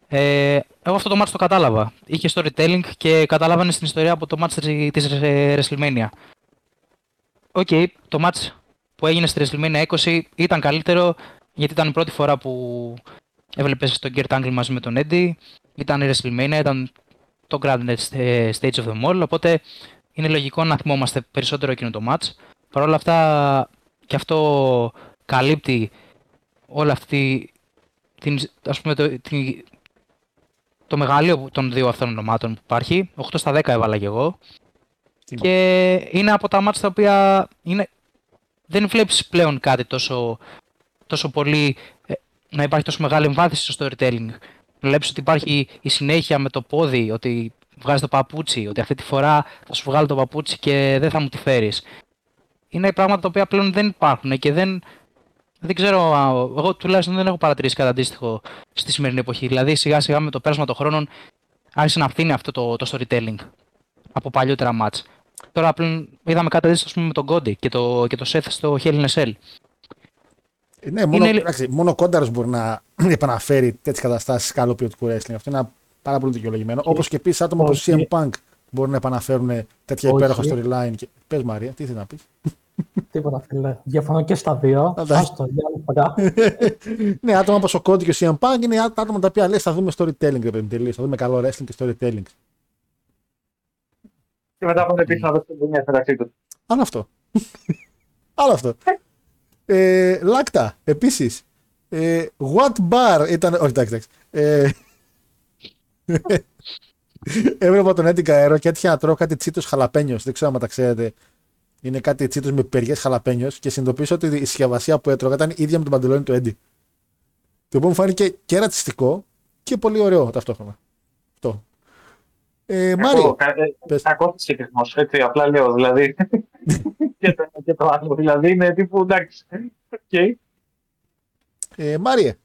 Ε, εγώ αυτό το μάτς το κατάλαβα. Είχε storytelling και καταλάβαινες την ιστορία από το μάτς της, της ε, WrestleMania. Ok, το μάτς που έγινε στη WrestleMania 20 ήταν καλύτερο γιατί ήταν η πρώτη φορά που έβλεπες τον Kurt Angle μαζί με τον Eddie. Ήταν η WrestleMania, ήταν το Grand ε, Stage of Them All, οπότε είναι λογικό να θυμόμαστε περισσότερο εκείνο το match. Παρ' όλα αυτά και αυτό καλύπτει όλη αυτή την, ας πούμε, το, την, το μεγαλείο των δύο αυτών ονομάτων που υπάρχει. 8 στα 10 έβαλα και εγώ. Και είναι από τα μάτια τα οποία είναι... δεν βλέπεις πλέον κάτι τόσο, τόσο πολύ ε, να υπάρχει τόσο μεγάλη εμβάθυνση στο storytelling. Βλέπεις ότι υπάρχει η συνέχεια με το πόδι, ότι βγάζεις το παπούτσι, ότι αυτή τη φορά θα σου βγάλω το παπούτσι και δεν θα μου τη φέρεις. Είναι πράγματα τα οποία πλέον δεν υπάρχουν και δεν, δεν ξέρω, α, εγώ τουλάχιστον δεν έχω παρατηρήσει κάτι αντίστοιχο στη σημερινή εποχή. Δηλαδή σιγά σιγά με το πέρασμα των χρόνων άρχισε να φθήνει αυτό το, το storytelling από παλιότερα μάτς. Τώρα πλέον είδαμε κάτι αντίστοιχο ας πούμε, με τον Κόντι και το, και το Seth στο Hell in a Cell. Ε, Ναι, μόνο, Είναι- εντάξει, μόνο ο Κόνταρος μπορεί να επαναφέρει τέτοιες καταστάσεις καλό ποιοτικού wrestling. Αυτό είναι ένα πάρα πολύ δικαιολογημένο. Όπως και επίσης άτομα όπως Όχι. CM Punk μπορούν να επαναφέρουν τέτοια Όχι. υπέροχα storyline. Και... Πες Μαρία, τι θέλει να πεις; Τίποτα, φίλε. Διαφωνώ και στα δύο. Εντάξει. Άστο, για άλλη φορά. ναι, άτομα όπως ο Cody και ο CM Punk είναι άτομα τα οποία λες θα δούμε storytelling, ρε παιδί τελείως. Θα δούμε καλό wrestling και storytelling. Και μετά πάνε πίσω να δώσουν την μπουνιά μεταξύ τους. Άλλο αυτό. Άλλο αυτό. Ε, Λάκτα, επίσης. Ε, what bar ήταν. Όχι, εντάξει, εντάξει. Ε, έβλεπα τον Eddie Guerrero και έτυχε να τρώω κάτι τσίτος χαλαπένιος. Δεν ξέρω αν τα ξέρετε. Είναι κάτι τσίτος με περιέ χαλαπένιος και συνειδητοποίησα ότι η συσκευασία που έτρωγα ήταν ίδια με τον παντελόνι του Eddie. Το οποίο μου φάνηκε και ρατσιστικό και πολύ ωραίο ταυτόχρονα. Αυτό. Ε, Μάριο, Κα- ε, πες. Κακό συσχετισμό, έτσι, απλά λέω. Δηλαδή. και, το, και το άλλο. Δηλαδή είναι τύπου εντάξει. Okay. ε, Μάριε,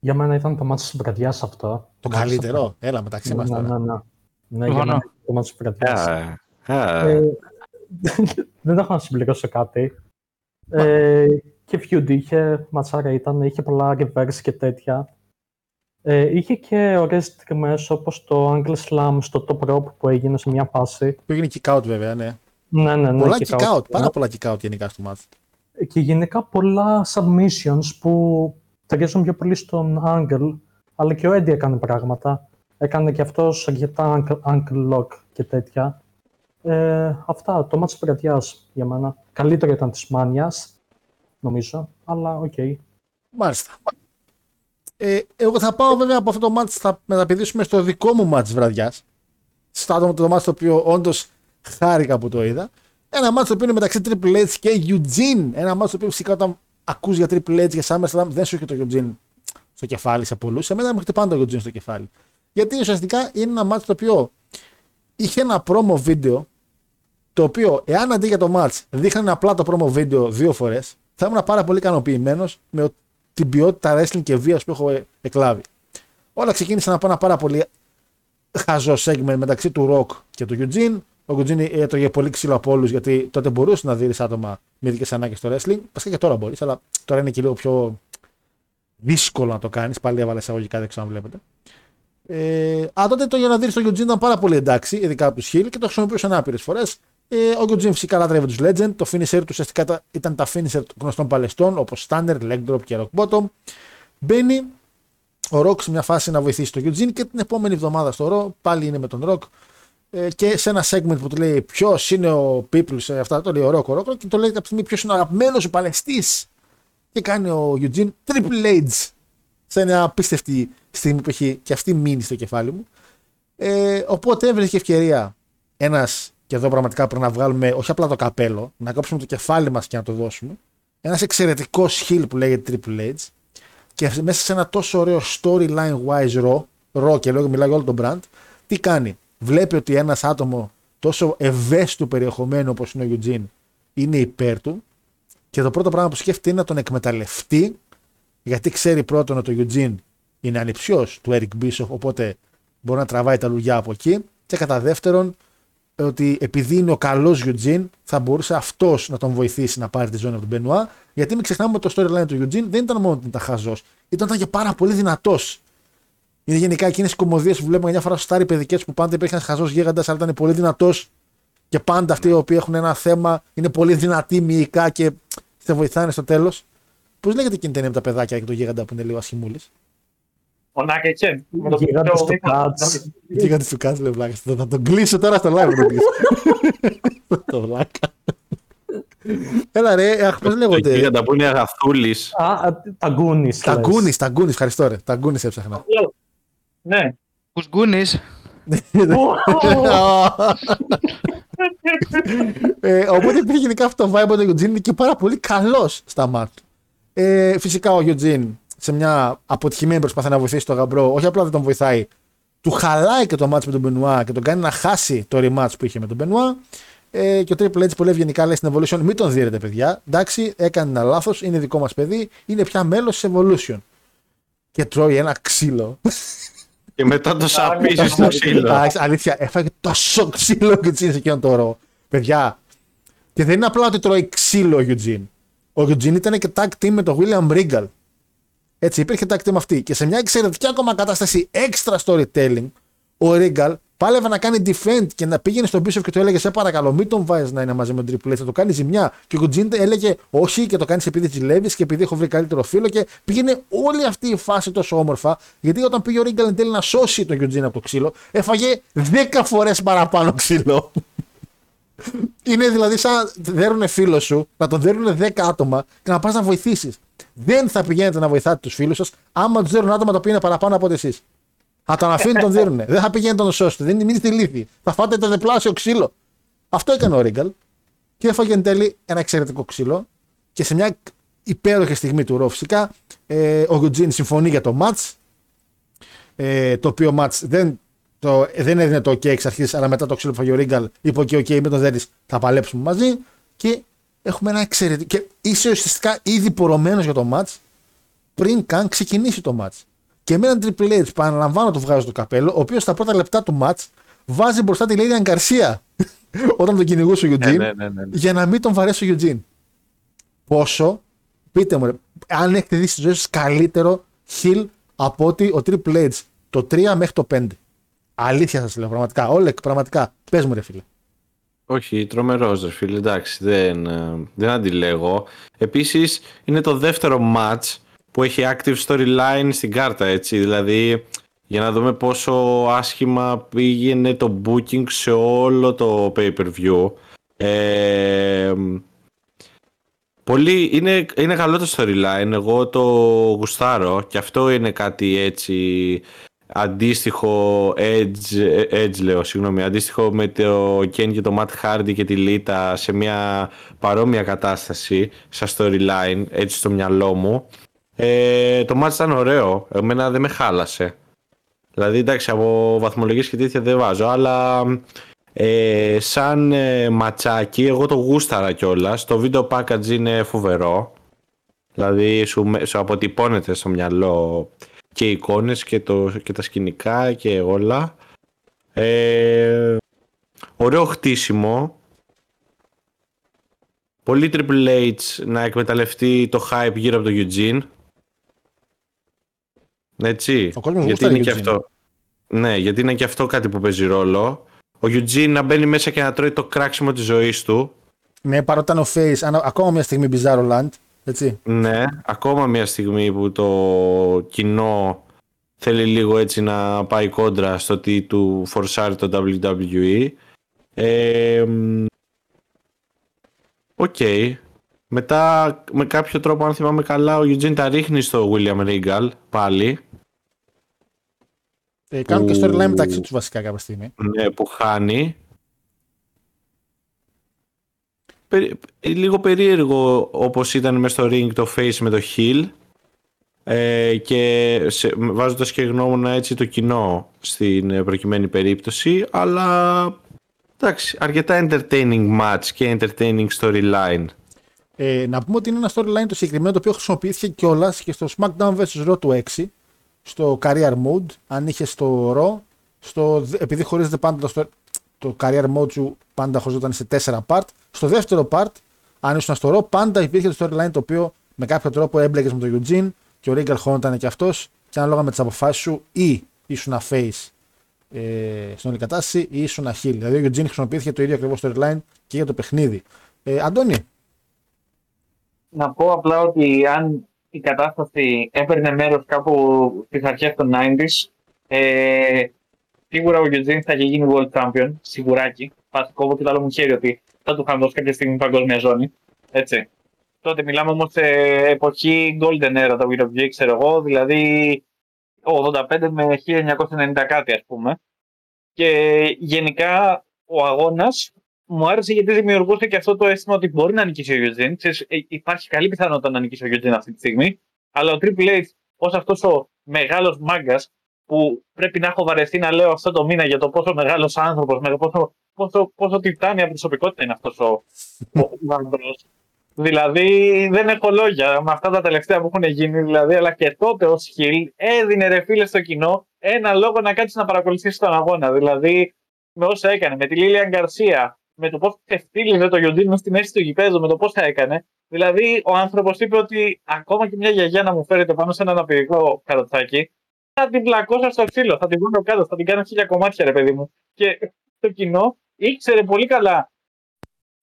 Για μένα ήταν το μάτι της βραδιά αυτό. το καλύτερο. Έλα μεταξύ Ναι, μας ναι, τώρα. ναι, ναι. Ναι, για Συμφωνώ. μένα ήταν το μάτι της βραδιά. Α, α, Ε, δεν έχω να συμπληρώσω κάτι. Ε, και feud είχε, ματσάρα ήταν, είχε πολλά reverse και τέτοια. Ε, είχε και ωραίες στιγμές όπως το Angle Slam στο top rope που έγινε σε μια φάση. Που έγινε kick out βέβαια, ναι. Ναι, ναι, ναι. πολλά και kick out, κάπου- πάρα πολλά kick out γενικά στο μάτς. Και γενικά πολλά submissions που ταιριάζουν πιο πολύ στον Angle, αλλά και ο Eddie έκανε πράγματα. Έκανε και αυτός αρκετά ankle, ankle lock και τέτοια. Ε, αυτά, το μάτς της βραδιάς για μένα. Καλύτερο ήταν της Μάνιας, νομίζω, αλλά οκ. Μάλιστα. Ε, εγώ θα πάω βέβαια από αυτό το μάτς, θα μεταπηδήσουμε στο δικό μου μάτς της βραδιάς. Στο άτομο το μάτς το οποίο όντως χάρηκα που το είδα. Ένα μάτς το οποίο είναι μεταξύ Triple H και Eugene. Ένα μάτς το οποίο φυσικά όταν ακούς για Triple H και SummerSlam δεν σου έχει το Eugene στο κεφάλι σε πολλούς. Σε μένα μου χτυπάνε το Eugene στο κεφάλι. Γιατί ουσιαστικά είναι ένα μάτς το οποίο είχε ένα promo βίντεο το οποίο εάν αντί για το match δείχνανε απλά το promo βίντεο δύο φορές, θα ήμουν πάρα πολύ ικανοποιημένος με ο- την ποιότητα wrestling και βίας που έχω ε- εκλάβει. Όλα ξεκίνησαν από ένα πάρα πολύ χαζό segment μεταξύ του Rock και του Eugene. Ο Eugene έτρωγε πολύ ξύλο από όλους γιατί τότε μπορούσες να δεις άτομα με ειδικές ανάγκες στο wrestling. Βασικά και τώρα μπορείς, αλλά τώρα είναι και λίγο πιο δύσκολο να το κάνεις. Πάλι έβαλες εισαγωγικά, δεν ξέρω αν βλέπετε. Ε, α, τότε το για να δεις στο Eugene ήταν πάρα πολύ εντάξει, ειδικά από τους Hill και το χρησιμοποιούσαν άπειρε φορές. Ε, ο Eugene φυσικά λάτρευε τους Legend. Το finisher του ουσιαστικά τα- ήταν τα finisher των γνωστών παλαιστών όπως Stunner, Leg Drop και Rock Bottom. Μπαίνει ο Rock σε μια φάση να βοηθήσει τον Eugene και την επόμενη εβδομάδα στο Raw πάλι είναι με τον Rock. Ε, και σε ένα segment που του λέει ποιος είναι ο People σε αυτά, το λέει ο Rock, ο Rock και το λέει κάποια στιγμή ποιος είναι ο αγαπημένος σου παλαιστής. Και κάνει ο Eugene Triple H σε μια απίστευτη στιγμή που έχει και αυτή μείνει στο κεφάλι μου. Ε, οπότε έβρεσε ευκαιρία ένας, και εδώ πραγματικά πρέπει να βγάλουμε όχι απλά το καπέλο, να κόψουμε το κεφάλι μας και να το δώσουμε. Ένας εξαιρετικός χιλ που λέγεται Triple H και μέσα σε ένα τόσο ωραίο storyline wise raw, raw και λέω μιλάω για όλο τον brand, τι κάνει. Βλέπει ότι ένας άτομο τόσο ευαίσθητου περιεχομένου όπως είναι ο Eugene είναι υπέρ του και το πρώτο πράγμα που σκέφτεται είναι να τον εκμεταλλευτεί γιατί ξέρει πρώτον ότι ο Eugene είναι ανιψιός του Eric Bischoff, οπότε μπορεί να τραβάει τα λουλιά από εκεί. Και κατά δεύτερον, ότι επειδή είναι ο καλός Eugene, θα μπορούσε αυτός να τον βοηθήσει να πάρει τη ζώνη από τον Μπενουά. Γιατί μην ξεχνάμε ότι το storyline του Eugene δεν ήταν μόνο ότι ήταν χαζός, ήταν, ήταν και πάρα πολύ δυνατός. Είναι γενικά εκείνες οι κομμωδίες που βλέπουμε μια φορά στου στάρι παιδικές που πάντα υπήρχε ένας χαζός γίγαντας, αλλά ήταν πολύ δυνατός. Και πάντα αυτοί οι οποίοι έχουν ένα θέμα είναι πολύ δυνατοί μυϊκά και σε βοηθάνε στο τέλος. Πώς λέγεται εκείνη η ταινία με τα παιδάκια και το γίγαντα που είναι λίγο ασχημούλης; Ο Νάκα Τσεν. Με το Γίγαντας πιο του μήκο. Cats. Γίγαντα του Κάτ, λέει βλάκα. Θα τον κλείσω τώρα στο live. να τον κλείσω. Το βλάκα. Έλα ρε, αχ, πώς Το λέγονται; γίγαντα που είναι αγαθούλης. Α, α, τα Goonies. Τα λες. γκούνις, τα γκούνις, ευχαριστώ ρε. Τα γκούνις έψαχνα. Ναι. Κουσγκούνης. ε, οπότε υπήρχε γενικά αυτό το vibe ότι ο Eugene είναι και πάρα πολύ καλός στα μάτια. Ε, φυσικά ο Eugene σε μια αποτυχημένη προσπάθεια να βοηθήσει τον γαμπρό, όχι απλά δεν τον βοηθάει, του χαλάει και το μάτς με τον Μπενουά και τον κάνει να χάσει το rematch που είχε με τον Μπενουά. Ε, και ο Triple H πολύ ευγενικά λέει στην Evolution: Μην τον δίνετε, παιδιά. Εντάξει, έκανε ένα λάθος, είναι δικό μας παιδί, είναι πια μέλος της Evolution. Και τρώει ένα ξύλο. Και μετά το σαπίζει στο ξύλο. Εντάξει, αλήθεια, έφαγε τόσο ξύλο ο Eugene σε εκείνον το ρο. Παιδιά, και δεν είναι απλά ότι τρώει ξύλο ο Eugene. Ο Eugene ήταν και tag team με τον William Regal. Έτσι, υπήρχε tag team αυτή. Και σε μια εξαιρετική ακόμα κατάσταση extra storytelling, ο Regal πάλευε να κάνει defend και να πήγαινε στον πίσω και του έλεγε Σε παρακαλώ, μην τον βάζεις να είναι μαζί με τον Triple H, θα το κάνει ζημιά. Και ο Eugene έλεγε Όχι και το κάνει επειδή ζηλεύεις και επειδή έχω βρει καλύτερο φίλο. Και πήγαινε όλη αυτή η φάση τόσο όμορφα, γιατί όταν πήγε ο Ρίγκαλ εν τέλει να σώσει τον Eugene από το ξύλο, έφαγε 10 φορές παραπάνω ξύλο. Είναι δηλαδή σαν να δέρουν φίλο σου, να τον δέρουν 10 άτομα και να πας να βοηθήσεις. Δεν θα πηγαίνετε να βοηθάτε τους φίλους σας άμα τους δέρουν άτομα τα οποία είναι παραπάνω από εσείς. Θα τον αφήνουν τον δέρουν. Δεν θα πηγαίνετε να τον σώσετε. Δεν είναι στη λύθη. Θα φάτε το διπλάσιο ξύλο. Αυτό έκανε ο Ρίγκαλ και έφαγε εν τέλει ένα εξαιρετικό ξύλο. Και σε μια υπέροχη στιγμή του Ρο, φυσικά, ε, ο Γιουτζίν συμφωνεί για το match. Ε, το οποίο match δεν, το, δεν έδινε το OK εξ αρχής, αλλά μετά το ξύλο που φάγε ο Ρίγκαλ είπε: OK, OK, με τον Δέννη θα παλέψουμε μαζί. Και έχουμε ένα εξαιρετικό. Και είσαι ουσιαστικά ήδη πορωμένος για το match πριν καν ξεκινήσει το match. Και με έναν Triple H, παραλαμβάνω το βγάζω το καπέλο, ο οποίος στα πρώτα λεπτά του match βάζει μπροστά τη Lady Γκαρσία όταν τον κυνηγούσε ο Eugene, ναι, ναι, ναι, ναι. για να μην τον βαρέσει ο Eugene. Πόσο, πείτε μου, ρε, αν έχετε δει στη ζωή σας καλύτερο χιλ από ότι ο Triple H το 3 μέχρι το 5. Αλήθεια σας λέω, πραγματικά. Όλεκ, πραγματικά. Πες μου, ρε φίλε. Όχι, τρομερός ρε φίλε, εντάξει, δεν, ε, δεν αντιλέγω. Επίσης, είναι το δεύτερο match που έχει active storyline στην κάρτα, έτσι. Δηλαδή, για να δούμε πόσο άσχημα πήγαινε το booking σε όλο το pay-per-view. Ε, πολύ, είναι, είναι καλό το storyline, εγώ το γουστάρω και αυτό είναι κάτι έτσι αντίστοιχο edge, edge λέω, συγγνώμη, αντίστοιχο με το Ken και το Matt Hardy και τη Lita σε μια παρόμοια κατάσταση σαν storyline, έτσι στο μυαλό μου. Ε, το μάτς ήταν ωραίο, εμένα δεν με χάλασε. Δηλαδή εντάξει από βαθμολογίες και τέτοια δεν βάζω, αλλά ε, σαν ε, ματσάκι εγώ το γούσταρα κιόλας. Το βίντεο package είναι φοβερό. Δηλαδή σου, σου αποτυπώνεται στο μυαλό και οι εικόνες και, το, και τα σκηνικά και όλα. Ε, ωραίο χτίσιμο. Πολύ Triple H να εκμεταλλευτεί το hype γύρω από το Eugene. Έτσι. Ο κόσμος γιατί γούσταρε είναι και Eugene. αυτό. Ναι, γιατί είναι και αυτό κάτι που παίζει ρόλο. Ο Eugene να μπαίνει μέσα και να τρώει το κράξιμο της ζωής του. Ναι, παρότι ήταν ο Face, ανα- ακόμα μια στιγμή Bizarro Land. Έτσι. Ναι, ακόμα μια στιγμή που το κοινό θέλει λίγο έτσι να πάει κόντρα στο τι του φορσάρει το WWE. Ε, μ, Οκ. Μετά με κάποιο τρόπο αν θυμάμαι καλά ο Eugene τα ρίχνει στο William Regal πάλι. Ε, κάνουν και Που- storyline μεταξύ τους βασικά κάποια στιγμή. Ναι, που χάνει. Λίγο περίεργο όπως ήταν μέσα στο ring το face με το heel ε, και σε, βάζοντας και γνώμονα έτσι το κοινό στην ε, προκειμένη περίπτωση αλλά εντάξει αρκετά entertaining match και entertaining storyline Ε, να πούμε ότι είναι ένα storyline το συγκεκριμένο το οποίο χρησιμοποιήθηκε κιόλας και στο SmackDown vs. Raw του 6 στο career mode. Αν είχε στο Raw, στο, επειδή χωρίζεται πάντα το, sto- το career mode σου πάντα χωριζόταν σε 4 part. Στο δεύτερο part, αν ήσουν στο Raw, πάντα υπήρχε το storyline το οποίο με κάποιο τρόπο έμπλεκες με τον Eugene και ο Regal χώνονταν και αυτός και ανάλογα με τις αποφάσεις σου ή ήσουν face ε, στην όλη κατάσταση ή ήσουν heel. Δηλαδή ο Eugene χρησιμοποιήθηκε το ίδιο ακριβώς storyline και για το παιχνίδι. Ε, Αντώνη, Να πω απλά ότι αν η κατάσταση έπαιρνε μέρος κάπου στις αρχές των 90s, ε, σίγουρα ο Eugene θα είχε γίνει World Champion, σιγουράκι. Θα κόβω και το άλλο μου χέρι ότι θα του είχαν δώσει κάποια στιγμή παγκόσμια ζώνη. Έτσι. Τότε μιλάμε όμως σε εποχή Golden Era το WWE, ξέρω εγώ, δηλαδή 85 με 1990 κάτι ας πούμε. Και γενικά ο αγώνας μου άρεσε γιατί δημιουργούσε και αυτό το αίσθημα ότι μπορεί να νικήσει ο Eugene. Ξέρεις, ε, υπάρχει καλή πιθανότητα να νικήσει ο Eugene αυτή τη στιγμή. Αλλά ο Triple H ως αυτός ο μεγάλος μάγκας που πρέπει να έχω βαρεθεί να λέω αυτό το μήνα για το πόσο μεγάλος άνθρωπος, με πόσο, πόσο, πόσο τιτάνια προσωπικότητα είναι αυτός ο, ο γαμπρός. Δηλαδή δεν έχω λόγια με αυτά τα τελευταία που έχουν γίνει. Δηλαδή, αλλά και τότε ως Χιλ έδινε ρε φίλε στο κοινό ένα λόγο να κάτσεις να παρακολουθήσεις τον αγώνα. Δηλαδή με όσα έκανε, με τη Λίλια Γκαρσία, με το πώς ξεφτύλιζε το Γιοντίνο στη μέση του γηπέδου, με το πώς τα έκανε. Δηλαδή, ο άνθρωπος είπε ότι ακόμα και μια γιαγιά να μου φέρετε πάνω σε ένα αναπηρικό καροτσάκι, θα την πλακώσω στο ξύλο, θα την βγάλω κάτω, θα την κάνω χίλια κομμάτια, ρε παιδί μου. Και το κοινό ήξερε πολύ καλά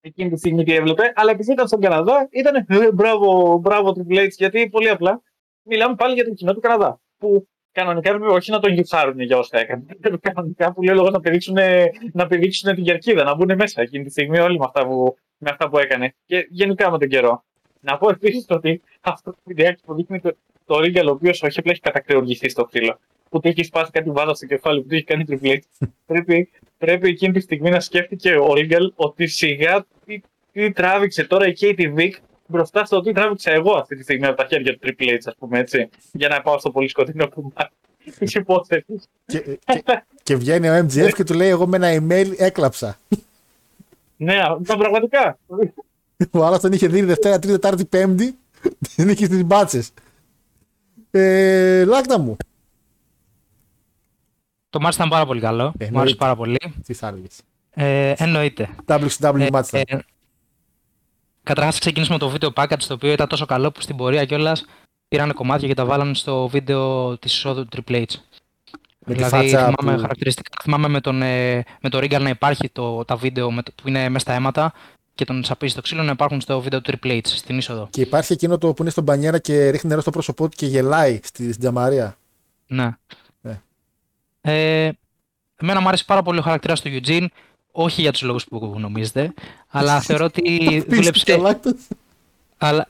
εκείνη τη στιγμή τι έβλεπε, αλλά επειδή ήταν στον Καναδά, ήταν «Ε, μπράβο, μπράβο Triple H, γιατί πολύ απλά μιλάμε πάλι για το κοινό του Καναδά. Που κανονικά έπρεπε όχι να τον γιουφάρουν για όσα έκανε. Έπρεπε κανονικά που λέει λόγος να πηδήξουν, να πηδήξουν την κερκίδα, να μπουν μέσα εκείνη τη στιγμή όλοι με αυτά που, με αυτά που έκανε. Και γενικά με τον καιρό. Να πω επίσης ότι αυτό το βιντεάκι που δείχνει το, το Ρίγκαλ, ο οποίος όχι απλά έχει κατακρεουργηθεί στο ξύλο, που του έχει σπάσει κάτι βάδα στο κεφάλι, που του έχει κάνει τριπλέ. πρέπει, πρέπει εκείνη τη στιγμή να σκέφτηκε ο Ρίγκαλ ότι σιγά τι, τι τράβηξε τώρα η Katie Vick μπροστά στο τι τράβηξα εγώ αυτή τη στιγμή από τα χέρια του Triple H, ας πούμε έτσι. Για να πάω στο πολύ σκοτεινό κομμάτι της υπόθεσης. και, και, και βγαίνει ο MGF και του λέει: Εγώ με ένα email έκλαψα. ναι, τα πραγματικά. Ο άλλος τον είχε δει Δευτέρα, Τρίτη, Τετάρτη, Πέμπτη. Δεν είχε τι μπάτσες. Ε, λάκτα μου. Το μάτς ήταν πάρα πολύ καλό. Ε, Μου άρεσε πάρα πολύ. Τι θα έλεγε. Ε, εννοείται. WCW Ε, match. ε, Καταρχάς, ξεκινήσουμε με το βίντεο package το οποίο ήταν τόσο καλό που στην πορεία κιόλας πήραν κομμάτια και τα βάλανε στο βίντεο της εισόδου του Triple H. Με τη δηλαδή, φάτσα θυμάμαι που- χαρακτηριστικά, θυμάμαι με τον, ε, με τον Regal να υπάρχει το, τα βίντεο με το, που είναι μέσα στα αίματα και τον σαπίζει στο ξύλο να υπάρχουν στο βίντεο του Triple H στην είσοδο. Και υπάρχει εκείνο το που είναι στον μπανιέρα και ρίχνει νερό στο πρόσωπό του και γελάει στη, στην τζαμαρία. Ναι. Ναι. Ε, εμένα μου άρεσε πάρα πολύ ο χαρακτήρας του Eugene. Όχι για τους λόγους που νομίζετε, αλλά θεωρώ ότι Πίστηκε δούλεψε. λάκτος. αλλά...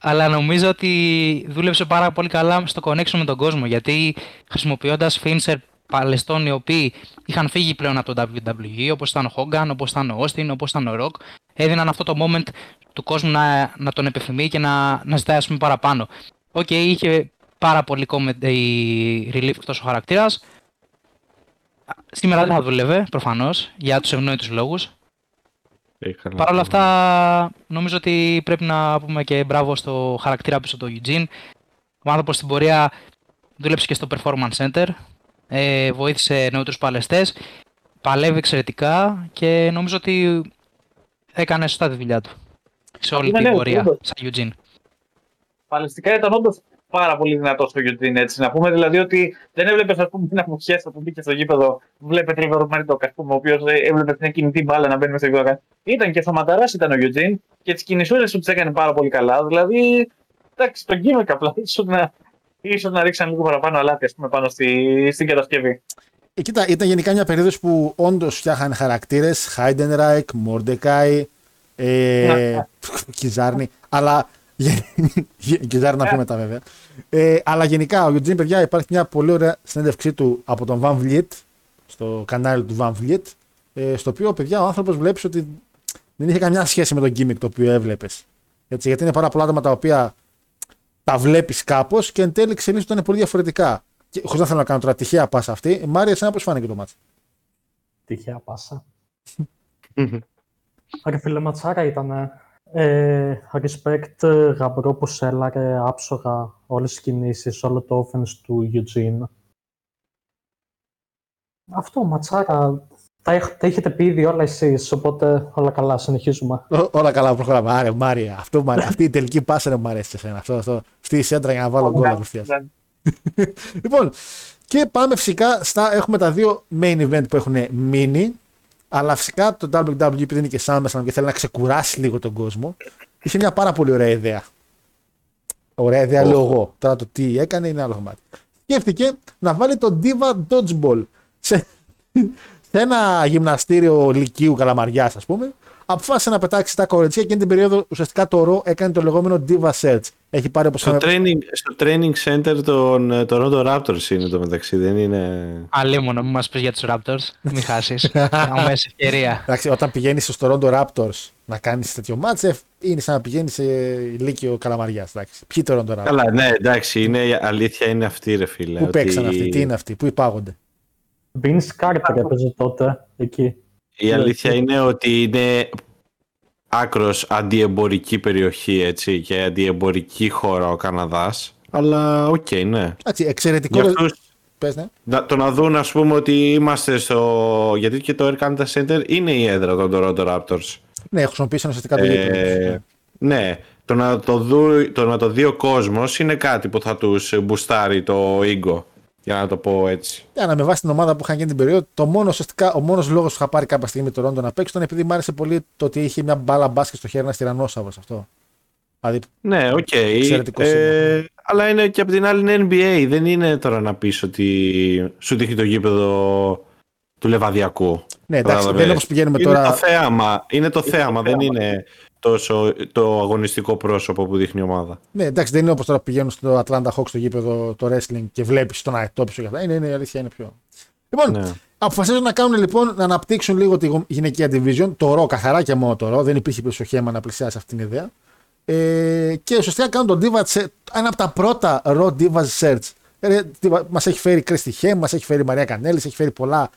αλλά νομίζω ότι δούλεψε πάρα πολύ καλά στο connection με τον κόσμο γιατί χρησιμοποιώντας finisher παλαιστών οι οποίοι είχαν φύγει πλέον από το WWE όπως ήταν ο Hogan, όπως ήταν ο Austin, όπως ήταν ο Rock έδιναν αυτό το moment του κόσμου να, να τον επιθυμεί και να, να ζητάει ας πούμε παραπάνω. Οκ, είχε πάρα πολύ comedy relief αυτός ο χαρακτήρας. Σήμερα δεν θα δούλευε, προφανώς, για τους ευνόητους λόγους. Είχα Παρ' όλα αυτά, νομίζω ότι πρέπει να πούμε και μπράβο στο χαρακτήρα πίσω του Eugene. Ο άνθρωπος στην πορεία δούλεψε και στο Performance Center, ε, βοήθησε νεότερους παλαιστές, παλεύει εξαιρετικά και νομίζω ότι έκανε σωστά τη δουλειά του σε όλη Είναι την νέος, πορεία, όντως. σαν Eugene. Παλαιστικά ήταν όντως πάρα πολύ δυνατό στο Eugene έτσι. Να πούμε δηλαδή ότι δεν έβλεπες ας πούμε την αποχέστα που μπήκε στο γήπεδο. Βλέπε Τρίβερο Μαριτόκ, ας πούμε, ο οποίος έβλεπες την κινητή μπάλα να μπαίνει μέσα στο γήπεδο. Ήταν και σωματαράς ήταν ο Eugene και τις κινησούλες του τις έκανε πάρα πολύ καλά. Δηλαδή, εντάξει, το gimmick απλά. ίσως να, ίσως να ρίξαν λίγο παραπάνω αλάτι ας πούμε, πάνω στη, στην κατασκευή. Ε, κοίτα, ήταν γενικά μια περίοδος που όντως φτιάχανε χαρακτήρες. Heidenreich, Mordecai, ε, Kizarny. Αλλά. Kizarny να πούμε τα βέβαια. Ε, αλλά γενικά, ο Eugene, παιδιά, υπάρχει μια πολύ ωραία συνέντευξή του από τον Van Vliet, στο κανάλι του Van Vliet, ε, στο οποίο, παιδιά, ο άνθρωπος βλέπει ότι δεν είχε καμιά σχέση με τον gimmick το οποίο έβλεπες. Γιατί είναι πάρα πολλά άτομα τα οποία τα βλέπεις κάπως και εν τέλει εξελίσσονται πολύ διαφορετικά. Χωρίς να θέλω να κάνω τώρα τυχαία πάσα αυτή. Μάρια, εσένα πώς φάνηκε το μάτσο. Τυχαία πάσα. Ρε φίλε Ματσάρα ήταν ε, respect ε, γαμπρό που σέλαρε άψογα όλες τις κινήσεις, όλο το offense του Eugene. Αυτό, Ματσάρα, τα, έχ- τα έχετε πει ήδη όλα εσείς, οπότε όλα καλά, συνεχίζουμε. Ό- Όλα καλά, προχωράμε. Άρε, Μάρια. Αυτό, μου αρέσει. αυτή η τελική πάσα δεν μου αρέσει σε σένα. Αυτό, αυτό. Αυτή η σέντρα για να βάλω γκολ απευθείας. Λοιπόν, και πάμε φυσικά στα. Έχουμε τα δύο main event που έχουν μείνει. Αλλά φυσικά το WWE επειδή είναι και SummerSlam και θέλει να ξεκουράσει λίγο τον κόσμο, είχε μια πάρα πολύ ωραία ιδέα. Ωραία ιδέα, λέω εγώ. Τώρα το τι έκανε είναι άλλο κομμάτι. Σκέφτηκε να βάλει το Diva Dodgeball σε, σε ένα γυμναστήριο λυκείου καλαμαριάς, ας πούμε. Αποφάσισε να πετάξει τα κοριτσιά και εκείνη την περίοδο ουσιαστικά το ρο έκανε το λεγόμενο Diva Search. Έχει πάρει όπως Στο training, στο training center των ε, Toronto Raptors είναι το μεταξύ, δεν είναι... Αλίμονο, μην μας πεις για τους Raptors, μην χάσεις. Αμέσως ευκαιρία. Εντάξει, όταν πηγαίνεις στο Toronto Raptors να κάνεις τέτοιο μάτσε, είναι σαν να πηγαίνεις σε Ηλύσιο Καλαμαριάς. Ποιοι Toronto Raptors, Καλά, ναι, εντάξει, είναι, η αλήθεια είναι αυτή, ρε φίλε. πού ότι παίξαν αυτοί, τι είναι αυτοί, πού υπάγονται. Vince Carter έπαιζε τότε εκεί. Η αλήθεια είναι ότι είναι άκρως αντιεμπορική περιοχή, έτσι, και αντιεμπορική χώρα ο Καναδάς. Αλλά οκ, ναι. Εντάξει, εξαιρετικό. Για αυτούς, Πες, ναι. να, το να δουν, ας πούμε, ότι είμαστε στο... Γιατί και το Air Canada Center είναι η έδρα των Toronto Raptors. Ναι, χρησιμοποίησαν ουσιαστικά το Ε, γήπεδο. τους, ναι. ναι, το να το, δου, το να το δει ο κόσμος είναι κάτι που θα τους μπουστάρει το ego. Για να το πω έτσι. Για να με βάσει την ομάδα που είχαν γίνει την περίοδο, το μόνο, ουσιαστικά, ο μόνος λόγος που είχα πάρει κάποια στιγμή το Toronto να παίξει ήταν επειδή μου άρεσε πολύ το ότι είχε μια μπάλα μπάσκετ στο χέρι ένας τυραννόσαυρος αυτό. Δηλαδή, Ναι, οκ. Εξαιρετικό Ε, αλλά είναι και από την άλλη είναι NBA. Δεν είναι τώρα να πεις ότι σου δείχνει το γήπεδο του Λεβαδιακού. ναι, εντάξει, Κατάλαβες. δεν είναι όπως πηγαίνουμε Είναι τώρα. το θέαμα, είναι το θέαμα, δεν είναι τόσο το αγωνιστικό πρόσωπο που δείχνει η ομάδα. Ναι, εντάξει, δεν είναι όπως τώρα που πηγαίνουν στο Atlanta Hawks στο γήπεδο το wrestling και βλέπεις τον αετόπισο και αυτά. Είναι, είναι η αλήθεια, είναι πιο. Λοιπόν, Ναι. αποφασίζουν να κάνουν λοιπόν να αναπτύξουν λίγο τη γο- γυναικεία division, το ρο, καθαρά και μόνο το ρο, δεν υπήρχε πίσω χέμα να πλησιάσει αυτήν την ιδέα. Ε, και ουσιαστικά κάνουν τον Diva Search, ένα από τα πρώτα ρο Diva Search. Μας έχει φέρει Κρίστη Χέμ, μας έχει φέρει Μαρία Κανέλης, έχει φέρει πολλά.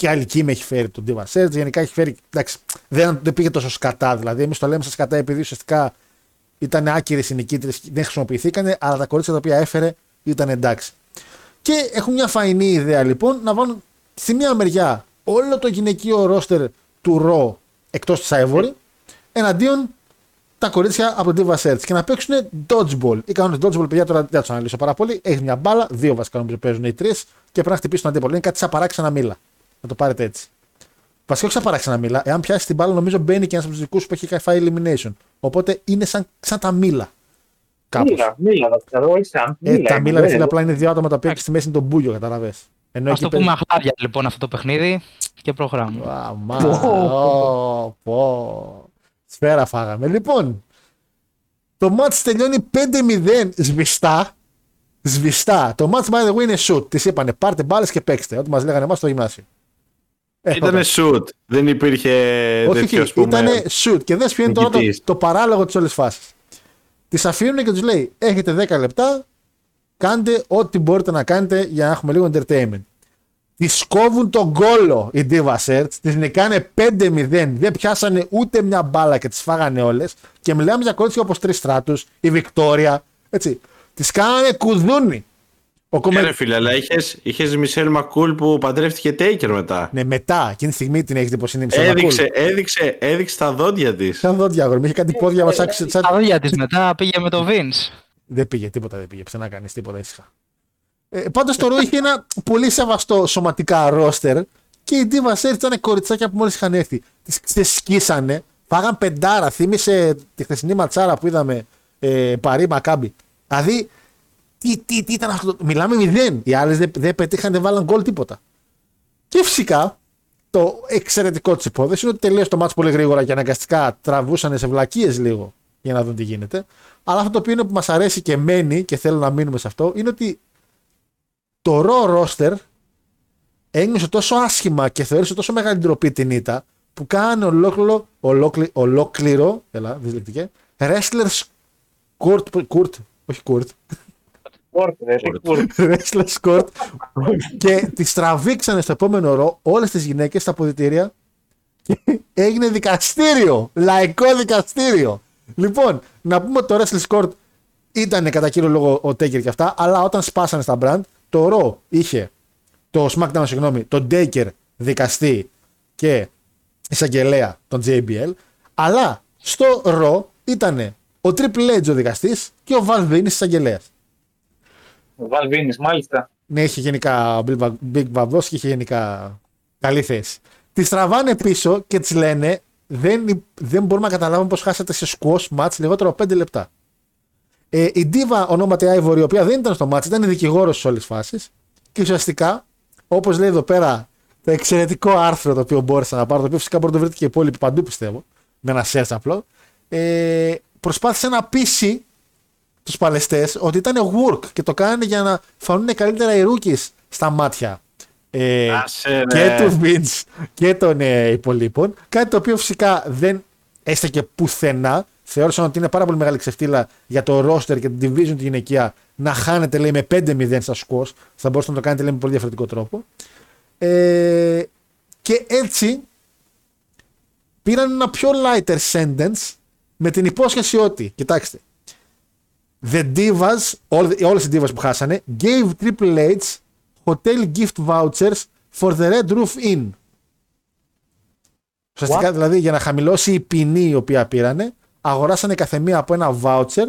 Και άλλη Κίμ έχει φέρει τον Diva Search. Γενικά έχει φέρει. Εντάξει, δεν, δεν πήγε τόσο σκατά. Δηλαδή, εμείς το λέμε στα σκατά επειδή ουσιαστικά ήταν άκυρες οι νικήτρε, δεν χρησιμοποιηθήκαν, αλλά τα κορίτσια τα οποία έφερε ήταν εντάξει. Και έχουν μια φαϊνή ιδέα λοιπόν να βάλουν στη μία μεριά όλο το γυναικείο ρόστερ του Ρο εκτός της Ivory εναντίον τα κορίτσια από το Diva Search και να παίξουν dodgeball. Ή κάνουν dodgeball, παιδιά, τώρα δεν θα τους αναλύσω πάρα πολύ. Έχει μια μπάλα, δύο βασικά νομίζω παίζουν οι τρεις και πρέπει να χτυπήσει τον αντίπολο. Είναι κάτι σαν παράξενα μήλα. Να το πάρετε έτσι. Βασικά όχι σαν παράξενα μήλα. Εάν πιάσει την μπάλα, νομίζω μπαίνει και ένας από τους δικούς σου που έχει φάει elimination. Οπότε είναι σαν, σαν τα μήλα. Κάπως. Μίλα, μίλα, θα ξέρω, όχι σαν. Ε, τα είναι, μήλα ρε ναι. φίλε, απλά είναι δύο άτομα τα οποία και στη μέση είναι τον μπούλιο, καταλαβέ. Ενώ Α εκεί το παίζει- πούμε αχλάδια λοιπόν αυτό το παιχνίδι και προχωράμε. Α, μα, ω, πω. Σφαίρα φάγαμε. Λοιπόν, το μάτς τελειώνει 5-0 σβηστά. Σβηστά. Το match by the way είναι shoot. Τη είπανε πάρτε μπάλες και παίξτε. Ό,τι μας λέγανε εμάς στο γυμνάσιο. Ε, Ήτανε shoot. Δεν υπήρχε όχι, τέτοιος, ας όχι, πούμε. ήταν shoot. Και δεν ποιο είναι τώρα το, νικητής. το παράλογο της όλης φάσης. Τη αφήνουν και τους λέει: Έχετε 10 λεπτά, κάντε ό,τι μπορείτε να κάνετε για να έχουμε λίγο entertainment. Τη κόβουν τον κόλο οι Diva Search, τη νικάνε 5-0, δεν πιάσανε ούτε μια μπάλα και τις φάγανε όλες. Και μιλάμε για κορίτσια όπως Τρεις Στράτους, η Βικτόρια, έτσι. Τις κάνανε κουδούνι. Ο Ναι, κομμέ... ρε φίλε, αλλά είχες, είχες Μισελ Μακούλ που παντρεύτηκε Τέικερ μετά. Ναι, μετά, εκείνη τη στιγμή την έχει δει πως είναι η Μισελ έδειξε, Μακούλ. έδειξε, έδειξε τα δόντια της. Σαν δόντια αγόρι, μου είχε κάτι πόδια μας άξιζε. σαν- Τα δόντια της μετά πήγε με το Vince. Δεν πήγε, τίποτα δεν πήγε. Πουθενά κανεί, τίποτα ήσυχα. Ε, Πάντως το Ρο είχε ένα πολύ σεβαστό σωματικά ρόστερ και οι Diva Search ήταν κοριτσάκια που μόλις είχαν έρθει. Τις ξεσκίσανε, φάγαν πεντάρα. Θύμισε τη χθεσινή ματσάρα που είδαμε ε, Παρή Μακάμπι. Δηλαδή, τι, τι, τι ήταν αυτό. το- Μιλάμε μηδέν. Οι άλλες δεν, δεν πετύχαν, δεν βάλαν γκολ τίποτα. Και φυσικά το εξαιρετικό της υπόθεσης είναι ότι τελείωσε το μάτσο πολύ γρήγορα και αναγκαστικά τραβούσαν σε βλακίες λίγο για να δουν τι γίνεται. Αλλά αυτό το οποίο είναι που μας αρέσει και μένει και θέλω να μείνουμε σε αυτό είναι ότι το Raw roster ένιωσε τόσο άσχημα και θεώρησε τόσο μεγάλη ντροπή την ήττα που κάνει ολόκληρο, ολόκληρο, ολόκληρο έλα, δυσλεκτικέ, wrestlers court, court, όχι court, Κόρτ, ρε, τι κόρτ. wrestlers court και τις τραβήξανε στο επόμενο ρο όλες τις γυναίκες στα αποδητήρια και έγινε δικαστήριο, λαϊκό δικαστήριο. Λοιπόν, να πούμε ότι το wrestlers court ήταν κατά κύριο λόγο ο Taker και αυτά, αλλά όταν σπάσανε στα brand, το ρο είχε το SmackDown, συγγνώμη, τον Taker δικαστή και εισαγγελέα, τον JBL, αλλά στο ρο ήταν ο Triple H ο δικαστής και ο Val Venis εισαγγελέας. Ο Βαλβίνης, μάλιστα. Ναι, είχε γενικά ο Big- Big Vavos και είχε γενικά καλή θέση. Τη τραβάνε πίσω και τη λένε δεν, υ- δεν μπορούμε να καταλάβουμε πώς χάσατε σε squash match λιγότερο από 5 λεπτά. Ε, η Diva ονόματι Ivory, η οποία δεν ήταν στο match, ήταν δικηγόρος σε όλες τις φάσεις. Και ουσιαστικά, όπως λέει εδώ πέρα, το εξαιρετικό άρθρο το οποίο μπόρεσα να πάρω, το οποίο φυσικά μπορείτε να το βρείτε και οι υπόλοιποι παντού πιστεύω, με ένα search απλό, ε, προσπάθησε να πείσει τους παλαιστές ότι ήταν work και το κάνανε για να φανούν καλύτερα οι rookies στα μάτια ε, Άσε, και ρε. του Vince και των ε, υπολείπων. Κάτι το οποίο φυσικά δεν έστεκε πουθενά. Θεώρησαν ότι είναι πάρα πολύ μεγάλη ξεφτύλα για το roster και την division τη γυναικεία να χάνετε λέει με 5-0 στα σκος. Θα μπορούσατε να το κάνετε λέει με πολύ διαφορετικό τρόπο. Ε, και έτσι πήραν ένα πιο lighter sentence με την υπόσχεση ότι, κοιτάξτε, The Divas, όλ- όλες οι Divas που χάσανε, gave Triple H hotel gift vouchers for the Red Roof Inn. Ουσιαστικά δηλαδή για να χαμηλώσει η ποινή η οποία πήρανε, αγοράσανε καθεμία από ένα voucher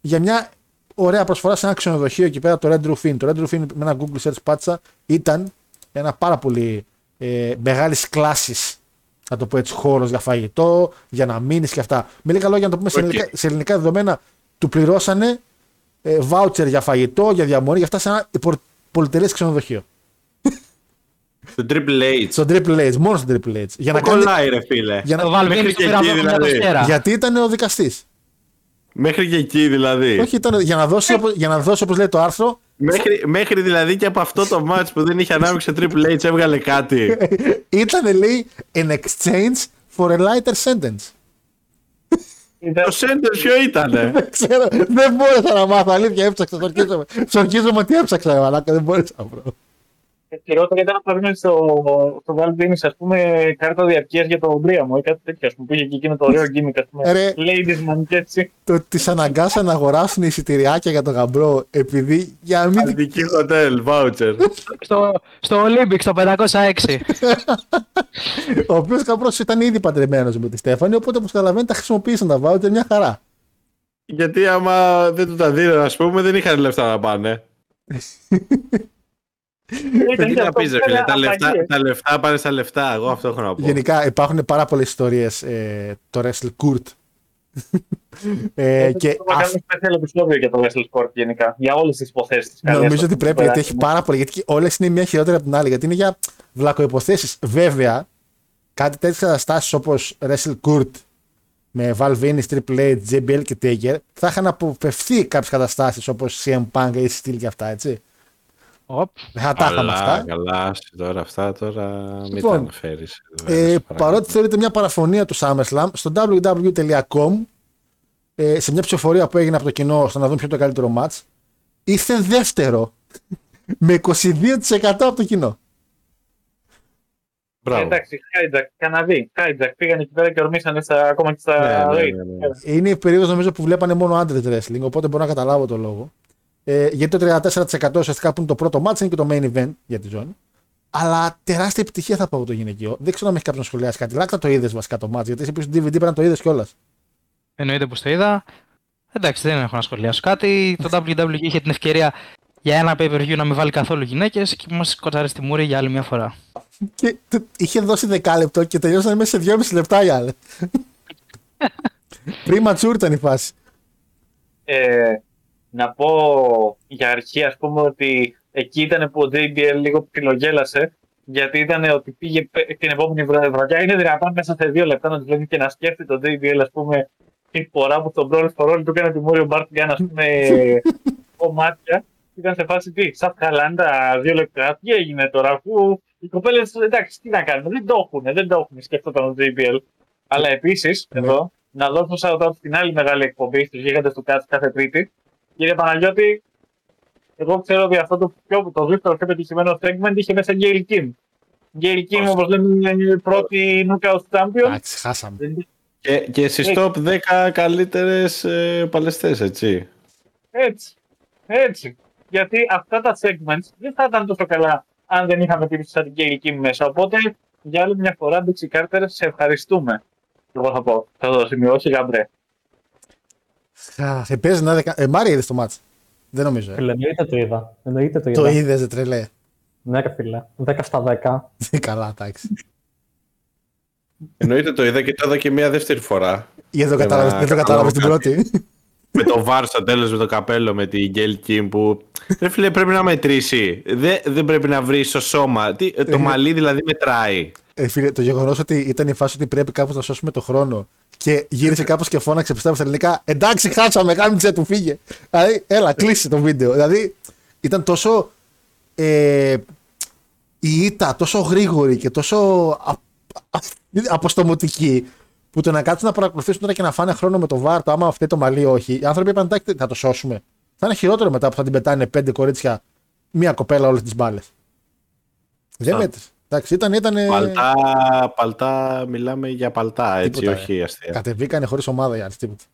για μια ωραία προσφορά σε ένα ξενοδοχείο εκεί πέρα, το Red Roof Inn. Το Red Roof Inn με ένα Google search πάτσα ήταν ένα πάρα πολύ ε, μεγάλης κλάσης, να το πω έτσι, χώρος για φαγητό, για να μείνεις και αυτά. Με λίγα λόγια, να το πούμε σε, Οκ. ελληνικά, σε ελληνικά δεδομένα, του πληρώσανε ε, voucher για φαγητό, για διαμονή, για αυτά σε ένα πολυτερέ ξενοδοχείο. Το Triple H. Στο Triple H, μόνο στο Triple H. Για να Το κάνει, κολλάει ρε φίλε. για να, Το Valve Μέχρι στο και πήραμε εκεί από μια δηλαδή. τοστέρα. γιατί ήταν ο δικαστής. Μέχρι και εκεί δηλαδή. Όχι, ήταν για να δώσει, όπως- για να δώσει όπως λέει το άρθρο, Μέχρι, μέχρι δηλαδή και από αυτό το match που δεν είχε ανάμειξη το Triple H έβγαλε κάτι. ήταν λέει an exchange for a lighter sentence. Ήταν- το center ποιο ήτανε; Δεν ξέρω, δεν μπόρεσα να μάθω. Αλήθεια, έψαξα. Σορκίζομαι. Σορκίζομαι ότι έψαξα, ρε μαλάκα. Δεν μπόρεσα να βρω. Χειρότερα ήταν να παίρνει στο, στο Valve Tennis, ας πούμε, κάρτα διαρκείας για το μπρία μου ή κάτι τέτοιο, ας πούμε, που είχε και εκείνο το ωραίο gimmick, ας πούμε, Ρε. ladies man και έτσι. Το ότι τι αναγκάσαν να αγοράσουν εισιτηριάκια για τον γαμπρό επειδή για να μην. Αντική hotel, voucher. Στο, στο Olympic, στο 506. Ο οποίος γαμπρό ήταν ήδη παντρεμένος με τη Στέφανη, οπότε όπως καταλαβαίνετε τα χρησιμοποίησαν τα βάουτσερ μια χαρά. Γιατί άμα δεν του τα δίνουν, ας πούμε, δεν είχαν λεφτά να πάνε. Τι να πεις, ρε φίλε, τα λεφτά, τα λεφτά πάνε στα λεφτά. Εγώ αυτό έχω να πω. Γενικά υπάρχουν πάρα πολλές ιστορίες ε, το Wrestle Kurt. ε, και Θα αυ- κάνουμε special επεισόδιο για το Wrestle Sport γενικά, για όλες τις υποθέσεις. της νομίζω καρδιάς ότι του. πρέπει γιατί έχει πάρα πολύ. Γιατί όλες είναι μια χειρότερη από την άλλη. Γιατί είναι για βλακοϊποθέσει. Βέβαια, κάτι τέτοιες καταστάσεις όπως Wrestle Kurt με Valve Innis, Triple H, JBL και Taker θα είχαν αποφευθεί κάποιες καταστάσεις όπως CM Punk ή Steel και αυτά, έτσι. Οπ. Δεν θα τα είχαμε Καλά, αυτά. καλά, άσε τώρα αυτά τώρα μην Λοιπόν, τα αναφέρεις. Ε, παρότι θεωρείται μια παραφωνία του SummerSlam, στο www.com ε, σε μια ψηφοφορία που έγινε από το κοινό στο να δουν ποιο είναι το καλύτερο match, ήρθε δεύτερο με 22% από το κοινό. Μπράβο. Εντάξει, hijack, Καναδί, hijack, πήγαν εκεί πέρα και ορμήσανε στα, ακόμα και στα Ναι, ναι, rate. ναι, ναι. Είναι η περίοδος νομίζω που βλέπανε μόνο άντρες wrestling, οπότε μπορώ να καταλάβω το λόγο. Ε, γιατί το 34% ουσιαστικά που είναι το πρώτο match είναι και το main event για τη ζώνη. Αλλά τεράστια επιτυχία θα πω από το γυναικείο. Δεν ξέρω αν έχει κάποιο να σχολιάσει κάτι. Λάκτα το είδες βασικά το match, γιατί εσύ που έχεις το DVD πρέπει να το είδες κιόλας. Εννοείται που το είδα. Εντάξει, δεν έχω να σχολιάσω κάτι. Το WWE είχε την ευκαιρία για ένα pay-per-view να μην βάλει καθόλου γυναίκες και μας κοτσάρει στη μούρη για άλλη μια φορά. Και του- είχε δώσει δεκάλεπτο και τελειώσανε μέσα σε 2,5 λεπτά οι άλλοι. Premature ήταν η φάση. Ε, να πω για αρχή, ας πούμε, ότι εκεί ήταν που ο JBL λίγο ψιλογέλασε, γιατί ήταν ότι πήγε πε- την επόμενη βραδιά. βραδιά. Είναι δυνατόν μέσα σε δύο λεπτά να τους βλέπει και να σκέφτεται το JBL, ας πούμε, τη φορά που στον Brawl for All του έκανε τη Μούριο Μπάρτ για να, ας πούμε, κομμάτια. Ήταν σε φάση τι, σαν χαλάντα δύο λεπτά. Τι έγινε τώρα, αφού οι κοπέλες, εντάξει, τι να κάνουν, δεν το έχουν, δεν το έχουν, σκέφτονταν ο JBL. Αλλά επίσης, Ναι. εδώ, να δώσω shout out στην άλλη μεγάλη εκπομπή, στους γίγαντες του Κάτς κάθε Τρίτη. Κύριε Παναγιώτη, εγώ ξέρω ότι αυτό το, πιο, το δεύτερο πιο πετυχημένο segment είχε μέσα Gail Kim. Gail Kim, Πώς. όπω λέμε, είναι η πρώτη knockout champion. Εντάξει, χάσαμε. Δεν- Και, και στις top 10 καλύτερες ε, παλαιστές, έτσι. Έτσι. Έτσι. Γιατί αυτά τα segments δεν θα ήταν τόσο καλά αν δεν είχαμε τύπου σαν την Gail Kim μέσα. Οπότε για άλλη μια φορά, Dixie Carter, σε ευχαριστούμε. Εγώ θα πω. Θα το σημειώσει γαμπρέ. Θα παίζει να δεκα... Ε, Μάρια είδες το match. Δεν νομίζω. Ε. Φίλε, εννοείται το είδα. Εννοείται το είδα. Το είδες, δε τρελέ. Ναι, ρε φίλε. 10 στα 10. Καλά, εντάξει. Εννοείται το είδα και το είδα και μια δεύτερη φορά. Ή δεν το Για να κατάλαβε δεν το κατάλαβες την καταλάβω πρώτη. με το βάρ στο τέλος με το καπέλο με την Γκέλ Κιμ που. Ρε φίλε, πρέπει να μετρήσει. Δεν, δεν πρέπει να βρεις το σώμα. Τι, το μαλλί δηλαδή μετράει. Ε, φίλε, το γεγονός ότι ήταν η φάση ότι πρέπει κάπω να σώσουμε το χρόνο και γύρισε κάπως και φώναξε πιστεύω στα ελληνικά. Εντάξει, χάσαμε, κάνουμε του φύγε. Δηλαδή, έλα, κλείσει το βίντεο. Δηλαδή, ήταν τόσο. Ε, η ήττα τόσο γρήγορη και τόσο α, α, αποστομωτική που το να κάτσουν να παρακολουθήσουν τώρα και να φάνε χρόνο με το βάρ, το άμα φταίει το μαλλί ή όχι. Οι άνθρωποι είπαν εντάξει, θα το σώσουμε. Θα είναι χειρότερο μετά που θα την πετάνε πέντε κορίτσια, μία κοπέλα όλες τις μπάλες. Δεν Α. μέτρησε. Εντάξει, ήταν. ήταν Παλτά, παλτά, μιλάμε για παλτά, έτσι, Τίποτα, όχι αστεία. Κατεβήκανε χωρίς ομάδα οι άλλοι, τίποτα.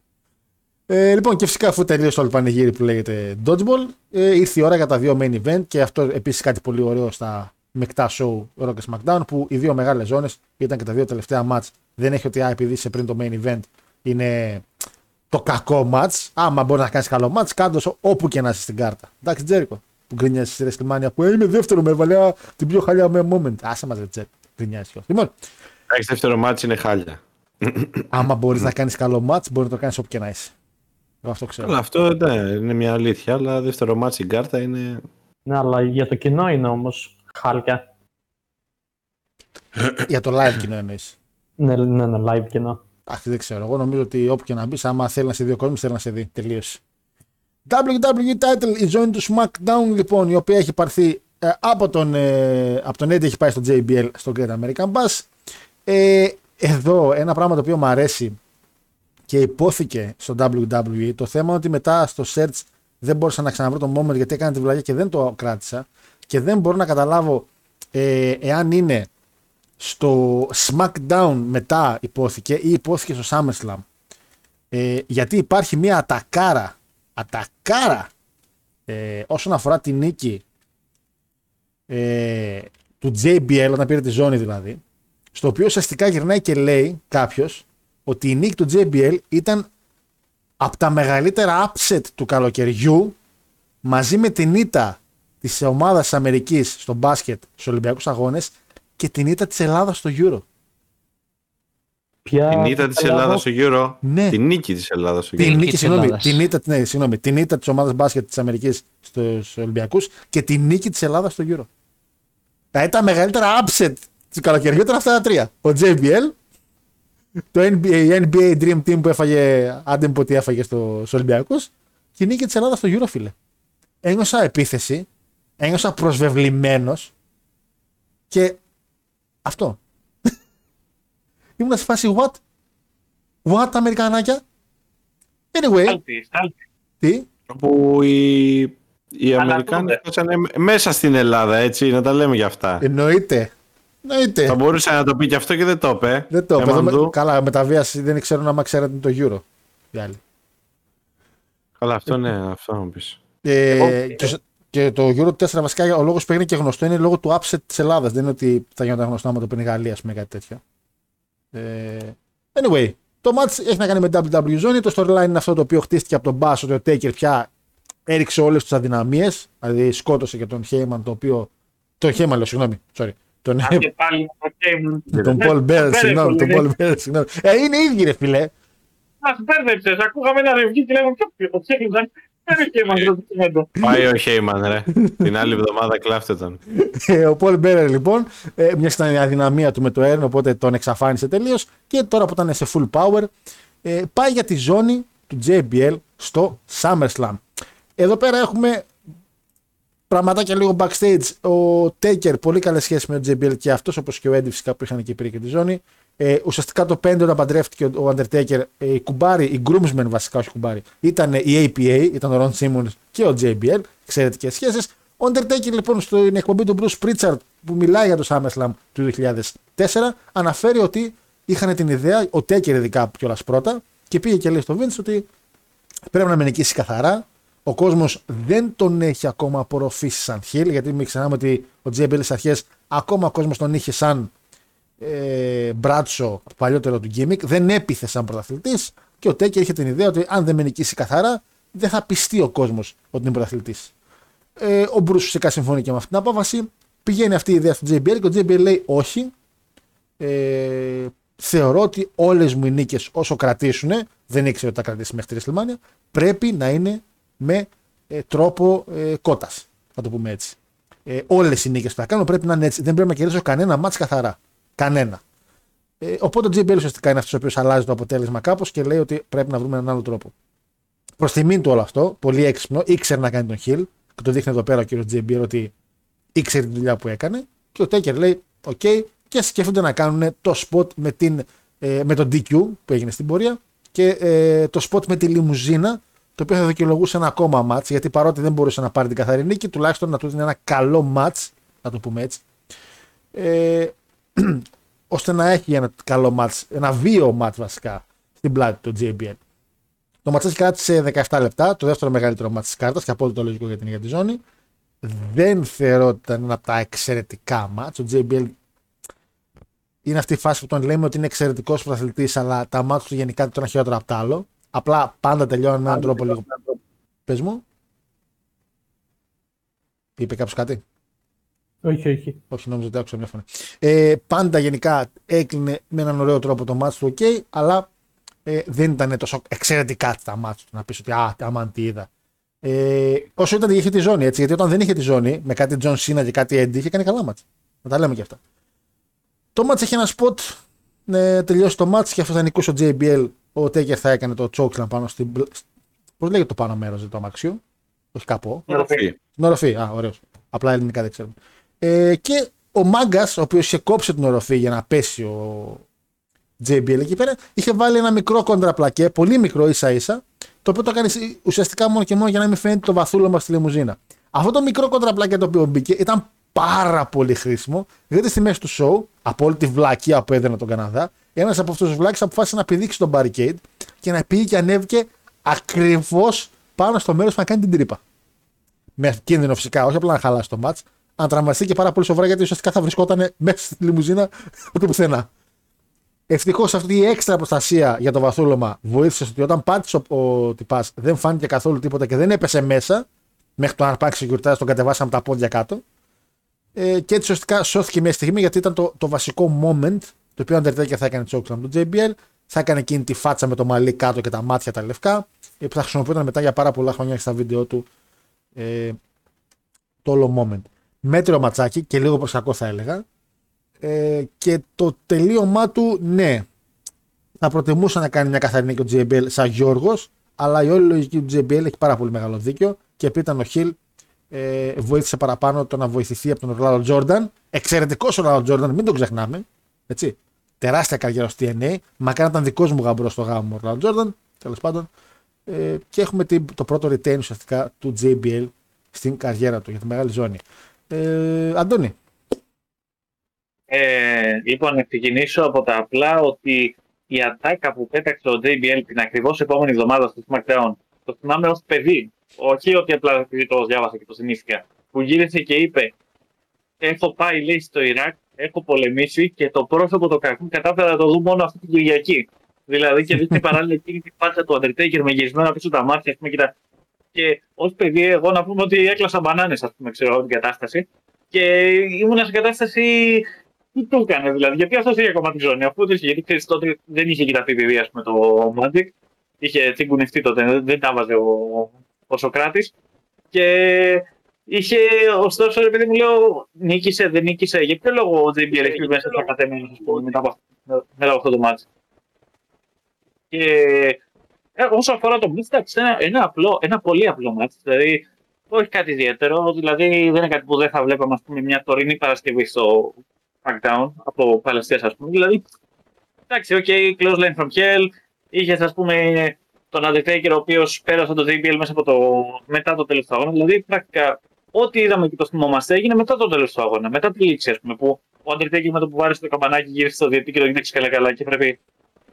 Ε, λοιπόν, και φυσικά αφού τελείωσε όλο το πανηγύρι που λέγεται Dodgeball, ε, ήρθε η ώρα για τα δύο main event και αυτό επίσης κάτι πολύ ωραίο στα μεικτά show Raw και SmackDown που οι δύο μεγάλες ζώνες ήταν και τα δύο τελευταία match. Δεν έχει ότι α, επειδή είσαι πριν το main event είναι το κακό match. Άμα μπορεί να κάνεις καλό match, κάτω όπου και να είσαι στην κάρτα. Εντάξει, Τζέρικο. Που γκρινιάζει στη WrestleMania που «Ε, είμαι δεύτερο με βαλιά την πιο χαλιά με moment. Άσε μα, Τζέρικο. Γκρινιάζει κιόλα. Λοιπόν, Εντάξει, δεύτερο μάτι είναι χάλια. άμα μπορεί να κάνει καλό match, μπορεί να το κάνει όπου και να είσαι. Εγώ αυτό ξέρω. Αλλά αυτό ναι, είναι μια αλήθεια, αλλά δεύτερο μάτι στην κάρτα είναι. Ναι, αλλά για το κοινό είναι όμω χάλια. Για το live κοινό εννοεί. Ναι, ναι, ναι, live κοινό. Αχ, δεν ξέρω. Εγώ νομίζω ότι όπου και να μπει, άμα θέλει να σε δει ο κόσμο, θέλει να σε δει. Τελείωσε. WWE title, η ζώνη του SmackDown λοιπόν, η οποία έχει πάρθει ε, από, τον, ε, από τον Eddie, έχει πάει στο JBL, στο Great American Bash. Ε, εδώ ένα πράγμα το οποίο μου αρέσει και υπόθηκε στο WWE, το θέμα ότι μετά στο search δεν μπορούσα να ξαναβρω το moment γιατί έκανε τη βλαγιά και δεν το κράτησα και δεν μπορώ να καταλάβω ε, εάν είναι στο SmackDown μετά υπόθηκε ή υπόθηκε στο SummerSlam. Ε, γιατί υπάρχει μια ατακάρα, ατακάρα ε, όσον αφορά τη νίκη ε, του JBL, όταν πήρε τη ζώνη δηλαδή, στο οποίο ουσιαστικά γυρνάει και λέει κάποιος ότι η νίκη του JBL ήταν από τα μεγαλύτερα upset του καλοκαιριού μαζί με την ήττα της ομάδας της Αμερικής στο μπάσκετ στους Ολυμπιακούς Αγώνες και την ήττα της Ελλάδας στο Euro. Ποια... Την ήττα της Ελλάδας στο Euro. Ναι. Την νίκη της Ελλάδας στο Την Euro. νίκη, της συγγνώμη, Ελλάδας. την ήττα, ναι, συγγνώμη, την ήττα της ομάδας μπάσκετ της Αμερικής στους Ολυμπιακούς και την νίκη της Ελλάδας στο Euro. Δηλαδή τα μεγαλύτερα upset του καλοκαιριού ήταν αυτά τα τρία. Ο JBL, το NBA, η NBA Dream Team που έφαγε, άντε μου πω τι έφαγε στο, στους Ολυμπιακούς και η νίκη της Ελλάδας στο Euro, φίλε. Ένιωσα επίθεση, ένιωσα προσβεβλημένος και αυτό. Ήμουν σε φάση what? What, Αμερικανάκια; Anyway, Στάλτη, στάλτη. τι; Όπου οι, οι Αλλά Αμερικάνοι τότε. φτάσανε μέσα στην Ελλάδα, έτσι, να τα λέμε για αυτά. Εννοείται. Εννοείται. Θα μπορούσε να το πει και αυτό και δεν το είπε. Δεν το Έμα είπε. δου. Καλά, με τα βίαση δεν ξέρω αν ξέρατε το Euro. Οι άλλοι. Καλά, αυτό ναι, αυτό να πεις. Ε, Εγώ- και, και το Euro 4 βασικά ο λόγος που έγινε και γνωστό είναι λόγω του upset της Ελλάδας. Δεν είναι ότι θα γινόταν γνωστό άμα το παίρνει η Γαλλία, ας πούμε, κάτι τέτοιο. Ε, anyway, το match έχει να κάνει με WWE Zone. Το storyline είναι αυτό το οποίο χτίστηκε από τον Bass ότι ο Taker πια έριξε όλες τι αδυναμίες. Δηλαδή σκότωσε και τον Heyman το οποίο. Τον Heyman, λέω, συγγνώμη. Sorry. Τον, Αν και πάλι με το game. τον Paul Bear, Bear, συγγνώμη. Τον πολύ, Paul Bear, συγγνώμη. Ε, είναι ίδιοι, ρε φιλέ. Μας μπέρδεψες. Ακούγαμε ένα review και λέγαμε ποιο το τσέκλεισαν. Δεν είναι και μας το ντοκιμέντο. Πάει ο Χέιμαν, ρε. Την άλλη εβδομάδα κλάφτε τον. Ε, ο Paul Bearer λοιπόν, ε, μια ήταν η αδυναμία του με το Earn, οπότε τον εξαφάνισε τελείως. Και τώρα που ήταν σε full power, ε, πάει για τη ζώνη του JBL στο SummerSlam. Εδώ πέρα έχουμε πραγματάκια λίγο backstage. Ο Taker, πολύ καλές σχέσεις με τον JBL και αυτός, όπως και ο Eddie φυσικά που είχαν εκεί πήρε και τη ζώνη. Ε, ουσιαστικά το 5 όταν παντρεύτηκε ο ο Undertaker, ε, η κουμπάρι, η groomsmen βασικά, όχι κουμπάρι, ήταν η APA, ήταν ο Ron Simmons και ο JBL, εξαιρετικέ σχέσεις. Ο Undertaker λοιπόν στην εκπομπή του Bruce Pritchard που μιλάει για το SummerSlam του 2004 αναφέρει ότι είχαν την ιδέα, ο Taker ειδικά κιόλας πρώτα, και πήγε και λέει στο Vince ότι πρέπει να με νικήσει καθαρά. Ο κόσμος δεν τον έχει ακόμα απορροφήσει σαν χιλ, γιατί μην ξεχνάμε ότι ο JBL στις αρχές ακόμα ο κόσμος τον είχε σαν ε, μπράτσο το παλιότερο του gimmick, δεν έπιθε σαν πρωταθλητής και ο Τέκερ είχε την ιδέα ότι αν δεν με νικήσει καθαρά, δεν θα πιστεί ο κόσμος ότι είναι πρωταθλητής. Ε, ο Μπρουσ φυσικά συμφωνεί και με αυτή την απόφαση. Πηγαίνει αυτή η ιδέα στο JBL και ο JBL λέει όχι. Ε, θεωρώ ότι όλες μου οι νίκες όσο κρατήσουν, δεν ήξερε ότι θα κρατήσει μέχρι τη WrestleMania, πρέπει να είναι με ε, τρόπο ε, κότας. Να το πούμε έτσι. Ε, Όλες οι νίκες που θα κάνω πρέπει να είναι έτσι. Δεν πρέπει να κερδίσω κανένα μάτς καθαρά. Κανένα. Ε, οπότε ο JBL ουσιαστικά είναι αυτός ο οποίος αλλάζει το αποτέλεσμα κάπως και λέει ότι πρέπει να βρούμε έναν άλλο τρόπο. Προς τιμήν του όλο αυτό, πολύ έξυπνο, ήξερε να κάνει τον Hill και το δείχνει εδώ πέρα ο κύριος JBL ότι ήξερε τη δουλειά που έκανε. Και ο Taker λέει: Οκ, και σκέφτονται να κάνουν το spot με, την, ε, με τον DQ που έγινε στην πορεία και ε, το spot με τη λιμουζίνα, το οποίο θα δικαιολογούσε ένα ακόμα match, γιατί παρότι δεν μπορούσε να πάρει την καθαρή νίκη, τουλάχιστον να του δίνει ένα καλό match, να το πούμε έτσι. Ε, ώστε να έχει ένα καλό match, ένα βίωμα match βασικά στην πλάτη του JBL. Το match κράτησε 17 λεπτά, το δεύτερο μεγαλύτερο match της κάρτας και απόλυτο λογικό για την ίδια τη ζώνη. Δεν θεωρώ ότι ήταν ένα από τα εξαιρετικά match. Ο JBL είναι αυτή η φάση που τον λέμε ότι είναι εξαιρετικός πρωταθλητής, αλλά τα μάτια του γενικά δεν ήταν χειρότερα από το άλλο. Απλά πάντα τελειώνει με έναν τρόπο λίγο. Πες μου. Είπε κάποιος κάτι; Όχι, όχι. Όχι, νόμιζα ότι άκουσα μια φωνή. Ε, πάντα γενικά έκλεινε με έναν ωραίο τρόπο το μάτσο του, OK, αλλά ε, δεν ήταν τόσο εξαιρετικά τα μάτια του να πεις ότι Α, αμάν τι είδα. Ε, όσο ήταν είχε τη ζώνη, έτσι. Γιατί όταν δεν είχε τη ζώνη, με κάτι John Cena και κάτι Eddie, είχε κάνει καλά μάτια. Να τα λέμε και αυτά. Το μάτς έχει ένα σποτ. Ναι, τελειώσει το μάτς και αφού θα νικούσε ο JBL, ο Taker θα έκανε το chokeslam πάνω στην. Πώς λέγεται το πάνω μέρος του αμαξιού; Όχι κάπου. Οροφή. Στην οροφή. Α, ωραίος. Απλά ελληνικά δεν ξέρουμε. Ε, και ο μάγκας, ο οποίος είχε κόψει την οροφή για να πέσει ο JBL εκεί πέρα, είχε βάλει ένα μικρό κοντραπλακέ, πολύ μικρό ίσα ίσα, το οποίο το έκανε ουσιαστικά μόνο και μόνο για να μην φαίνεται το βαθούλωμα στη λιμουζίνα. Αυτό το μικρό κοντραπλακέ το οποίο μπήκε ήταν πάρα πολύ χρήσιμο, γιατί στη μέση του show, από όλη τη βλακία που έδαινε τον Καναδά, ένας από αυτούς τους βλάκες αποφάσισε να πηδήξει τον barricade και να πήγε και ανέβηκε ακριβώς πάνω στο μέρος που να κάνει την τρύπα. Με κίνδυνο φυσικά, όχι απλά να χαλάσει το match, να τραυματιστεί και πάρα πολύ σοβαρά γιατί ουσιαστικά θα βρισκόταν μέσα στη λιμουζίνα από το πουθενά. Ευτυχώς αυτή η έξτρα προστασία για το βαθούλωμα βοήθησε ότι όταν πάτησε ο, ο τυπάς δεν φάνηκε καθόλου τίποτα και δεν έπεσε μέσα, μέχρι το να αρπάξει security, τον κατεβάσαμε τα πόδια κάτω. Ε, και έτσι ουσιαστικά σώθηκε μια στιγμή γιατί ήταν το, το βασικό moment το οποίο ο Undertaker θα έκανε τσόκλα με τον JBL, θα έκανε εκείνη τη φάτσα με το μαλλί κάτω και τα μάτια τα λευκά, ε, που θα χρησιμοποιούνταν μετά για πάρα πολλά χρόνια στα βίντεο του ε, το όλο moment. Μέτριο ματσάκι και λίγο προς κακό θα έλεγα. Ε, και το τελείωμά του, ναι, θα προτιμούσα να κάνει μια καθαρή νίκη ο JBL σαν Γιώργος, αλλά η όλη λογική του JBL έχει πάρα πολύ μεγάλο δίκιο και επειδή ήταν ο Χιλ, ε, βοήθησε παραπάνω το να βοηθηθεί από τον Ρολάλο Τζόρνταν. Εξαιρετικός ο Ρολάλο Τζόρνταν, μην τον ξεχνάμε. Έτσι. Τεράστια καριέρα στο TNA. Μακάρι ήταν δικός μου γαμπρός στο γάμο ο Ρολάλο Τζόρνταν. Τέλος πάντων. Ε, και έχουμε την, το πρώτο retain ουσιαστικά του JBL στην καριέρα του για τη μεγάλη ζώνη. Ε, Αντώνη. Ε, λοιπόν, να ξεκινήσω από τα απλά ότι η ατάκα που πέταξε ο JBL την ακριβώς επόμενη εβδομάδα στο SmackDown το θυμάμαι ως παιδί. Όχι ότι απλά επειδή το διάβασα και το θυμήθηκα. Που γύρισε και είπε: Έχω πάει, λέει, στο Ιράκ, έχω πολεμήσει και το πρόσωπο του κακού κατάφερα να το δω μόνο αυτή την Κυριακή. Δηλαδή και δείχνει παράλληλα εκείνη τη φάτσα του Undertaker με γυρισμένα πίσω τα μάτια, ας πούμε, και, τα... και ως παιδί, εγώ να πούμε ότι έκλασα μπανάνες, ας πούμε, ξέρω την κατάσταση. Και ήμουν σε κατάσταση. Τι το έκανε, δηλαδή, γιατί αυτό είχε ακόμα τη ζώνη, αφού το είχε, γιατί ξέρεις τότε δεν είχε κοιταχθεί παιδί, ας πούμε, το Magic. Είχε τσιγκουνευτεί τότε, δεν τα βάζε ο, ο Σοκράτης. Και είχε, ωστόσο, ρε παιδί μου, λέω, νίκησε, δεν νίκησε. Για ποιο λόγο ο JBL έχει μέσα τα πατεμένα, μετά από, μετά από αυτό το μάτι. Και ε, όσο αφορά το match, εντάξει, ένα, ένα, απλό, ένα πολύ απλό μάτι. Δηλαδή, όχι κάτι ιδιαίτερο. Δηλαδή, δεν είναι κάτι που δεν θα βλέπαμε ας πούμε, μια τωρινή Παρασκευή στο SmackDown από παλαιστές, ας πούμε. Δηλαδή, εντάξει, οκ, okay, clothesline from hell. Είχες, ας πούμε, τον Undertaker, ο οποίος πέρασε το JBL μέσα από το, μετά το τέλος του αγώνα. Δηλαδή, πρακτικά, ό,τι είδαμε και το θυμόμαστε έγινε μετά το τέλος του αγώνα. Μετά τη λήξη, ας πούμε, που ο Undertaker με το που βάρεσε το καμπανάκι γύρισε στο διαιτητή και το γύρισε καλά-καλά και πρέπει,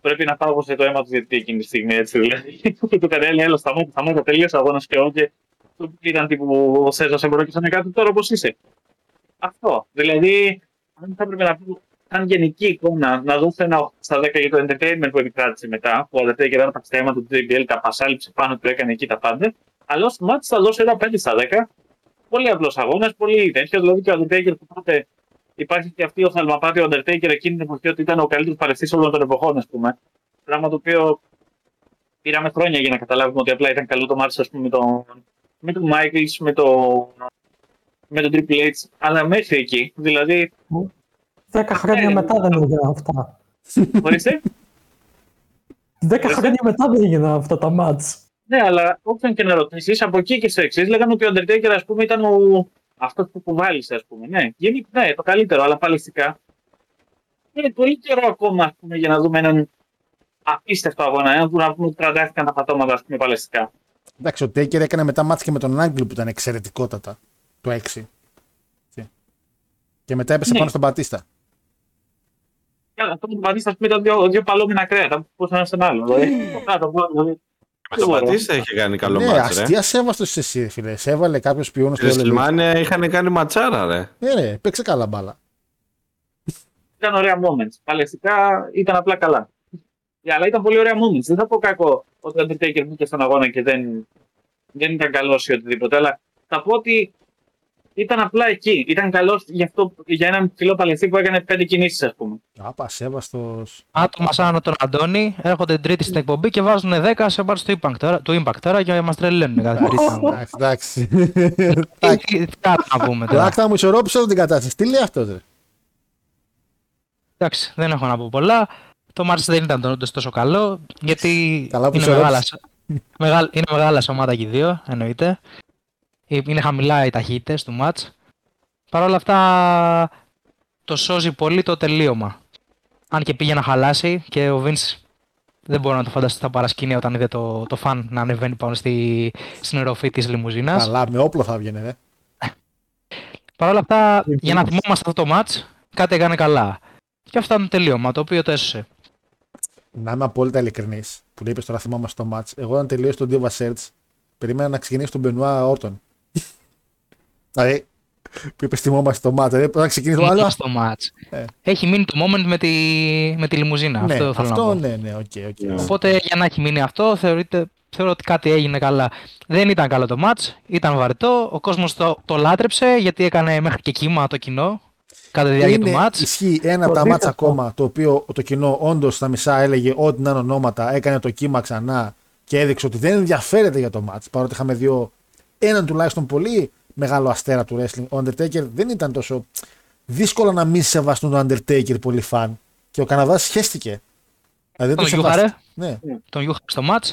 πρέπει να πάγωσε το αίμα τους διετή εκείνη τη στιγμή. Έτσι, δηλαδή. και του έκανε έλα στα μου, θα μου τελείωσε ο αγώνας και όχι. Και του ήταν τύπου ο Σέζα σε και σαν κάτι τώρα όπω είσαι. Αυτό. Δηλαδή, αν θα έπρεπε να πούμε σαν γενική εικόνα, να δώσω ένα 8 στα 10 για το entertainment που επικράτησε μετά, που ο Undertaker ήταν τα ψέματα του JBL, τα πασάλιψε πάνω του, έκανε εκεί τα πάντα. Αλλά ως μάτι θα δώσω ένα 5 στα 10. Πολύ απλός αγώνας, πολύ τέτοιο. Δηλαδή και ο Undertaker που τότε υπάρχει και αυτή ο θαλμαπάτη ο Undertaker εκείνη την εποχή ότι ήταν ο καλύτερος παρεστής όλων των εποχών, ας πούμε. Πράγμα το οποίο πήραμε χρόνια για να καταλάβουμε ότι απλά ήταν καλό το μάτι, ας πούμε, με τον, με τον Michaels, με τον, με τον Triple H, αλλά μέχρι εκεί. Δηλαδή. Δέκα χρόνια Ναι, μετά δεν έγιναν αυτά. Ορίστε. Δέκα χρόνια μετά δεν έγιναν αυτά τα μάτς. Ναι, αλλά όποιον και να ρωτήσεις, από εκεί και στο εξής, λέγανε ότι ο Undertaker, ας πούμε, ήταν ο... αυτός που κουβάλισε, ας πούμε. Ναι, γίνει, ναι, το καλύτερο, αλλά παλαιστικά. Είναι πολύ καιρό ακόμα, ας πούμε, για να δούμε έναν απίστευτο αγώνα. Ένα που να πούμε ότι τραντάχτηκαν τα πατώματα, ας πούμε, παλαιστικά. Εντάξει, ο Τέικερ έκανε μετά μάτια και με τον Άγγλ που ήταν εξαιρετικότατα. Το 6. Έτσι. Και μετά έπεσε Ναι. πάνω στον Πατίστα. Και αυτό που πατήσει, ας πούμε, ήταν δύο, δύο παλόμενα κρέατα. Πώ ένας στον άλλο. Δηλαδή, το κάτω, δηλαδή. Στο Πατίστα είχε κάνει καλό ναι, μάτς, ρε. αστεία σέβαστος εσύ, φίλε. Σε έβαλε κάποιος πιόνο στο Στη όλο. Σιλμάνια είχαν κάνει ματσάρα, ρε. Ναι, ρε, παίξε καλά μπάλα. ήταν ωραία moments. Παλαιστικά ήταν απλά καλά. Ε, αλλά ήταν πολύ ωραία moments. Δεν θα πω κακό ότι ο Undertaker μπήκε στον αγώνα και δεν, δεν ήταν καλός ή οτιδήποτε. Αλλά θα πω ότι ήταν απλά εκεί. Ήταν καλό για, αυτό, για έναν ψηλό Παλαιστή που έκανε πέντε κινήσεις, ας πούμε. Άπα, σέβαστος. Άτομα σαν τον Αντώνη έρχονται τρίτη στην εκπομπή και βάζουν 10 σε πάρτι του Impact τώρα, του Impact τώρα και μας τρελαίνουν κάθε τρίτη. Εντάξει, εντάξει. Τι τι άλλο να πούμε τώρα; Λάκτα μου ισορρόπησε όλη την κατάσταση. Τι λέει αυτός, ρε; Εντάξει, δεν έχω να πω πολλά. Το Μάρτς δεν ήταν όντως τόσο καλό, γιατί Καλά που είναι, σε μεγάλα, ρώτησα. μεγάλα, είναι μεγάλα σωμάτα και οι δύο, εννοείται. Ε, Είναι χαμηλά οι ταχύτητες του μάτς. Παρ' όλα αυτά, το σώζει πολύ το τελείωμα. Αν και πήγε να χαλάσει και ο Vince δεν μπορώ να το φανταστώ στα παρασκήνια όταν είδε το, το φαν να ανεβαίνει πάνω στη, στην ροφή της λιμουζίνας. Καλά, με όπλο θα βγαίνει, ρε. Παρ' όλα αυτά, για να θυμόμαστε αυτό το μάτς, κάτι έκανε καλά. Και αυτό ήταν το τελείωμα, το οποίο το έσωσε. Να είμαι απόλυτα ειλικρινής που είπες τώρα θυμάμαι στο match. Εγώ όταν τελείωσε το Diva Search, περίμενα να ξεκινήσει τον Benoit Orton. Δηλαδή, που είπε θυμόμαστε το match. Δηλαδή, να ξεκινήσει το Μόνο άλλο. στο match. Ε. Έχει μείνει το moment με τη, με τη λιμουζίνα. Ναι, αυτό θέλω να αυτό πω. ναι, ναι, οκ, οκ. Ναι. Οπότε για να έχει μείνει αυτό, θεωρείται, θεωρώ ότι κάτι έγινε καλά. Δεν ήταν καλό το match, ήταν βαρετό. Ο κόσμος το, το λάτρεψε γιατί έκανε μέχρι και κύμα το κοινό κατά τη διάρκεια του Είναι, match. ισχύει ένα από Το τα μάτσα αντίθετο. ακόμα το οποίο το κοινό όντως στα μισά έλεγε ό,τι να είναι ονόματα, έκανε το κύμα ξανά και έδειξε ότι δεν ενδιαφέρεται για το μάτς παρότι είχαμε δύο έναν τουλάχιστον πολύ μεγάλο αστέρα του wrestling. Ο Undertaker δεν ήταν τόσο δύσκολο να μην σεβαστούν τον Undertaker πολύ φαν. Και ο Καναδάς σχέστηκε. Δηλαδή δεν Τον το Γιούχαρε. σεβάστηκε. Ναι. Τον Γιούχα στο match.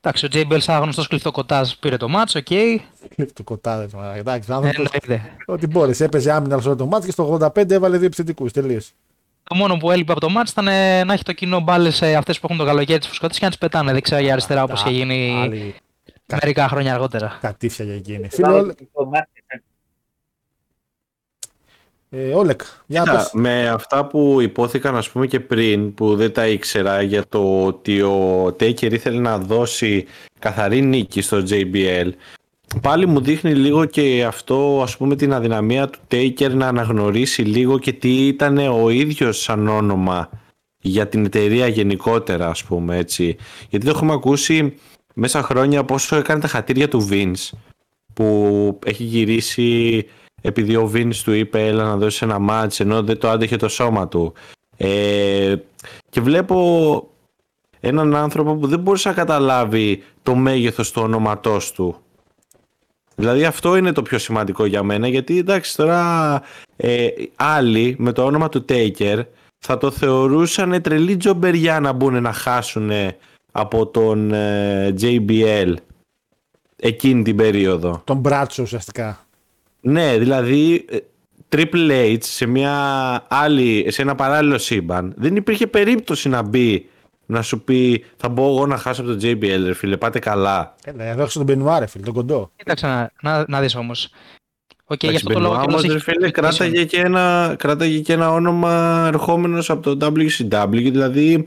Εντάξει, ο JBL σαν γνωστός κλειφτό κοτάζ πήρε το match, οκ. Ε, Το κοτάδε. Εντάξει, ο άνθρωπος, Εννοείται. ό,τι μπορείς. Έπαιζε άμυνα σε όλο το μάτς και στο 85 έβαλε δύο επιθετικούς. Τελείως. Το μόνο που έλειπε από το match ήταν ε, να έχει το κοινό μπάλες αυτές που έχουν το καλοκαίρι της φουσκωτής και να τις πετάνε δεξιά ή αριστερά όπως είχε γίνει Άλλη μερικά χρόνια αργότερα. κατήφια για εκείνη. Φίλε, Όλεκ, ε, Όλεκ, για να Κοίτα, πες. με αυτά που υπόθηκαν ας πούμε και πριν που δεν τα ήξερα για το ότι ο Taker ήθελε να δώσει καθαρή νίκη στο JBL πάλι μου δείχνει λίγο και αυτό ας πούμε την αδυναμία του Taker να αναγνωρίσει λίγο και τι ήταν ο ίδιος σαν όνομα για την εταιρεία γενικότερα ας πούμε έτσι γιατί το έχουμε ακούσει μέσα χρόνια πόσο έκανε τα χατήρια του Vince που έχει γυρίσει επειδή ο Vince του είπε έλα να δώσεις ένα μάτς ενώ δεν το άντεχε το σώμα του ε, και βλέπω έναν άνθρωπο που δεν μπορούσε να καταλάβει το μέγεθος του ονόματός του. Δηλαδή αυτό είναι το πιο σημαντικό για μένα γιατί εντάξει τώρα ε, άλλοι με το όνομα του Taker θα το θεωρούσαν τρελή τζομπεριά να μπουν να χάσουν από τον ε, JBL εκείνη την περίοδο Τον μπράτσο ουσιαστικά. ναι, δηλαδή ε, Triple H σε μια άλλη, σε ένα παράλληλο σύμπαν δεν υπήρχε περίπτωση να μπει να σου πει θα μπω εγώ να χάσω από τον JBL ρε φίλε πάτε καλά Έλα, εδώ έχεις τον Μπενουάρε, φίλε, τον κοντό. Κοίταξε να, να, να δεις όμως. Οκ, γι' Εντάξει, αυτό το λόγο Benoit κιόλας όμως, ρε έχει φίλε, κράταγε και, ένα, κράταγε και ένα όνομα ερχόμενος από το WCW δηλαδή ε,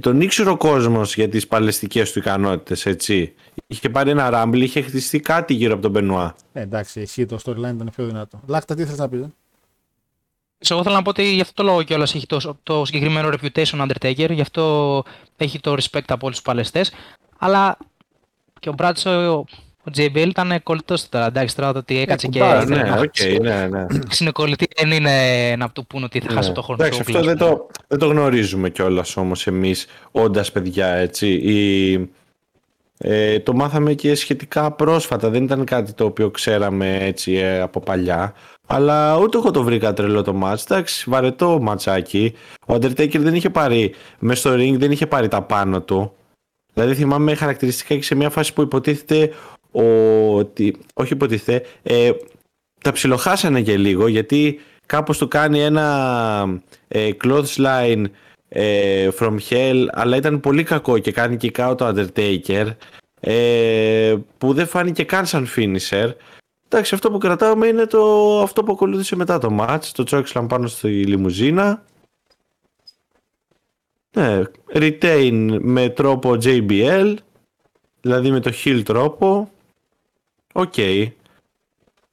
τον ήξερε ο κόσμος για τις παλαιστικές του ικανότητες έτσι είχε πάρει ένα ράμπλ είχε χτιστεί κάτι γύρω από τον Μπενουά Ε, εντάξει, εσύ το storyline ήταν πιο δυνατό. Λάκτα, τι θες να πεις. ε; Εγώ θέλω να πω ότι γι' αυτό το λόγο κιόλας έχει το, το συγκεκριμένο reputation Undertaker, γι' αυτό έχει το respect από όλους τους παλαιστές. Αλλά και ο Μπράτσο, ο, ο JBL ήταν κολλητός τώρα. Εντάξει, τώρα το ότι έκατσε και. κουμπάρα, ναι, να- οκ, ναι, ναι. Είναι κολλητή, δεν είναι να του πούνε ότι θα χάσει Ναι. το χρόνο Εντάξει, σου. αυτό δεν το, δεν το γνωρίζουμε κιόλας όμως εμείς, όντας παιδιά έτσι. Η, ε, το μάθαμε και σχετικά πρόσφατα. Δεν ήταν κάτι το οποίο ξέραμε έτσι ε, από παλιά. Αλλά ούτε εγώ το βρήκα τρελό το μάτς. Εντάξει, βαρετό ματσάκι. Ο Undertaker δεν είχε πάρει, μέσα στο ring δεν είχε πάρει τα πάνω του. Δηλαδή θυμάμαι χαρακτηριστικά και σε μια φάση που υποτίθεται ότι, όχι υποτίθεται, ε, τα ψιλοχάσανε και λίγο γιατί κάπως του κάνει ένα ε, clothesline ε, from hell αλλά ήταν πολύ κακό και κάνει και κάτω το Undertaker ε, που δεν φάνηκε καν σαν finisher. Εντάξει αυτό που κρατάμε είναι το, αυτό που ακολούθησε μετά το match το chokeslam πάνω στη λιμουζίνα. Ναι, retain με τρόπο JBL δηλαδή με το heel τρόπο οκ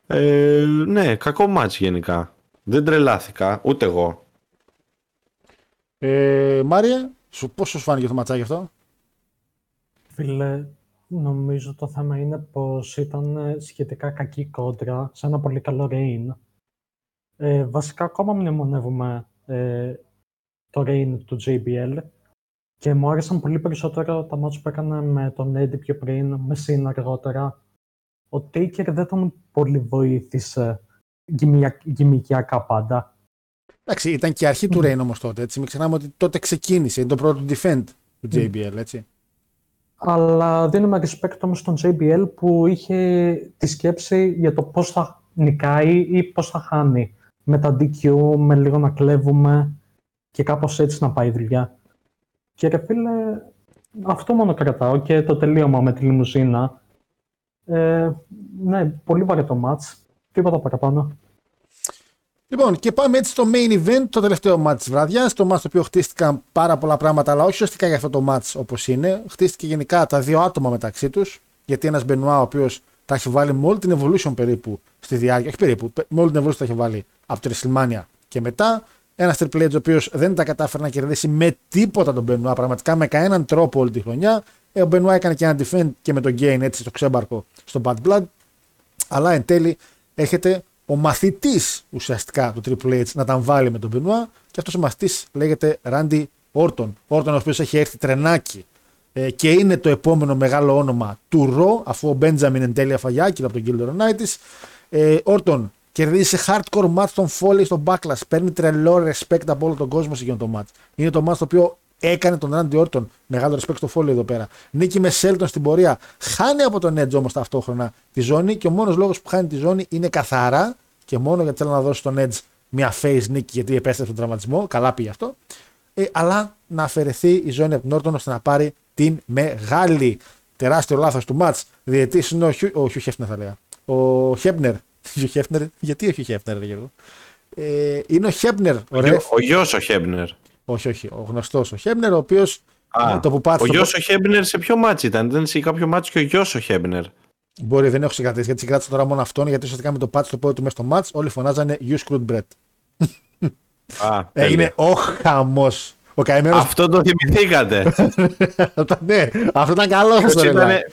ε, ναι, κακό μάτς γενικά. Δεν τρελάθηκα, ούτε εγώ. Ε, Μάριε, σου, πώς σου φάνηκε το ματσάκι αυτό; Φίλε, νομίζω το θέμα είναι πως ήταν ε, σχετικά κακή κόντρα σε ένα πολύ καλό Rain. Ε, βασικά ακόμα μνημονεύουμε ε, το Rain του JBL και μου άρεσαν πολύ περισσότερο τα μάτια που έκανε με τον Eddie πιο πριν, με Sin αργότερα. Ο Taker δεν τον πολύ βοήθησε γυμικιακά πάντα. Εντάξει, ήταν και η αρχή του Rain όμως τότε. Έτσι. Μην ξεχνάμε ότι τότε ξεκίνησε. Είναι το πρώτο defend του JBL, έτσι. Αλλά δίνουμε respect όμως στον JBL που είχε τη σκέψη για το πώς θα νικάει ή πώς θα χάνει. Με τα DQ, με λίγο να κλέβουμε και κάπως έτσι να πάει η δουλειά. Και ρε φίλε, αυτό μόνο κρατάω και το τελείωμα με τη λιμουζίνα. Ε, ναι, πολύ βαρύ το match. Τίποτα παραπάνω. Λοιπόν, και πάμε έτσι στο main event, το τελευταίο match της βραδιάς. Το match το οποίο χτίστηκαν πάρα πολλά πράγματα, αλλά όχι ουσιαστικά για αυτό το match όπως είναι. Χτίστηκε γενικά τα δύο άτομα μεταξύ τους. Γιατί ένας Μπενουά, ο οποίος τα έχει βάλει με όλη την evolution περίπου στη διάρκεια, όχι περίπου, με όλη την evolution τα έχει βάλει από τη WrestleMania και μετά. Ένας Triple H ο οποίος δεν τα κατάφερε να κερδίσει με τίποτα τον Μπενουά, πραγματικά με κανέναν τρόπο όλη τη χρονιά. Ε, ο Μπενουά έκανε και ένα defend και με τον Gain έτσι στο ξέμπαρκο στο Bad Blood. Αλλά εν τέλει έχετε ο μαθητής ουσιαστικά του Triple H να τα βάλει με τον Μπενουά και αυτός ο μαθητής λέγεται Randy Orton. Orton ο οποίος έχει έρθει τρενάκι ε, και είναι το επόμενο μεγάλο όνομα του Ρο, αφού ο Benjamin εν τέλει αφαγιάκι από τον Gilder United. Ε, Orton κερδίζει σε hardcore match τον Foley στο backlash. Παίρνει τρελό respect από όλο τον κόσμο σε εκείνο το match. Είναι το match το οποίο έκανε τον Randy Orton. Μεγάλο respect στο Foley εδώ πέρα. Νίκη με Σέλτον στην πορεία. Χάνει από τον Edge όμως ταυτόχρονα τη ζώνη και ο μόνος λόγος που χάνει τη ζώνη είναι καθαρά και μόνο γιατί θέλω να δώσει στον Edge μια face νίκη γιατί επέστρεψε τον τραυματισμό. Καλά πήγε αυτό. Ε, αλλά να αφαιρεθεί η ζώνη από την Orton ώστε να πάρει την μεγάλη. Τεράστιο λάθος του match. Διετή είναι ο Χιου, ο Χιου Χέφνερ, θα λέγα. Ο Χέπνερ. Χιου Χέφνερ. Γιατί ο Χιου Χέφνερ, Γιώργο; Ε, είναι ο Χέπνερ. Ο, ο, ο γιος ο Χέπνερ. Όχι, όχι. Ο γνωστός ο Χέμπνερ, ο οποίος. Το που ο γιος ο Χέμπνερ σε ποιο μάτσο ήταν, δεν σε κάποιο μάτσο και ο γιος ο Χέμπνερ. Μπορεί, δεν έχω συγκρατήσει γιατί συγκράτησα τώρα μόνο αυτόν, γιατί ουσιαστικά με το πάτσι το πόδι του μέσα στο μάτς όλοι φωνάζανε You screwed Brett. Α, Έγινε ο χαμός. Ο καημένος... Αυτό το θυμηθήκατε. ναι, αυτό ήταν καλό αυτό.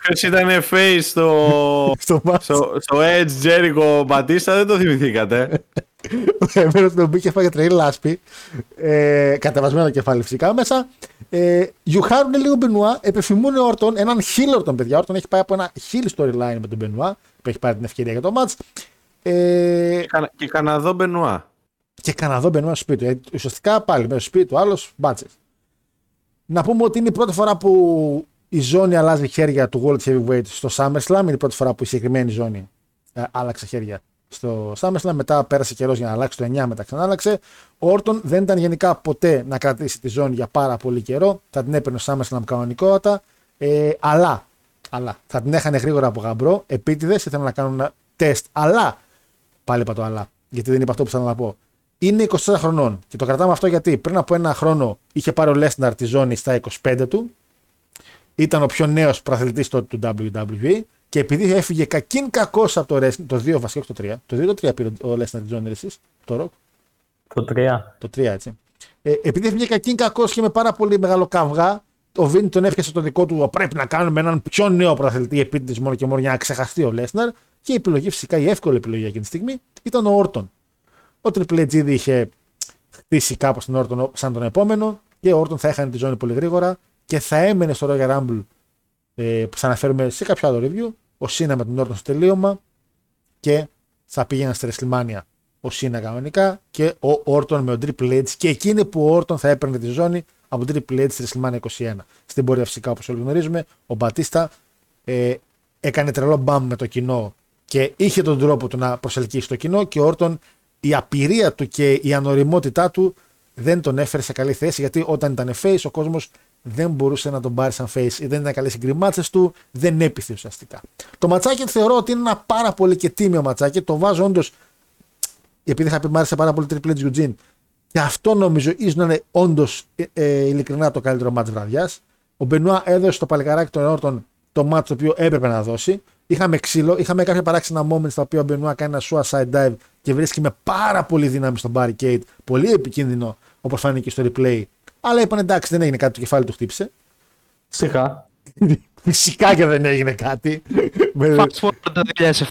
Ποιος ήταν face στο, στο, στο, στο Edge Jericho Batista, δεν το θυμηθήκατε. Ο καημένος τον μπήκε φάγε τρελή λάσπη. Ε, κατεβασμένο κεφάλι φυσικά μέσα. Ε, γιουχάρουν λίγο Μπενουά, επιφημούν Όρτον, έναν χίλ Όρτον, παιδιά. Όρτον έχει πάει από ένα χίλ storyline με τον Μπενουά, που έχει πάρει την ευκαιρία για το match. Ε, και, και Καναδό Μπενουά. Και Καναδό Μπενουά στο σπίτι του. Ε, ουσιαστικά πάλι μέσα στο σπίτι του, άλλος μπάτσες. Να πούμε ότι είναι η πρώτη φορά που η ζώνη αλλάζει χέρια του World Heavyweight στο SummerSlam. Είναι η πρώτη φορά που η συγκεκριμένη ζώνη ε, άλλαξε χέρια στο SummerSlam. Μετά πέρασε καιρός για να αλλάξει το 9, μετά ξανά άλλαξε. Ο Όρτον δεν ήταν γενικά ποτέ να κρατήσει τη ζώνη για πάρα πολύ καιρό. Θα την έπαιρνε ο SummerSlam κανονικότατα. Ε, αλλά, αλλά θα την έχανε γρήγορα από γαμπρό. Επίτηδες ήθελαν να κάνουν ένα τεστ. Αλλά, πάλι είπα το αλλά, γιατί δεν είπα αυτό που ήθελα να πω. Είναι 24 χρονών και το κρατάμε αυτό γιατί πριν από ένα χρόνο είχε πάρει ο Λέσναρ τη ζώνη στα 25 του. Ήταν ο πιο νέος προαθλητής τότε του WWE και επειδή έφυγε κακήν κακός από το wrestling, το 2 βασικά, το 3. Το 2 το 3 πήρε ο Λέσναρ τη ζώνη εσείς, το Rock. Το 3. Το 3 έτσι. Ε, επειδή έφυγε κακήν κακός και με πάρα πολύ μεγάλο καυγά, ο Βίνι τον έφυγε το δικό του. Πρέπει να κάνουμε έναν πιο νέο προαθλητή επίτηδες μόνο και μόνο για να ξεχαστεί ο Λέσναρ. Και η επιλογή, φυσικά η εύκολη επιλογή εκείνη τη στιγμή, ήταν ο Όρτον. Ο Triple H ήδη είχε χτίσει κάπως τον Όρτον σαν τον επόμενο και ο Όρτον θα έχανε τη ζώνη πολύ γρήγορα και θα έμενε στο Royal Rumble ε, που θα αναφέρουμε σε κάποιο άλλο review. Ο Σίνα με τον Όρτον στο τελείωμα και θα πήγαινε στη WrestleMania ο Σίνα κανονικά και ο Όρτον με τον Triple H και εκείνη που ο Όρτον θα έπαιρνε τη ζώνη από τον Triple H στη WrestleMania 21. Στην πορεία φυσικά όπως όλοι γνωρίζουμε ο Μπατίστα ε, έκανε τρελό μπαμ με το κοινό και είχε τον τρόπο του να προσελκύσει το κοινό και ο Όρτον η απειρία του και η ανοριμότητά του δεν τον έφερε σε καλή θέση γιατί όταν ήταν face ο κόσμος δεν μπορούσε να τον πάρει σαν face ή δεν ήταν καλές οι του, δεν έπιθε ουσιαστικά. Το ματσάκι θεωρώ ότι είναι ένα πάρα πολύ και τίμιο ματσάκι. Το βάζω όντως, επειδή είχα πει μ' άρεσε πάρα πολύ Triple H Eugene, και αυτό νομίζω ίσως να είναι όντως ε, ε, ειλικρινά το καλύτερο μάτς βραδιάς. Ο Μπενουά έδωσε στο παλικαράκι των Όρτων το μάτς το οποίο έπρεπε να δώσει. Είχαμε ξύλο, είχαμε κάποια παράξενα moments στα οποία ο Μπενουά κάνει ένα suicide dive και βρίσκει με πάρα πολύ δύναμη στο barricade. Πολύ επικίνδυνο όπως φάνηκε στο replay Αλλά είπαν εντάξει, δεν έγινε κάτι, το κεφάλι του χτύπησε. Σιγά. Φυσικά και δεν έγινε κάτι. Με- Fast forward το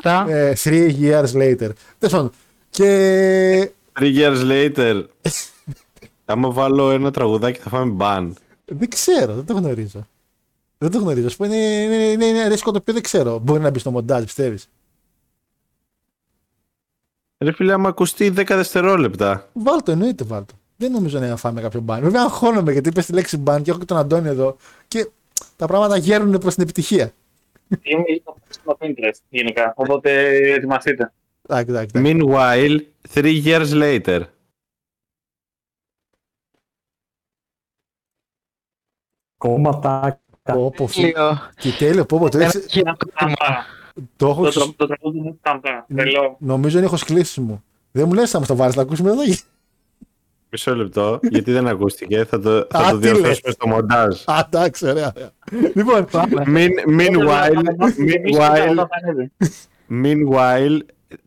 2007. ε, three years later. Τέλος πάντων. Και Three years later. Άμα βάλω ένα τραγουδάκι θα φάμε μπαν. δεν ξέρω, δεν το γνωρίζω. Δεν το γνωρίζω. Ας πούμε, είναι, είναι, είναι, είναι ένα ρίσκο το οποίο δεν ξέρω. Μπορεί να μπει στο μοντάζ, πιστεύεις; Ρε φίλε, άμα ακουστεί 10 δευτερόλεπτα. Βάλτο, εννοείται βάλτο. Δεν νομίζω να φάμε κάποιο μπαν. Βέβαια, αγχώνομαι γιατί είπες τη λέξη μπαν και έχω και τον Αντώνη εδώ και τα πράγματα γέρνουν προς την επιτυχία. Είναι στο Pinterest γενικά. Οπότε ετοιμαστείτε. Εντάξει, εντάξει. εντάξει. Meanwhile, three years later. Κόμματα. Πω, πω, φι- Λίγο. Και τέλειο, πω, πω, το, Ένα έχεις- κοινό κόμμα. το έχω Το ξε- τρα- το τραγούδι μου ήταν τρελό. Νομίζω είναι έχω κλείσει μου. Δεν μου λες, θα μα το βάλεις να ακούσουμε εδώ. Μισό λεπτό, γιατί δεν ακούστηκε. Θα το, θα Α, το τι λες. διορθώσουμε στο μοντάζ. Α, εντάξει, ωραία. ωραία. Λοιπόν, Mean- meanwhile, meanwhile, Θα ανέβει. meanwhile,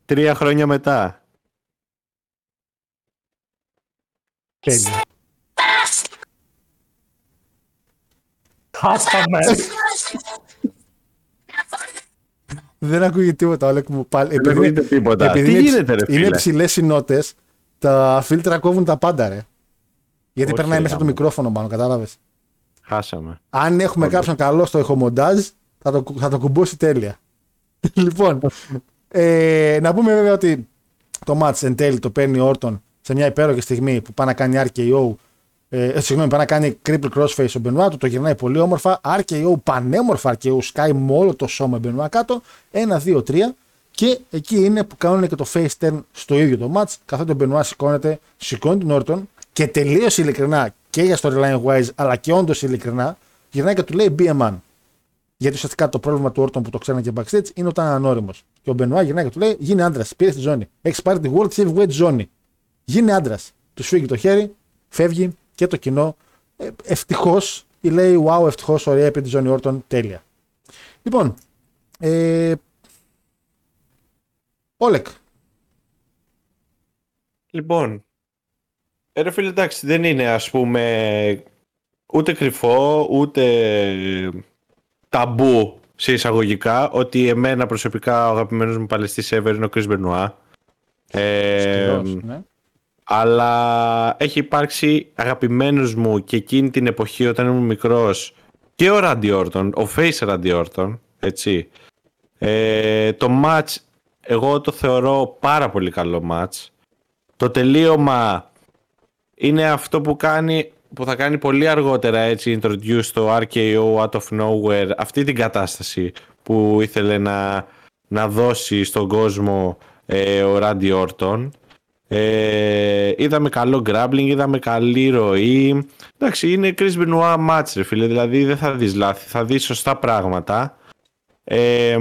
τρία χρόνια μετά. τέλειο. Χάσαμε. Δεν ακούγεται τίποτα, Όλεκ μου πάλι. Δεν Επειδή, ακούγεται τίποτα. επειδή Τι είναι, γίνεται, ρε είναι φίλε; ψηλέ οι νότες, τα φίλτρα κόβουν τα πάντα, ρε. Γιατί Όχι, περνάει ρε, μέσα από το γάμο. μικρόφωνο πάνω, κατάλαβες. Χάσαμε. Αν έχουμε κάποιον καλό στο ηχομοντάζ, θα το, θα το κουμπώσει τέλεια. λοιπόν, ε, να πούμε βέβαια ότι το match εν τέλει το παίρνει ο Όρτον σε μια υπέροχη στιγμή που πάει να κάνει RKO. Ε, ε, συγγνώμη, πάει να κάνει triple crossface ο Μπενουά, του το γυρνάει πολύ όμορφα. RKO, πανέμορφα RKO, σκάει με όλο το σώμα Μπενουά κάτω. 1, 2, 3. Και εκεί είναι που κάνουν και το face turn στο ίδιο το match. Καθότι ο Μπενουά σηκώνεται, σηκώνει τον Όρτον και τελείω ειλικρινά και για storyline wise, αλλά και όντως ειλικρινά, γυρνάει και του λέει be a man. Γιατί ουσιαστικά το πρόβλημα του Όρτον που το ξέρανε και backstage είναι όταν είναι ανώριμος. Και ο Μπενουά γυρνάει και του λέει: Γίνε άντρας, πήρε τη ζώνη. Έχεις πάρει τη World Heavyweight ζώνη. Γίνε άντρας. Του φύγει το χέρι, φεύγει και το κοινό. Ε, ευτυχώς, ή λέει: Wow, ευτυχώς, ωραία, πήρε τη ζώνη Όρτον, τέλεια. Λοιπόν, ε, Όλεκ. Λοιπόν, ε, ρε φίλε, εντάξει, δεν είναι ας πούμε ούτε κρυφό, ούτε ταμπού σε εισαγωγικά ότι εμένα προσωπικά ο αγαπημένος μου παλαιστής ever είναι ο Chris Benoit. Ε, Σκληρός, ναι. Αλλά έχει υπάρξει αγαπημένος μου και εκείνη την εποχή όταν ήμουν μικρός και ο Randy Orton, ο Face Randy Orton, έτσι. Ε, το match εγώ το θεωρώ πάρα πολύ καλό match. Το τελείωμα είναι αυτό που κάνει που θα κάνει πολύ αργότερα έτσι introduce το RKO out of nowhere αυτή την κατάσταση που ήθελε να, να δώσει στον κόσμο ε, ο Randy Orton ε, είδαμε καλό grappling, είδαμε καλή ροή. Εντάξει είναι Chris Benoit match ρε φίλε. Δηλαδή δεν θα δεις λάθη, θα δεις σωστά πράγματα. Ε,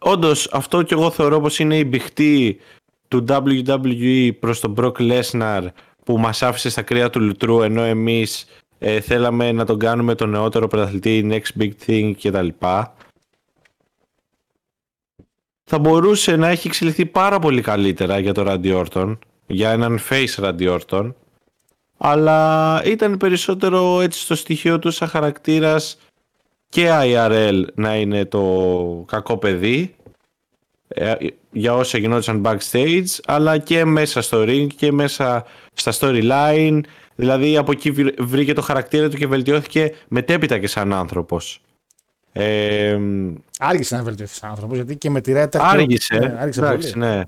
Όντως, αυτό και εγώ θεωρώ πως είναι η μπηχτή του WWE προς τον Brock Lesnar που μας άφησε στα κρύα του λουτρού ενώ εμείς ε, θέλαμε να τον κάνουμε τον νεότερο πρωταθλητή next big thing κτλ. Θα μπορούσε να έχει εξελιχθεί πάρα πολύ καλύτερα για τον Randy Orton, για έναν face Randy Orton, αλλά ήταν περισσότερο έτσι στο στοιχείο του σαν χαρακτήρας και IRL να είναι το κακό παιδί ε, για όσα γινόντουσαν backstage αλλά και μέσα στο ring και μέσα στα storyline. Δηλαδή από εκεί βρ- βρήκε το χαρακτήρα του και βελτιώθηκε μετέπειτα και σαν άνθρωπος ε, Άργησε να βελτιωθείς σαν άνθρωπος γιατί και με τη Ρέτα. άργησε, Ναι, άργησε εντάξει, πολύ. ναι.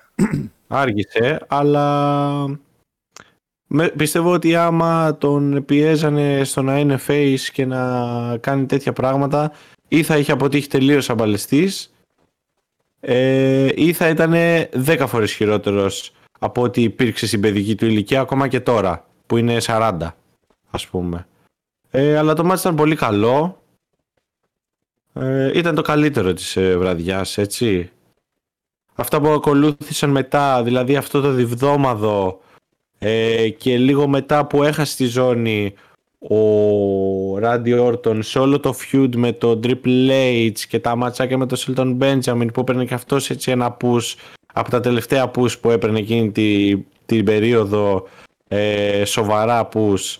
άργησε αλλά με, πιστεύω ότι άμα τον πιέζανε στο να είναι face και να κάνει τέτοια πράγματα ή θα είχε αποτύχει τελείως σαν παλαιστής ε, ή θα ήταν 10 φορές χειρότερος από ό,τι υπήρξε στην παιδική του ηλικία ακόμα και τώρα που είναι 40 ας πούμε ε, αλλά το μάτι ήταν πολύ καλό ε, ήταν το καλύτερο της ε, βραδιάς έτσι. Αυτά που ακολούθησαν μετά δηλαδή αυτό το διβδόμαδο ε, και λίγο μετά που έχασε τη ζώνη ο Ράντι Όρτον σε όλο το feud με το Triple H και τα ματσάκια με τον Σίλτον Benjamin που έπαιρνε και αυτός έτσι ένα push από τα τελευταία push που έπαιρνε εκείνη τη, την περίοδο ε, σοβαρά push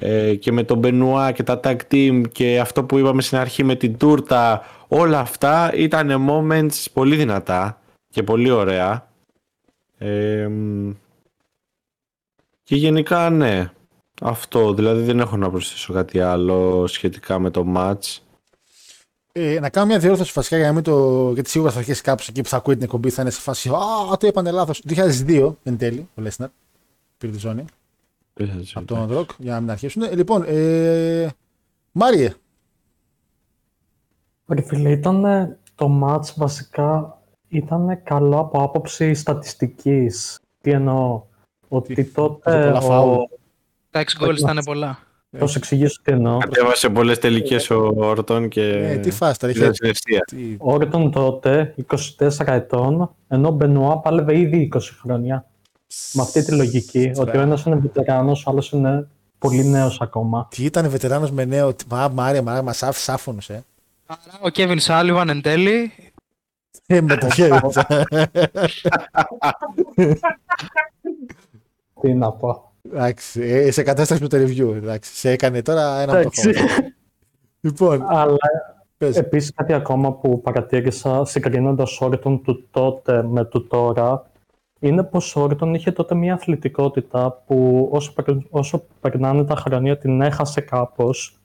ε, και με τον Μπενουά και τα tag team και αυτό που είπαμε στην αρχή με την τούρτα όλα αυτά ήταν moments πολύ δυνατά και πολύ ωραία ε, και γενικά ναι αυτό δηλαδή δεν έχω να προσθέσω κάτι άλλο σχετικά με το match Ε, να κάνω μια διόρθωση βασικά για να μην το. Γιατί σίγουρα θα αρχίσει κάποιο εκεί που θα ακούει την εκπομπή θα είναι σε φάση. Α, το είπανε λάθος. 2002 εν τέλει ο Λέσναρ. Πήρε τη ζώνη από τον Ροκ για να μην αρχίσουν. Ε, λοιπόν, ε, Μάριε. Ρε φίλε, ήταν το match βασικά ήταν καλό από άποψη στατιστικής. Τι εννοώ, ότι Τι- τότε πολλά φάουλ. ο... Τα 6 goals ήταν πολλά. Θα σου εξηγήσω τι εννοώ. Κατέβασε πολλές τελικές ο Όρτον και Ε, τι φάστα, ρε, ήταν είχε- στην ευθεία. τι- Ο Όρτον τότε, 24 ετών, ενώ ο Μπενουά πάλευε ήδη 20 χρόνια. Με αυτή τη λογική, ότι ο ένας είναι βετεράνος, ο άλλος είναι πολύ νέος ακόμα. Τι ήταν βετεράνος με νέο. τι- Μα, Μάρια, μα, μα άφησε άφωνο, ε. Άρα ο Κέβιν Σάλιβαν εν τέλει Ε, με το χέρι. Τι να πω. Εντάξει, ε, σε κατάσταση με το review. Εντάξει, σε έκανε τώρα ένα από το Εντάξει. χώρο. Λοιπόν, Αλλά πες. Επίσης κάτι ακόμα που παρατήρησα συγκρίνοντας Όρτον του τότε με του τώρα είναι πως ο Όρτον είχε τότε μια αθλητικότητα που όσο, περ- όσο περνάνε τα χρόνια την έχασε κάπως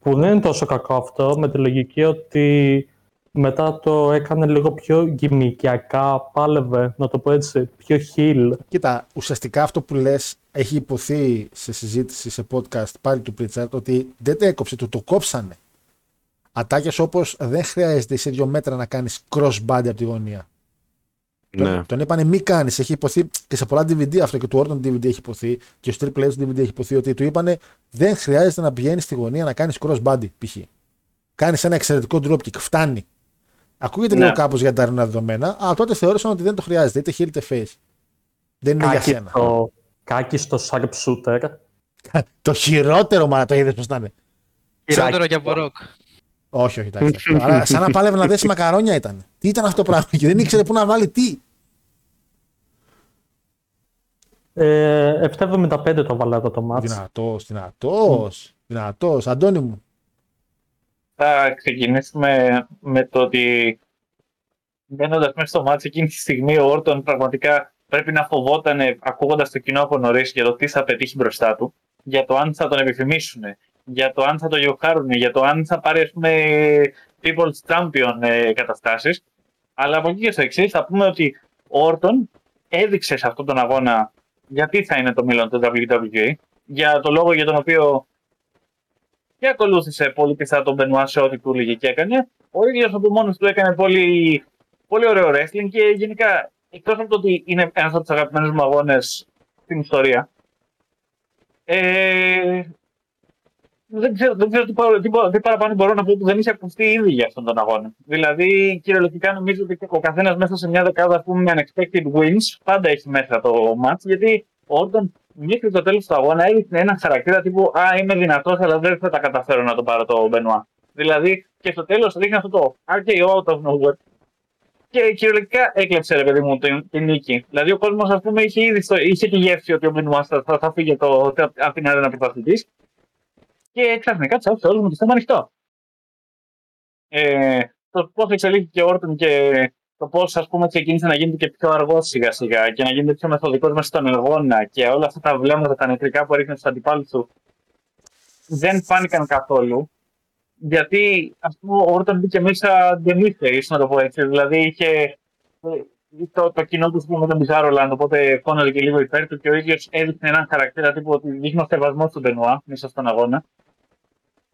που δεν είναι τόσο κακό αυτό με τη λογική ότι μετά το έκανε λίγο πιο γυμικιακά, πάλευε, να το πω έτσι, πιο heel. Κοίτα, ουσιαστικά αυτό που λες έχει υποθεί σε συζήτηση, σε podcast πάλι του Πρίτσαρτ ότι δεν το έκοψε, του το κόψανε. Ατάκες όπως δεν χρειάζεται σε δύο μέτρα να κάνεις cross-body από τη γωνία. Ναι. Τον, τον είπανε μη κάνεις, έχει υποθεί και σε πολλά DVD αυτό και του Orton DVD έχει υποθεί και στο Triple H DVD έχει υποθεί ότι του είπανε δεν χρειάζεται να πηγαίνεις στη γωνία να κάνεις cross-body π.χ. Κάνεις ένα εξαιρετικό dropkick, φτάνει. Ακούγεται Ναι. λίγο κάπως για τα αρνά δεδομένα, αλλά τότε θεώρησαν ότι δεν το χρειάζεται, είτε heel είτε face. Δεν είναι για σένα. Κάκιστο, κάκιστο sharpshooter. Το χειρότερο, μα το είδες πώς να είναι. χειρότερο και από ροκ. Όχι, όχι, εντάξει. Αλλά σαν να πάλευε να δέσει μακαρόνια ήταν. Τι ήταν αυτό το πράγμα; Και δεν ήξερε πού να βάλει τι. Ε, 7.75 το βάλα εδώ το μάτς. Δυνατός, δυνατός. Δυνατός. Αντώνη μου. Θα ξεκινήσουμε με το ότι μπαίνοντας μέσα στο μάτσο εκείνη τη στιγμή ο Όρτον πραγματικά πρέπει να φοβόταν ακούγοντας το κοινό από νωρίς για το τι θα πετύχει μπροστά του, για το αν θα τον επιθυμήσουν, για το αν θα τον γιοχάρουν, για το αν θα πάρει ας πούμε People's Champion ε, καταστάσεις. Αλλά από εκεί και στο εξής θα πούμε ότι ο Όρτον έδειξε σε αυτόν τον αγώνα γιατί θα είναι το μέλλον του WWE, για το λόγο για τον οποίο και ακολούθησε πολύ πιστά τον Μπενουά σε ό,τι του έλεγε και έκανε. Ο ίδιος από μόνο του έκανε πολύ, πολύ ωραίο wrestling και γενικά εκτός από το ότι είναι ένας από τους αγαπημένους μου αγώνες στην ιστορία. Ε, δεν ξέρω, δεν ξέρω τι, παρα- τι, πα- τι παραπάνω μπορώ να πω που δεν είχε ακουστεί ήδη για αυτόν τον αγώνα. Δηλαδή, κυριολεκτικά νομίζω ότι ο καθένας μέσα σε μια δεκάδα ας πούμε, με unexpected wins πάντα έχει μέσα το match γιατί ο Όρτον μέχρι το τέλος του αγώνα έδειχνε ένα χαρακτήρα τύπου Α, είμαι δυνατός, αλλά δεν θα τα καταφέρω να τον πάρω το Μπενουά. Δηλαδή, και στο τέλος δείχνει αυτό το RKO out of nowhere. Και κυριολεκτικά έκλεψε ρε παιδί μου την, την νίκη. Δηλαδή, ο κόσμος, ας πούμε, είχε ήδη στο, είχε τη γεύση ότι ο Μπενουά θα, θα, θα φύγει το, από την αρένα πρωταθλητή. Και ξαφνικά του άφησε όλου με το στόμα ανοιχτό. Ε, το πώς εξελίχθηκε ο Όρτον και το πώς ας πούμε ξεκίνησε να γίνεται και πιο αργός σιγά σιγά και να γίνεται πιο μεθοδικός μέσα στον αγώνα και όλα αυτά τα βλέμματα τα νεκρικά που έριχνε στου αντιπάλου του δεν φάνηκαν καθόλου. Γιατί ας πούμε ο Όρτον μπήκε μέσα ντεμίθερης, να το πω έτσι. Δηλαδή είχε ε, το, το κοινό του με τον Μπιζάρολαντ, οπότε φώναζε και λίγο υπέρ του και ο ίδιος έδειχνε έναν χαρακτήρα τύπου ότι δείχνει σεβασμό στον Μπενουά μέσα στον αγώνα.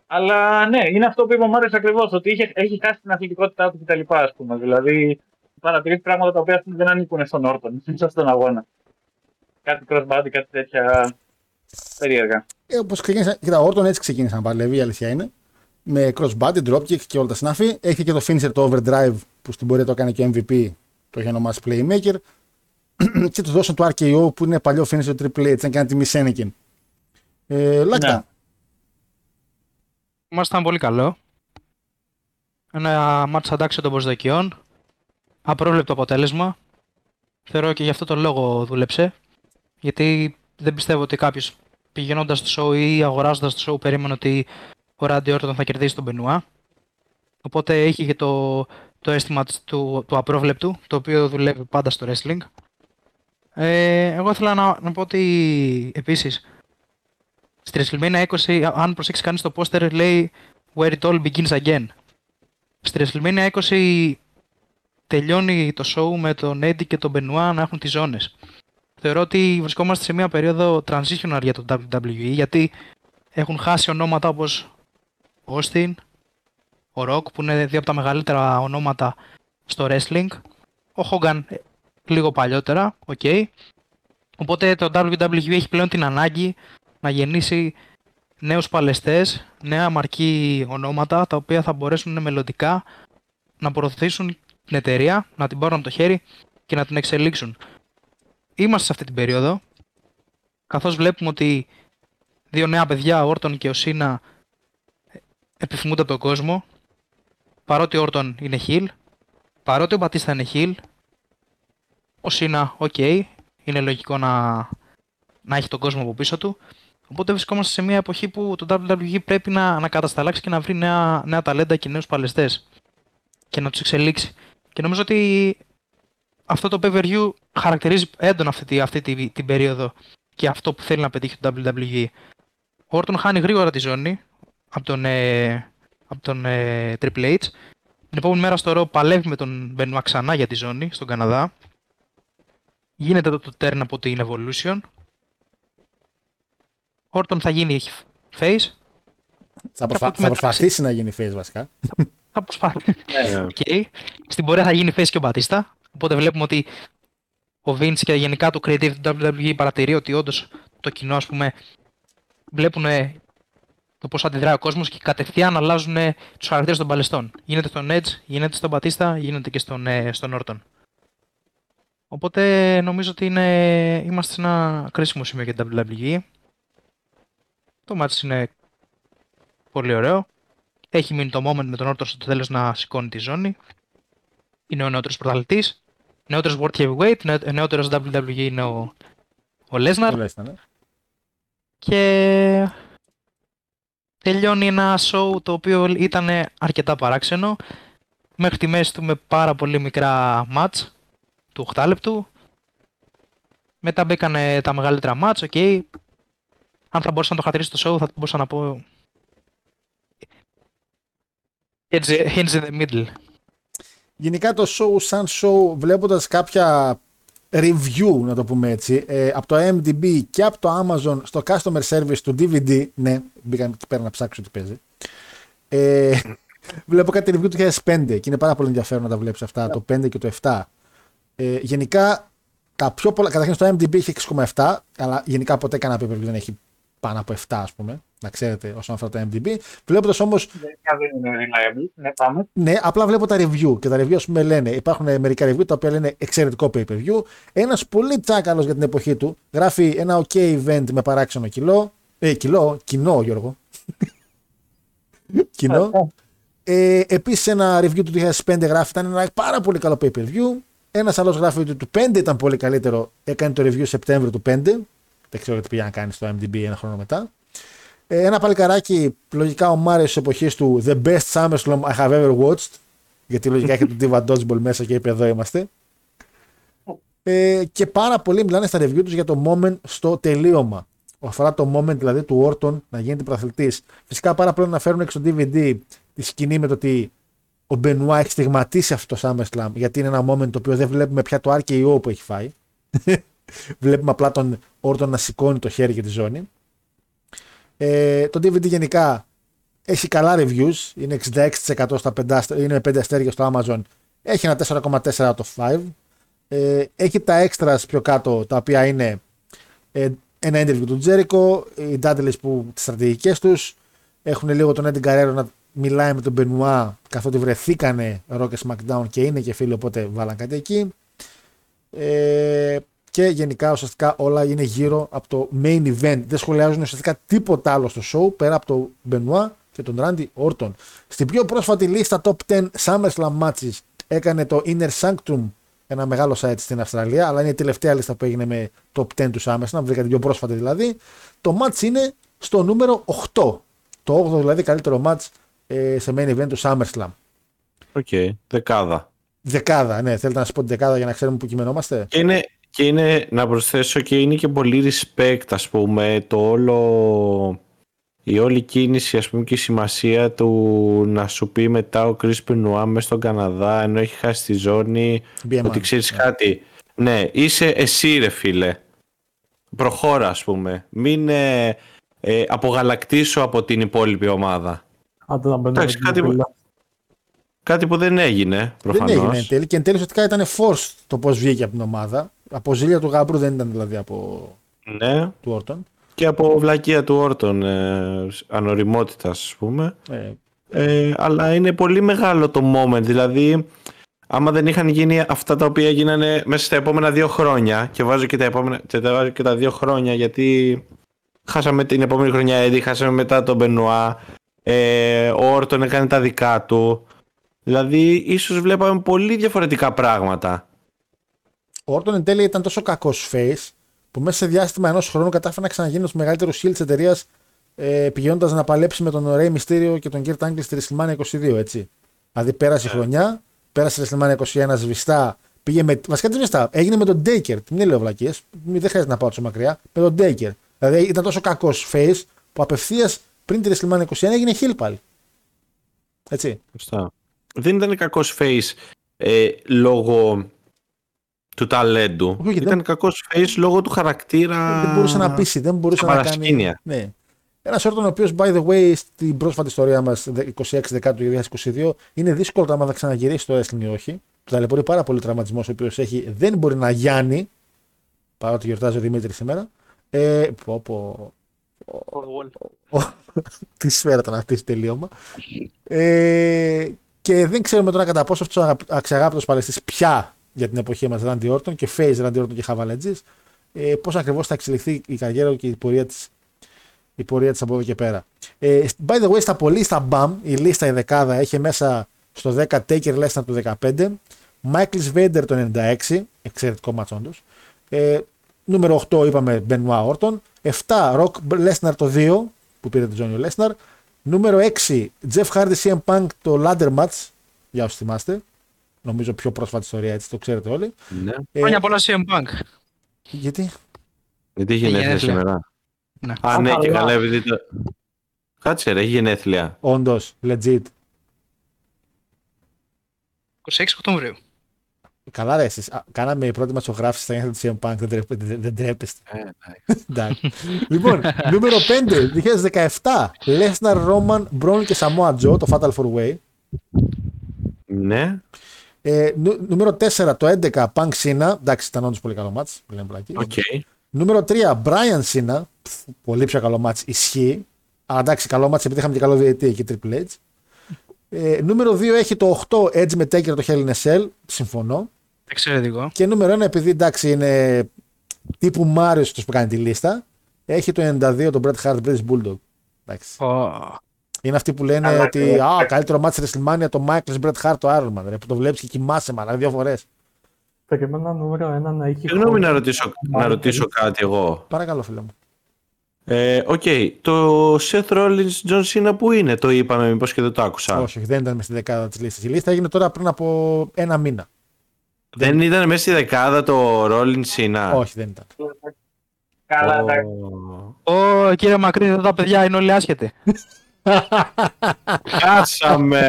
Αλλά ναι, είναι αυτό που είπε ο Μάριος ακριβώς, ότι είχε, έχει χάσει την αθλητικότητά του κτλ. ας πούμε. Δηλαδή παρατηρεί πράγματα τα οποία ας πούμε, δεν ανήκουν στον Όρτον, μέσα στον αγώνα. Κάτι crossbody, κάτι τέτοια περίεργα. Ε, Όπως ξεκίνησα. Κοίτα, ο Όρτον έτσι ξεκίνησε να παλεύει, η αλήθεια είναι. Με crossbody, dropkick και όλα τα συνάφη. Έχει και το finisher το overdrive που στην πορεία το έκανε και MVP. Το είχε ονομάσει Playmaker. και του δώσαν το RKO που είναι παλιό finisher του Triple H. Ήταν και ένα τιμή Σένεκεν. Ε, Λάκτα. Ναι. Μας ήταν πολύ καλό. Ένα μάτς αντάξιο των προσδοκιών. Απρόβλεπτο αποτέλεσμα. Θεωρώ και γι' αυτό το λόγο δούλεψε. Γιατί δεν πιστεύω ότι κάποιος πηγαίνοντας στο show ή αγοράζοντας το show περίμενε ότι ο Randy Orton θα κερδίσει τον Μπενουά. Οπότε έχει και το, το αίσθημα του, του απρόβλεπτου, το οποίο δουλεύει πάντα στο wrestling. Ε, εγώ ήθελα να, να πω ότι επίσης στη WrestleMania 20, αν προσέξεις κανείς το πόστερ, λέει Where it all begins again. Στη WrestleMania 20 τελειώνει το show με τον Eddie και τον Benoit να έχουν τις ζώνες. Θεωρώ ότι βρισκόμαστε σε μια περίοδο transitional για το WWE γιατί έχουν χάσει ονόματα όπως Austin, ο Rock που είναι δύο από τα μεγαλύτερα ονόματα στο wrestling. Ο Hogan ε, λίγο παλιότερα, οκ. Okay. Οπότε το WWE έχει πλέον την ανάγκη να γεννήσει νέους παλαιστές, νέα μαρκή ονόματα τα οποία θα μπορέσουν μελλοντικά να προωθήσουν την εταιρεία, να την πάρουν από το χέρι και να την εξελίξουν. Είμαστε σε αυτή την περίοδο, καθώς βλέπουμε ότι δύο νέα παιδιά, ο Όρτον και ο Σίνα, επιθυμούνται από τον κόσμο, παρότι ο Όρτον είναι χιλ, παρότι ο Μπατίστα είναι χιλ, ο Σίνα, οκ, okay, είναι λογικό να, να έχει τον κόσμο από πίσω του. Οπότε βρισκόμαστε σε μια εποχή που το WWE πρέπει να, να κατασταλάξει και να βρει νέα, νέα ταλέντα και νέους παλαιστές και να τους εξελίξει. Και νομίζω ότι αυτό το pay-per-view χαρακτηρίζει έντονα αυτή, αυτή τη, την περίοδο και αυτό που θέλει να πετύχει το WWE. Ο Orton χάνει γρήγορα τη ζώνη από τον, ε, από τον ε, Triple H. Την επόμενη μέρα στο ρο παλεύει με τον Benoit ξανά για τη ζώνη στον Καναδά. Γίνεται το, το turn από την Evolution. Ο Orton θα γίνει face. Θα, προσπα... θα προσπαθήσει να γίνει face βασικά. θα προσπαθήσει. okay. Στην πορεία θα γίνει face και ο Μπατίστα. Οπότε βλέπουμε ότι ο Vince και γενικά το creative του WWE παρατηρεί ότι όντως το κοινό, ας πούμε, βλέπουν το πώς αντιδράει ο κόσμος και κατευθείαν αλλάζουν τους χαρακτήρες των παλαιστών. Γίνεται στον Edge, γίνεται στον Μπατίστα, γίνεται και στον, ε, στον Orton. Οπότε νομίζω ότι είναι, είμαστε σε ένα κρίσιμο σημείο για την WWE. Το μάτι είναι πολύ ωραίο. Έχει μείνει το moment με τον Orton στο τέλος να σηκώνει τη ζώνη. Είναι ο νεότερος πρωταθλητής. Νεότερος World Heavyweight, νεότερος WWE είναι ο, ο Lesnar. Ναι. Και τελειώνει ένα show το οποίο ήταν αρκετά παράξενο. Μέχρι τη μέση του με πάρα πολύ μικρά match του 8 λεπτού. Μετά μπήκανε τα μεγαλύτερα μάτς, οκ. Okay. Αν θα μπορούσα να το χαρακτηρίσω το show θα μπορούσα να πω... Hinge in the middle. Γενικά το show σαν show βλέποντας κάποια review να το πούμε έτσι ε, από το MDB και από το Amazon στο customer service του DVD ναι μπήκα εκεί πέρα να ψάξω τι παίζει ε, βλέπω κάτι review του 2005 και είναι πάρα πολύ ενδιαφέρον να τα βλέπεις αυτά το 5 και το 7 ε, γενικά, τα πιο πολλά. Καταρχήν στο MDB έχει 6,7, αλλά γενικά ποτέ κανένα paper δεν έχει πάνω από 7, ας πούμε. Να ξέρετε όσον αφορά το MDB. Βλέποντας όμω. Δεν είναι reliable. Ναι, πάμε. Ναι, απλά βλέπω τα review και τα review, ας πούμε, λένε. Υπάρχουν μερικά review τα οποία λένε εξαιρετικό pay per view. Ένας πολύ τσάκαλο για την εποχή του γράφει ένα OK event με παράξενο κιλό. Ε, κιλό, κοινό, Γιώργο. κοινό. Ε, Επίσης, ένα review του 2005 γράφει ήταν ένα πάρα πολύ καλό pay per view. Ένας άλλος γράφει ότι του 5 ήταν πολύ καλύτερο. Έκανε το review Σεπτέμβριο του 5. Δεν ξέρω γιατί πήγε να κάνει στο MDB ένα χρόνο μετά. Ε, ένα παλικαράκι, λογικά ο Μάριος της εποχής του The best SummerSlam I have ever watched. Γιατί λογικά έχει το Diva Dodgeball μέσα και είπε εδώ είμαστε. Ε, και πάρα πολλοί μιλάνε στα review τους για το moment στο τελείωμα. Αφορά το moment δηλαδή του Orton να γίνεται πρωταθλητής. Φυσικά πάρα πολλοί αναφέρουν έξω στο DVD τη σκηνή με το ότι ο Μπενουά έχει στιγματίσει αυτό το SummerSlam γιατί είναι ένα moment το οποίο δεν βλέπουμε πια το RKO που έχει φάει. βλέπουμε απλά τον Όρτον να σηκώνει το χέρι για τη ζώνη. Ε, το DVD γενικά έχει καλά reviews, είναι 66% στα 5, είναι 5 αστέρια στο Amazon, έχει ένα 4,4 out of 5. Ε, έχει τα extras πιο κάτω, τα οποία είναι ε, ένα interview του Τζέρικο, οι Dudleys που τις στρατηγικές τους, έχουν λίγο τον Eddie Guerrero να μιλάει με τον Μπενουά καθότι βρεθήκανε Rock και SmackDown και είναι και φίλοι οπότε βάλαν κάτι εκεί. Ε, και γενικά ουσιαστικά όλα είναι γύρω από το main event. Δεν σχολιάζουν ουσιαστικά τίποτα άλλο στο show πέρα από τον Μπενουά και τον Randy Orton. Στην πιο πρόσφατη λίστα top 10 SummerSlam matches έκανε το Inner Sanctum ένα μεγάλο site στην Αυστραλία, αλλά είναι η τελευταία λίστα που έγινε με top 10 του SummerSlam, βρήκα την πιο πρόσφατη δηλαδή. Το match είναι στο νούμερο 8. Το 8 δηλαδή καλύτερο match ε, σε main event του SummerSlam. Οκ, δεκάδα. Δεκάδα, ναι, θέλετε να σας πω την δεκάδα για να ξέρουμε που κειμενόμαστε; Και είναι, και είναι, να προσθέσω και είναι και πολύ respect ας πούμε το όλο η όλη κίνηση ας πούμε και η σημασία του να σου πει μετά ο Chris Benoit μέσα στον Καναδά ενώ έχει χάσει τη ζώνη BMI, ότι ξέρεις ναι. κάτι. Ναι είσαι εσύ ρε φίλε. Προχώρα ας πούμε. Μην ε, ε, απογαλακτήσω από την υπόλοιπη ομάδα. Άντε να μπαίνουμε Εντάξει, στην κάτι- κουβέντα. κάτι που δεν έγινε προφανώς Δεν έγινε εν τέλει. Και εν τέλει ουσιαστικά ήταν forced το πώς βγήκε από την ομάδα. Από ζήλια του Γάμπρου δεν ήταν δηλαδή από ναι του Όρτον. και από βλακεία του Όρτον ε, ανοριμότητας ας πούμε Ε, Ε, αλλά είναι πολύ μεγάλο το moment. Δηλαδή, άμα δεν είχαν γίνει αυτά τα οποία γίνανε μέσα στα επόμενα δύο χρόνια, και βάζω και τα, επόμενα, και τα, βάζω και τα δύο χρόνια, γιατί χάσαμε την επόμενη χρονιά Eddie, χάσαμε μετά τον Μπενουά, ε, ο Όρτον έκανε τα δικά του. Δηλαδή, ίσως βλέπαμε πολύ διαφορετικά πράγματα. Ο Όρτον εν τέλει ήταν τόσο κακός face που μέσα σε διάστημα ενός χρόνου κατάφερε να ξαναγίνει ο μεγαλύτερος heel της εταιρείας ε, πηγαίνοντας να παλέψει με τον Ray Mysterio και τον Kurt Angle στη WrestleMania 22, έτσι. Δηλαδή πέρασε η χρονιά, πέρασε η WrestleMania 21 σβηστά, πήγε με. Βασικά τι σβηστά, έγινε με τον Daker. Μην λέω βλακίες, δεν χρειάζεται να πάω τόσο μακριά. Με τον Daker. Δηλαδή ήταν τόσο κακός face που απευθείας πριν τη WrestleMania 21 έγινε heel πάλι. Έτσι. Σωστά. Δεν ήταν κακός face ε, λόγω του ταλέντου. Όχι, ήταν δεν- κακός face λόγω του χαρακτήρα. δεν μπορούσε να πείσει, δεν μπορούσε στα να κάνει. παρασκήνια. Ναι. Ένας Όρτον ο οποίος, by the way, στην πρόσφατη ιστορία μας, 26 Δεκάτου 2022, είναι δύσκολο άμα θα ξαναγυρίσει στο wrestling ή όχι. Του ταλαιπωρεί πάρα πολύ τραυματισμός, ο οποίος έχει, δεν μπορεί να γιάνει. Παρότι γιορτάζει ο Δημήτρη σήμερα. Ε, πω, πω, τι σφαίρα ήταν αυτή στο τελείωμα. Ε, και δεν ξέρουμε τώρα κατά πόσο αυτός ο αξιαγάπητος παλαιστής πια για την εποχή μας Ράντι Όρτον και Face Ράντι Όρτον και Χαβαλέτζη, ε, πώς ακριβώς θα εξελιχθεί η καριέρα του και η πορεία της η πορεία της από εδώ και πέρα. Ε, by the way, στα πολύ στα BAM, η λίστα η δεκάδα έχει μέσα στο 10 Taker Lesnar το 15, Michael Vader το 96, εξαιρετικό μάτς όντως. Ε, νούμερο 8 είπαμε Benoit Orton, 7 Rock Lesnar το 2, που πήρε τον Johnny Lesnar, νούμερο 6 Jeff Hardy CM Punk το Ladder Match, για όσους θυμάστε, νομίζω πιο πρόσφατη ιστορία έτσι, το ξέρετε όλοι. Ναι. Ε, Χρόνια πολλά CM Punk. γιατί, Γιατί έχει γενέθλια γενέθλια. σήμερα; Ναι. Α, ναι, και καλά. καλά, επειδή το... Κάτσε ρε, έχει γενέθλια. όντως, legit, 26 Οκτωβρίου. Καλά, ρε, εσείς. Α, Κάναμε η πρώτη μας ογράφηση στα νύχτα του CM Punk. Δεν, τρέπε- δεν, δεν τρέπεστε. Εντάξει. λοιπόν, νούμερο 5, 2017. Lesnar, Roman, Braun και Samoa Joe, το Fatal 4 Way. Ναι, Ε, νου- νούμερο 4, το 11, Punk Cena. Εντάξει, ήταν όντως πολύ καλό μάτς. Λέμε πλάκι. οκ. Νούμερο 3, Brian Cena. Πφ, Πολύ πιο καλό μάτς. Ισχύει. Αλλά εντάξει, καλό μάτς επειδή είχαμε και καλό διαιτή εκεί Triple H. Ε, νούμερο 2 έχει το 8 Edge με Taker το Hell in a Cell. Συμφωνώ. Εξαιρετικό. Και νούμερο ένα, επειδή εντάξει είναι τύπου Μάριος αυτός που κάνει τη λίστα, έχει το 92 τον Bret Hart British Bulldog. Εντάξει. Ω, Είναι αυτοί που λένε Αλλά ότι και- α, καλύτερο μάτι στη WrestleMania το Michaels Bret Hart το Iron Man. Ρε, που το βλέπεις και κοιμάσαι μάλλον δύο φορές. Περίμενα νούμερο ένα να έχει. Συγγνώμη χώρο. να ρωτήσω, να ρωτήσω κάτι εγώ. Παρακαλώ, φίλε μου. Ε, Οκ, το Seth Rollins John Cena που είναι, το είπαμε μήπως και δεν το άκουσα. Όχι, όχι, δεν ήταν με στη δεκάδα της λίστας. Η λίστα έγινε τώρα πριν από ένα μήνα. Δεν ήταν μέσα στη δεκάδα το Rollins Cena; Όχι, δεν ήταν. Καλά, Ω. εντάξει. Ω, κύριε Μακρύς, εδώ τα παιδιά είναι όλοι άσχετοι. Χάσαμε!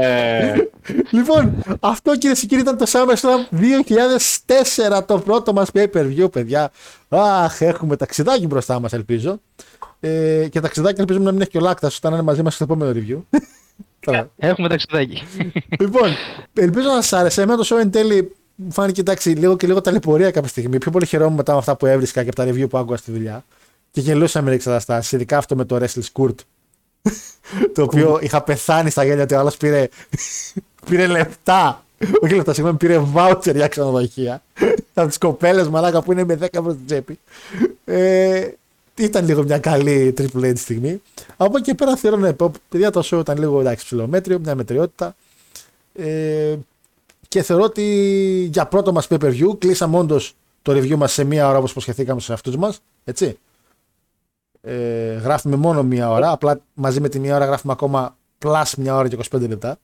λοιπόν, αυτό κυρίες και κύριοι ήταν το SummerSlam 2004, το πρώτο μας pay per view, παιδιά. Αχ, έχουμε ταξιδάκι μπροστά μας, ελπίζω. Ε, και ταξιδάκι ελπίζουμε να μην έχει και ο Λάκτας, όταν είναι μαζί μας στο επόμενο review. Τώρα, Έχουμε ταξιδάκι. λοιπόν, ελπίζω να σας άρεσε. Εμένα το show εν τέλει μου φάνηκε εντάξει, λίγο και λίγο ταλαιπωρία κάποια στιγμή. Πιο πολύ χαιρόμουν μετά με αυτά που έβρισκα και από τα review που άκουγα στη δουλειά. Και γελούσα με εξεταστάσεις, ειδικά αυτό με το Wrestle Kurt. Το οποίο είχα πεθάνει στα γέλια ότι ο άλλος πήρε, πήρε λεπτά. Όχι λεπτά, συγγνώμη, πήρε voucher για ξενοδοχεία. από τις κοπέλες μαλάκα που είναι με 10 ευρώ στην τσέπη. Ε, ήταν λίγο μια καλή Triple H στιγμή. Από εκεί και πέρα θεωρώ ναι, πω, παιδιά το show ήταν λίγο εντάξει ψηλομέτριο, μια μετριότητα. Ε, και θεωρώ ότι για πρώτο μας pay per view κλείσαμε όντως το review μας σε μία ώρα όπως προσχεθήκαμε στους εαυτούς μας. Έτσι. Ε, γράφουμε μόνο μία ώρα, απλά μαζί με τη μία ώρα γράφουμε ακόμα plus μία ώρα και 25 λεπτά.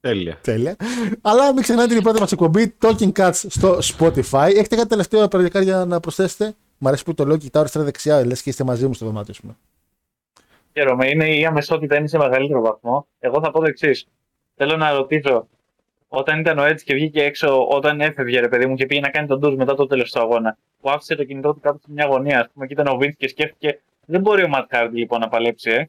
Τέλεια. Τέλεια. Αλλά μην ξεχνάτε την πρώτη μας εκπομπή Talking Cuts στο Spotify. Έχετε κάτι τελευταίο παραδείγμα να προσθέσετε; Μ' αρέσει που το λέω και κοιτάω αριστερά-δεξιά. Λες και είστε μαζί μου στο δωμάτιο. πούμε. Χαίρομαι. Είναι η αμεσότητα είναι σε μεγαλύτερο βαθμό. Εγώ θα πω το εξής. Θέλω να ρωτήσω, όταν ήταν ο Έτσι και βγήκε έξω, όταν έφευγε ρε παιδί μου και πήγε να κάνει τον tour μετά το τέλος του αγώνα, που άφησε το κινητό του κάτω σε μια γωνία, ας πούμε, και ήταν ο Βίντ και σκέφτηκε, δεν μπορεί ο Ματ Χάρντι λοιπόν να παλέψει, ε.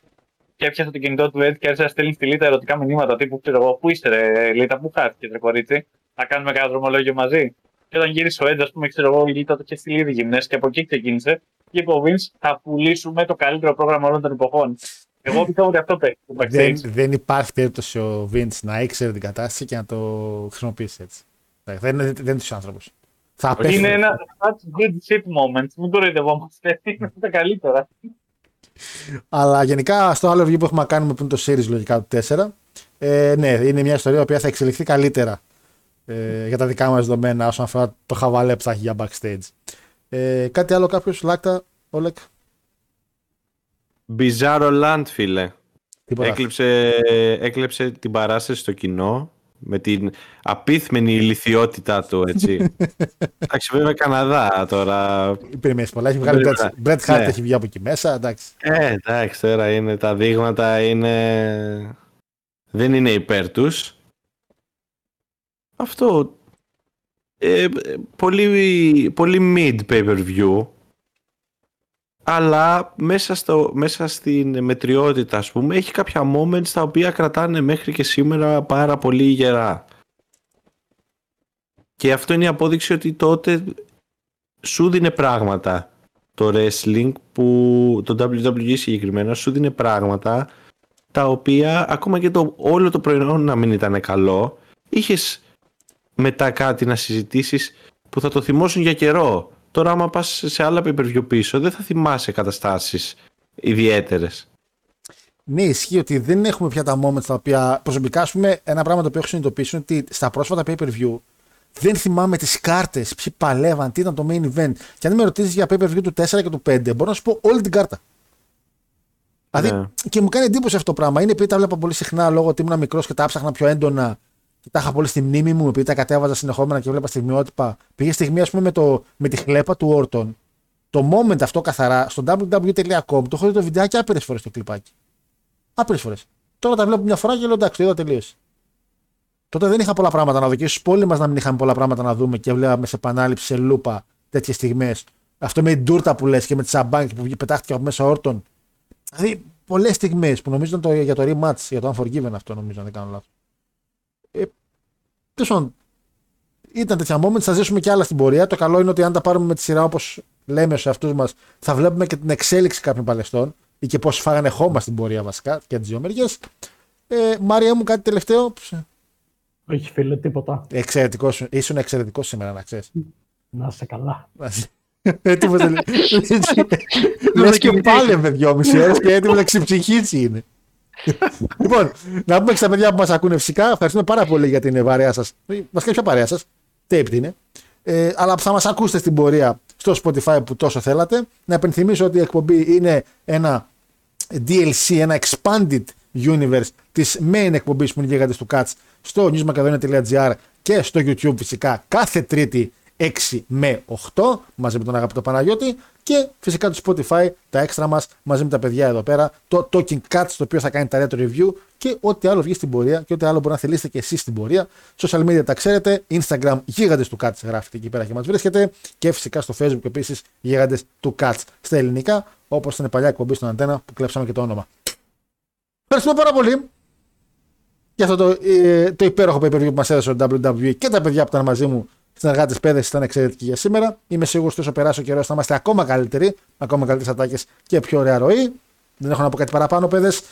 Και έπιασε το κινητό του Έτσι και άρχισε να στέλνει στη Λίτα ερωτικά μηνύματα τύπου, ξέρω εγώ, πού είστε, ρε, Λίτα, πού χάθηκε, ρε κορίτσι, να κάνουμε κανένα δρομολόγιο μαζί. Και όταν γύρισε ο Edge, ας πούμε, ξέρω εγώ, η Λίτα το είχε στείλει ήδη γυμνές και από εκεί ξεκίνησε. Και είπε ο Vince, θα πουλήσουμε το καλύτερο πρόγραμμα όλων των εποχών. Εγώ πιστεύω ότι αυτό παίζει. το Δεν, backstage. δεν υπάρχει περίπτωση ο Vince να ήξερε την κατάσταση και να το χρησιμοποιήσει έτσι. Εντάξει, Δεν, δεν, δεν είναι τους άνθρωπου. Θα απέφυγε. Είναι ένα such good shit moment. Μην κοροϊδευόμαστε. Είναι από τα καλύτερα. Αλλά γενικά στο άλλο review που έχουμε να κάνουμε που είναι το series λογικά του 4, ε, ναι, είναι μια ιστορία που θα εξελιχθεί καλύτερα ε, για τα δικά μας δεδομένα όσον αφορά το χαβαλέ που θα έχει για backstage. Ε, κάτι άλλο κάποιος, Λάκτα, Όλεκ, Bizarro Land, φίλε. τίποτα. Έκλειψε, έκλεψε την παράσταση στο κοινό με την απίθμενη ηλικιότητά του, έτσι. Εντάξει, βέβαια Καναδά τώρα. Περιμένεις πολλά, έχει βγάλει Βέβαια. Bret- Bret Hart Ναι. έχει βγει από εκεί μέσα, εντάξει. Ε, εντάξει, τώρα είναι τα δείγματα είναι... Δεν είναι υπέρ τους. Αυτό... Ε, ε, πολύ, πολύ mid pay-per-view. Αλλά μέσα, στο, μέσα στην μετριότητα, ας πούμε, έχει κάποια moments τα οποία κρατάνε μέχρι και σήμερα πάρα πολύ γερά. Και αυτό είναι η απόδειξη ότι τότε σου δίνε πράγματα το wrestling που το WWE συγκεκριμένα σου δίνει πράγματα τα οποία ακόμα και το, όλο το προϊόν να μην ήταν καλό είχες μετά κάτι να συζητήσεις που θα το θυμώσουν για καιρό τώρα άμα πας σε άλλα pay-per-view πίσω δεν θα θυμάσαι καταστάσεις ιδιαίτερες Ναι, ισχύει ότι δεν έχουμε πια τα moments τα οποία προσωπικά, ας πούμε, ένα πράγμα το οποίο έχω συνειδητοποιήσει είναι ότι στα πρόσφατα pay per view δεν θυμάμαι τις κάρτες, ποιοι παλεύαν, τι ήταν το main event. Και αν με ρωτήσεις για pay per view του 4 και του 5, μπορώ να σου πω όλη την κάρτα. Δηλαδή, Ναι. και μου κάνει εντύπωση αυτό το πράγμα. Είναι επειδή τα βλέπα πολύ συχνά λόγω ότι ήμουν μικρός και τα ψάχνα πιο έντονα και τα είχα πολύ στη μνήμη μου, επειδή τα κατέβαζα συνεχόμενα και βλέπα στιγμιότυπα. Πήγε στιγμή, ας πούμε, με, το, με τη χλέπα του Όρτον. Το moment αυτό καθαρά στο www.com το έχω δει το βιντεάκι άπειρες φορές το κλιπάκι. Άπειρες φορές. Τώρα τα βλέπω μια φορά και λέω εντάξει, το είδα τελείωσε. Τότε δεν είχα πολλά πράγματα να δω και ίσως όλοι μας να μην είχαμε πολλά πράγματα να δούμε και βλέπαμε σε επανάληψη, σε λούπα τέτοιες στιγμές. Αυτό με την τούρτα που λες και με τη σαμπάνκι που πετάχτηκε από μέσα όρτων. Δηλαδή πολλές στιγμές που νομίζω ήταν το, για το rematch, για το Unforgiven αυτό νομίζω, αν δεν κάνω λάθος. Ε, τέλος πάντων, ήταν τέτοια moments, θα ζήσουμε και άλλα στην πορεία. Το καλό είναι ότι αν τα πάρουμε με τη σειρά όπως λέμε σε αυτούς μας, θα βλέπουμε και την εξέλιξη κάποιων παλαιστών ή και πώς φάγανε χώμα στην πορεία βασικά και τις δύο μεριέ. Ε, Μάρια μου, κάτι τελευταίο; Όχι φίλε, τίποτα. Εξαιρετικός, ήσουν εξαιρετικός σήμερα, να ξέρεις. Να είσαι καλά. Έτοιμος να Λε και πάλευε δυόμιση ώρε και έτοιμος να ξεψυχήσει είναι. Λοιπόν, να πούμε και στα παιδιά που μας ακούνε φυσικά, ευχαριστούμε πάρα πολύ για την βαρέα σας. Βασικά, ποια παρέα σας, taped είναι. Ε, αλλά θα μας ακούσετε στην πορεία στο Spotify που τόσο θέλατε. Να επενθυμίσω ότι η εκπομπή είναι ένα DLC, ένα expanded universe της main εκπομπής που είναι γίγαντες του Cats στο newsmacadonia.gr και στο YouTube φυσικά κάθε τρίτη 6 με 8 μαζί με τον αγαπητό Παναγιώτη και φυσικά το Spotify, τα έξτρα μας μαζί με τα παιδιά εδώ πέρα, το Talking Cats το οποίο θα κάνει τα retro review και ό,τι άλλο βγει στην πορεία και ό,τι άλλο μπορεί να θελήσετε και εσείς στην πορεία. Social media τα ξέρετε, Instagram γίγαντες του Cats γράφετε εκεί πέρα και μας βρίσκεται και φυσικά στο Facebook επίσης γίγαντες του Cats στα ελληνικά όπως ήταν η παλιά εκπομπή στον Αντένα που κλέψαμε και το όνομα. Ευχαριστούμε πάρα πολύ για αυτό το, ε, το υπέροχο pay που μας έδωσε ο WWE και τα παιδιά που ήταν μαζί μου συνεργάτε παιδε ήταν εξαιρετικοί για σήμερα. Είμαι σίγουρος ότι όσο περάσει ο καιρός θα είμαστε ακόμα καλύτεροι, ακόμα καλύτερες ατάκες και πιο ωραία ροή. Δεν έχω να πω κάτι παραπάνω, παιδες.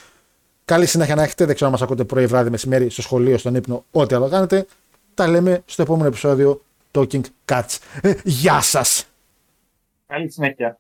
Καλή συνέχεια να έχετε. Δεν ξέρω αν μας ακούτε πρωί, βράδυ, μεσημέρι, στο σχολείο, στον ύπνο, ό,τι άλλο κάνετε. Τα λέμε στο επόμενο επεισόδιο Talking Cats. Ε, γεια σας! Καλή συνέχεια.